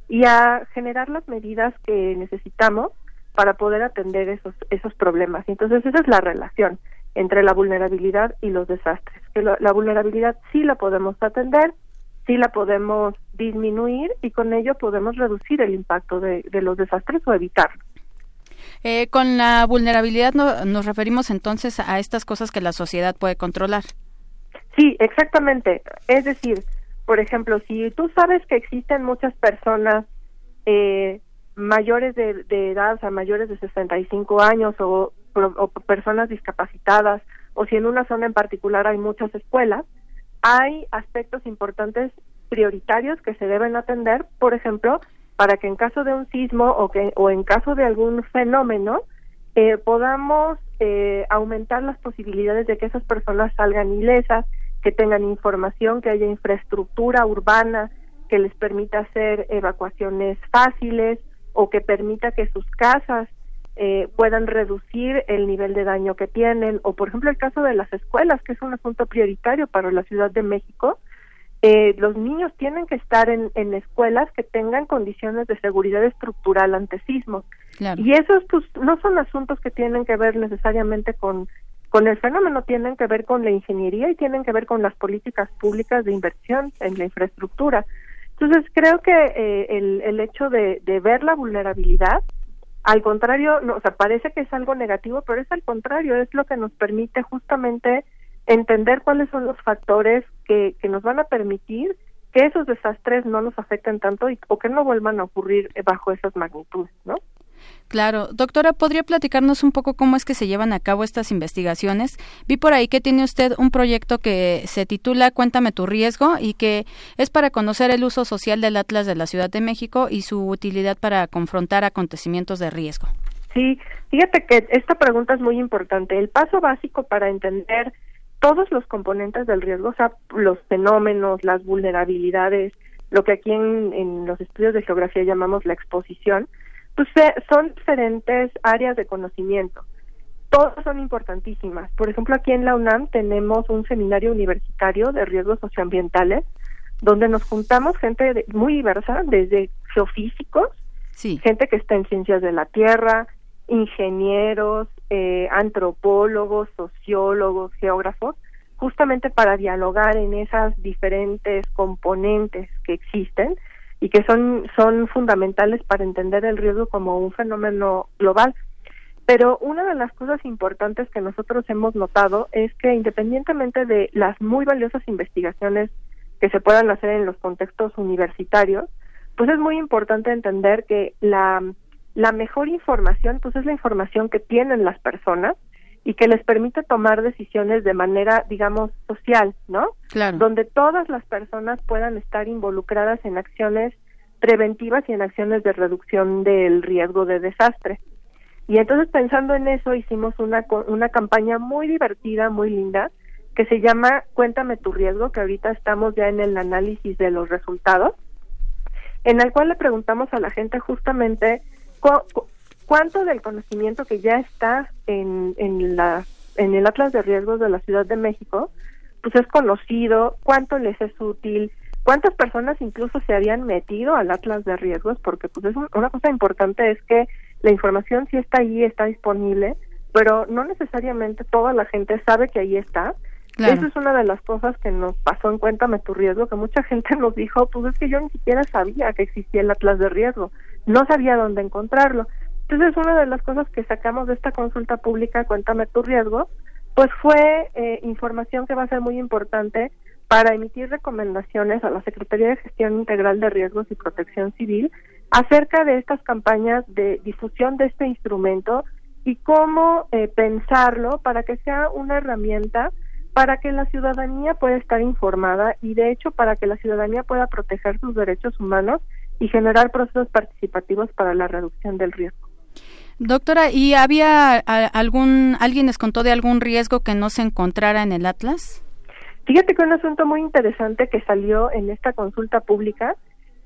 y a generar las medidas que necesitamos para poder atender esos esos problemas. Entonces esa es la relación entre la vulnerabilidad y los desastres. Que la vulnerabilidad sí la podemos atender, sí la podemos disminuir y con ello podemos reducir el impacto de, los desastres o evitarlo. Eh, con la vulnerabilidad nos referimos entonces a estas cosas que la sociedad puede controlar. Sí, exactamente. Es decir, por ejemplo, si tú sabes que existen muchas personas eh, mayores de, edad, o sea, mayores de 65 años o, o personas discapacitadas, o si en una zona en particular hay muchas escuelas, hay aspectos importantes prioritarios que se deben atender, por ejemplo, para que en caso de un sismo o, que, o en caso de algún fenómeno eh, podamos eh, aumentar las posibilidades de que esas personas salgan ilesas, que tengan información, que haya infraestructura urbana que les permita hacer evacuaciones fáciles o que permita que sus casas eh, puedan reducir el nivel de daño que tienen. O por ejemplo el caso de las escuelas que es un asunto prioritario para la Ciudad de México eh, los niños tienen que estar en, en, escuelas que tengan condiciones de seguridad estructural ante sismos. Y esos pues no son asuntos que tienen que ver necesariamente con con el fenómeno tienen que ver con la ingeniería y tienen que ver con las políticas públicas de inversión en la infraestructura. Entonces, creo que eh, el, el hecho de, de ver la vulnerabilidad, al contrario, no, o sea, parece que es algo negativo, pero es al contrario, es lo que nos permite justamente entender cuáles son los factores que, que nos van a permitir que esos desastres no nos afecten tanto y, o que no vuelvan a ocurrir bajo esas magnitudes, ¿no? Claro. Doctora, ¿podría platicarnos un poco cómo es que se llevan a cabo estas investigaciones? Vi por ahí que tiene usted un proyecto que se titula Cuéntame tu riesgo y que es para conocer el uso social del Atlas de la Ciudad de México y su utilidad para confrontar acontecimientos de riesgo. Sí, fíjate que esta pregunta es muy importante. El paso básico para entender todos los componentes del riesgo, o sea, los fenómenos, las vulnerabilidades, lo que aquí en, en los estudios de geografía llamamos la exposición, pues son diferentes áreas de conocimiento. Todas son importantísimas. Por ejemplo, aquí en la UNAM tenemos un seminario universitario de riesgos socioambientales donde nos juntamos gente muy diversa, desde geofísicos, gente que está en ciencias de la tierra, ingenieros, eh, antropólogos, sociólogos, geógrafos, justamente para dialogar en esas diferentes componentes que existen y que son, son fundamentales para entender el riesgo como un fenómeno global. Pero una de las cosas importantes que nosotros hemos notado es que independientemente de las muy valiosas investigaciones que se puedan hacer en los contextos universitarios, pues es muy importante entender que la, la mejor información pues es la información que tienen las personas y que les permite tomar decisiones de manera, digamos, social, ¿no? Claro. Donde todas las personas puedan estar involucradas en acciones preventivas y en acciones de reducción del riesgo de desastre. Y entonces pensando en eso hicimos una, una campaña muy divertida, muy linda, que se llama Cuéntame tu riesgo, que ahorita estamos ya en el análisis de los resultados, en el cual le preguntamos a la gente justamente cuánto del conocimiento que ya está en, en, la, en el Atlas de Riesgos de la Ciudad de México, pues es conocido, cuánto les es útil, cuántas personas incluso se habían metido al Atlas de Riesgos, porque pues es una cosa importante es que la información sí está ahí, está disponible, pero no necesariamente toda la gente sabe que ahí está. Eso es una de las cosas que nos pasó en Cuéntame tu riesgo, que mucha gente nos dijo, pues es que yo ni siquiera sabía que existía el Atlas de Riesgo, no sabía dónde encontrarlo. Entonces, una de las cosas que sacamos de esta consulta pública, Cuéntame tu riesgo, pues fue eh, información que va a ser muy importante para emitir recomendaciones a la Secretaría de Gestión Integral de Riesgos y Protección Civil acerca de estas campañas de difusión de este instrumento y cómo eh, pensarlo para que sea una herramienta para que la ciudadanía pueda estar informada y de hecho para que la ciudadanía pueda proteger sus derechos humanos y generar procesos participativos para la reducción del riesgo. Doctora, ¿y había algún, alguien les contó de algún riesgo que no se encontrara en el Atlas? Fíjate que un asunto muy interesante que salió en esta consulta pública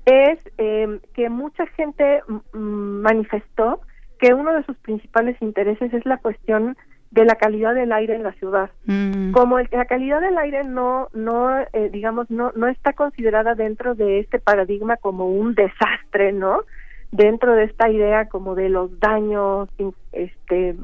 es em, que mucha gente manifestó que uno de sus principales intereses es la cuestión de la calidad del aire en la ciudad. Mm. Como la calidad del aire no, no eh, digamos, no, no está considerada dentro de este paradigma como un desastre, ¿no? Dentro de esta idea como de los daños, este,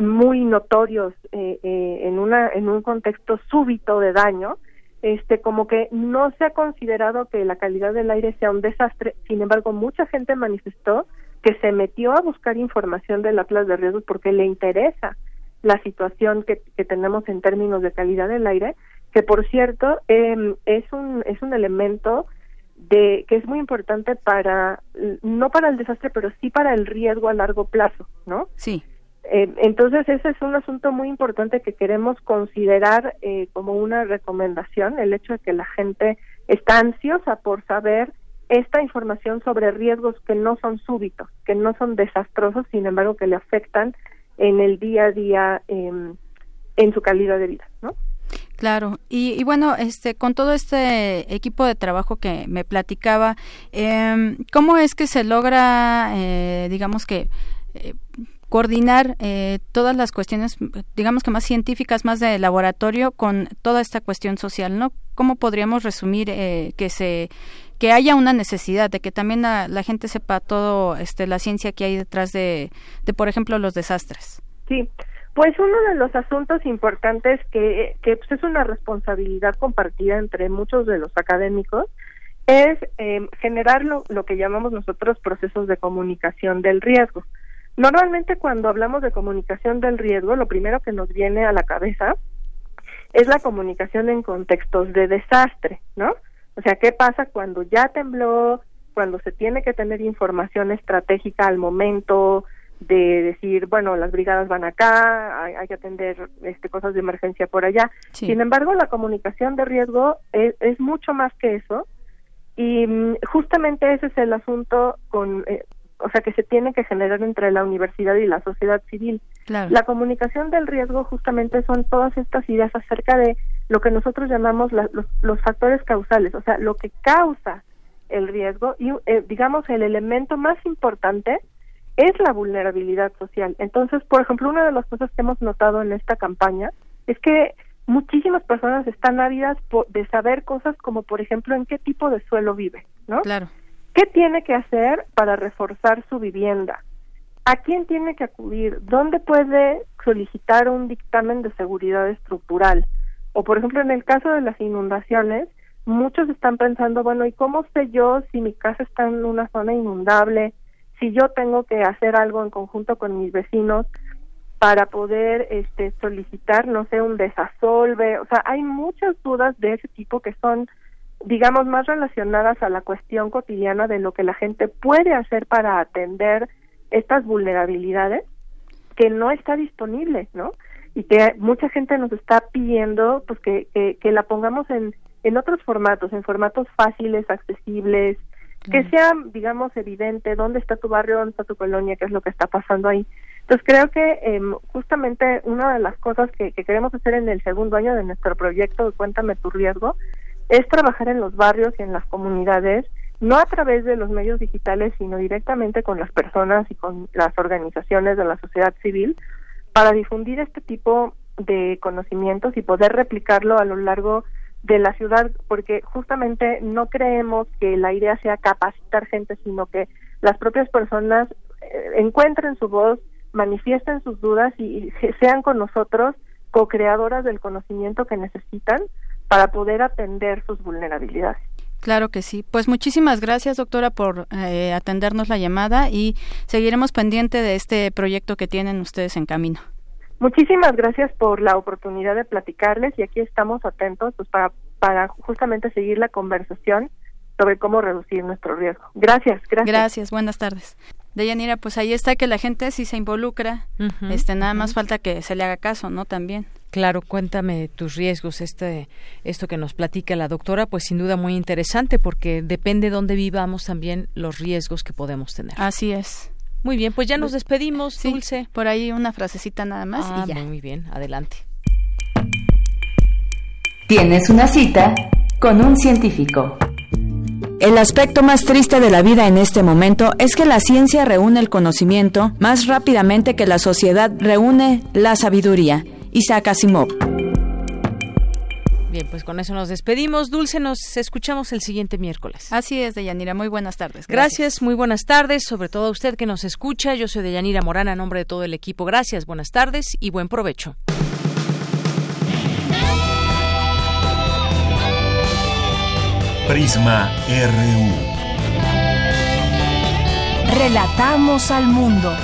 muy notorios eh, eh, en una, en un contexto súbito de daño, este, como que no se ha considerado que la calidad del aire sea un desastre. Sin embargo, mucha gente manifestó que se metió a buscar información del Atlas de Riesgos porque le interesa la situación que, que tenemos en términos de calidad del aire, que por cierto eh, es un es un elemento de que es muy importante para no para el desastre, pero sí para el riesgo a largo plazo, ¿no? Sí. Eh, entonces ese es un asunto muy importante que queremos considerar eh, como una recomendación, el hecho de que la gente está ansiosa por saber esta información sobre riesgos que no son súbitos, que no son desastrosos, sin embargo que le afectan en el día a día em, en su calidad de vida, ¿no? Claro, y, bueno, este, con todo este equipo de trabajo que me platicaba, eh, ¿cómo es que se logra, eh, digamos que, eh, coordinar eh, todas las cuestiones, digamos que más científicas, más de laboratorio, con toda esta cuestión social, ¿no? ¿Cómo podríamos resumir que se que haya una necesidad de que también la, gente sepa todo este la ciencia que hay detrás de, de por ejemplo los desastres sí pues uno de los asuntos importantes que, que pues, es una responsabilidad compartida entre muchos de los académicos es eh, generar lo, lo que llamamos nosotros procesos de comunicación del riesgo. Normalmente cuando hablamos de comunicación del riesgo, lo primero que nos viene a la cabeza es la comunicación en contextos de desastre, ¿no? O sea, ¿qué pasa cuando ya tembló, cuando se tiene que tener información estratégica al momento de decir, bueno, las brigadas van acá, hay, que atender este, cosas de emergencia por allá. Sin embargo, la comunicación de riesgo es, es mucho más que eso y mm, justamente ese es el asunto con eh, o sea que se tiene que generar entre la universidad y la sociedad civil. La comunicación del riesgo justamente son todas estas ideas acerca de lo que nosotros llamamos los, los, factores causales, o sea, lo que causa el riesgo y eh, digamos el elemento más importante es la vulnerabilidad social. Entonces, por ejemplo, una de las cosas que hemos notado en esta campaña es que muchísimas personas están ávidas de saber cosas como, por ejemplo, en qué tipo de suelo vive, ¿no? Claro. ¿Qué tiene que hacer para reforzar su vivienda? ¿A quién tiene que acudir? ¿Dónde puede solicitar un dictamen de seguridad estructural? O, por ejemplo, en el caso de las inundaciones, muchos están pensando, bueno, ¿y cómo sé yo si mi casa está en una zona inundable? Si yo tengo que hacer algo en conjunto con mis vecinos para poder este, solicitar, no sé, un desasolve. O sea, hay muchas dudas de ese tipo que son digamos, más relacionadas a la cuestión cotidiana de lo que la gente puede hacer para atender estas vulnerabilidades que no está disponible, ¿no? Y que mucha gente nos está pidiendo pues que, que, la pongamos en, en otros formatos, en formatos fáciles, accesibles, que sea, digamos, evidente dónde está tu barrio, dónde está tu colonia, qué es lo que está pasando ahí. Entonces creo que eh, justamente una de las cosas que, que queremos hacer en el segundo año de nuestro proyecto de Cuéntame tu riesgo es trabajar en los barrios y en las comunidades, no a través de los medios digitales, sino directamente con las personas y con las organizaciones de la sociedad civil, para difundir este tipo de conocimientos y poder replicarlo a lo largo de la ciudad, porque justamente no creemos que la idea sea capacitar gente, sino que las propias personas eh, encuentren su voz, manifiesten sus dudas y sean con nosotros co-creadoras del conocimiento que necesitan para poder atender sus vulnerabilidades. Claro que sí. Pues muchísimas gracias, doctora, por eh, atendernos la llamada y seguiremos pendiente de este proyecto que tienen ustedes en camino. Muchísimas gracias por la oportunidad de platicarles y aquí estamos atentos pues, para, para justamente seguir la conversación sobre cómo reducir nuestro riesgo. Gracias, gracias. Gracias, buenas tardes. Deyanira, pues ahí está que la gente sí se involucra, este nada más falta que se le haga caso, ¿no? También. Claro, cuéntame tus riesgos, este, esto que nos platica la doctora, pues sin duda muy interesante porque depende de dónde vivamos también los riesgos que podemos tener. Así es. Muy bien, pues ya nos despedimos, Dulce. Por ahí una frasecita nada más Ah, y ya. Muy bien, adelante. Tienes una cita con un científico. El aspecto más triste de la vida en este momento es que la ciencia reúne el conocimiento más rápidamente que la sociedad reúne la sabiduría. Isaac Asimov. Bien, pues con eso nos despedimos. Dulce, nos escuchamos el siguiente miércoles. Así es, Deyanira. Muy buenas tardes. Gracias. muy buenas tardes, sobre todo a usted que nos escucha. Yo soy Deyanira Morán a nombre de todo el equipo. Gracias, buenas tardes y buen provecho. Prisma RU. Relatamos al mundo.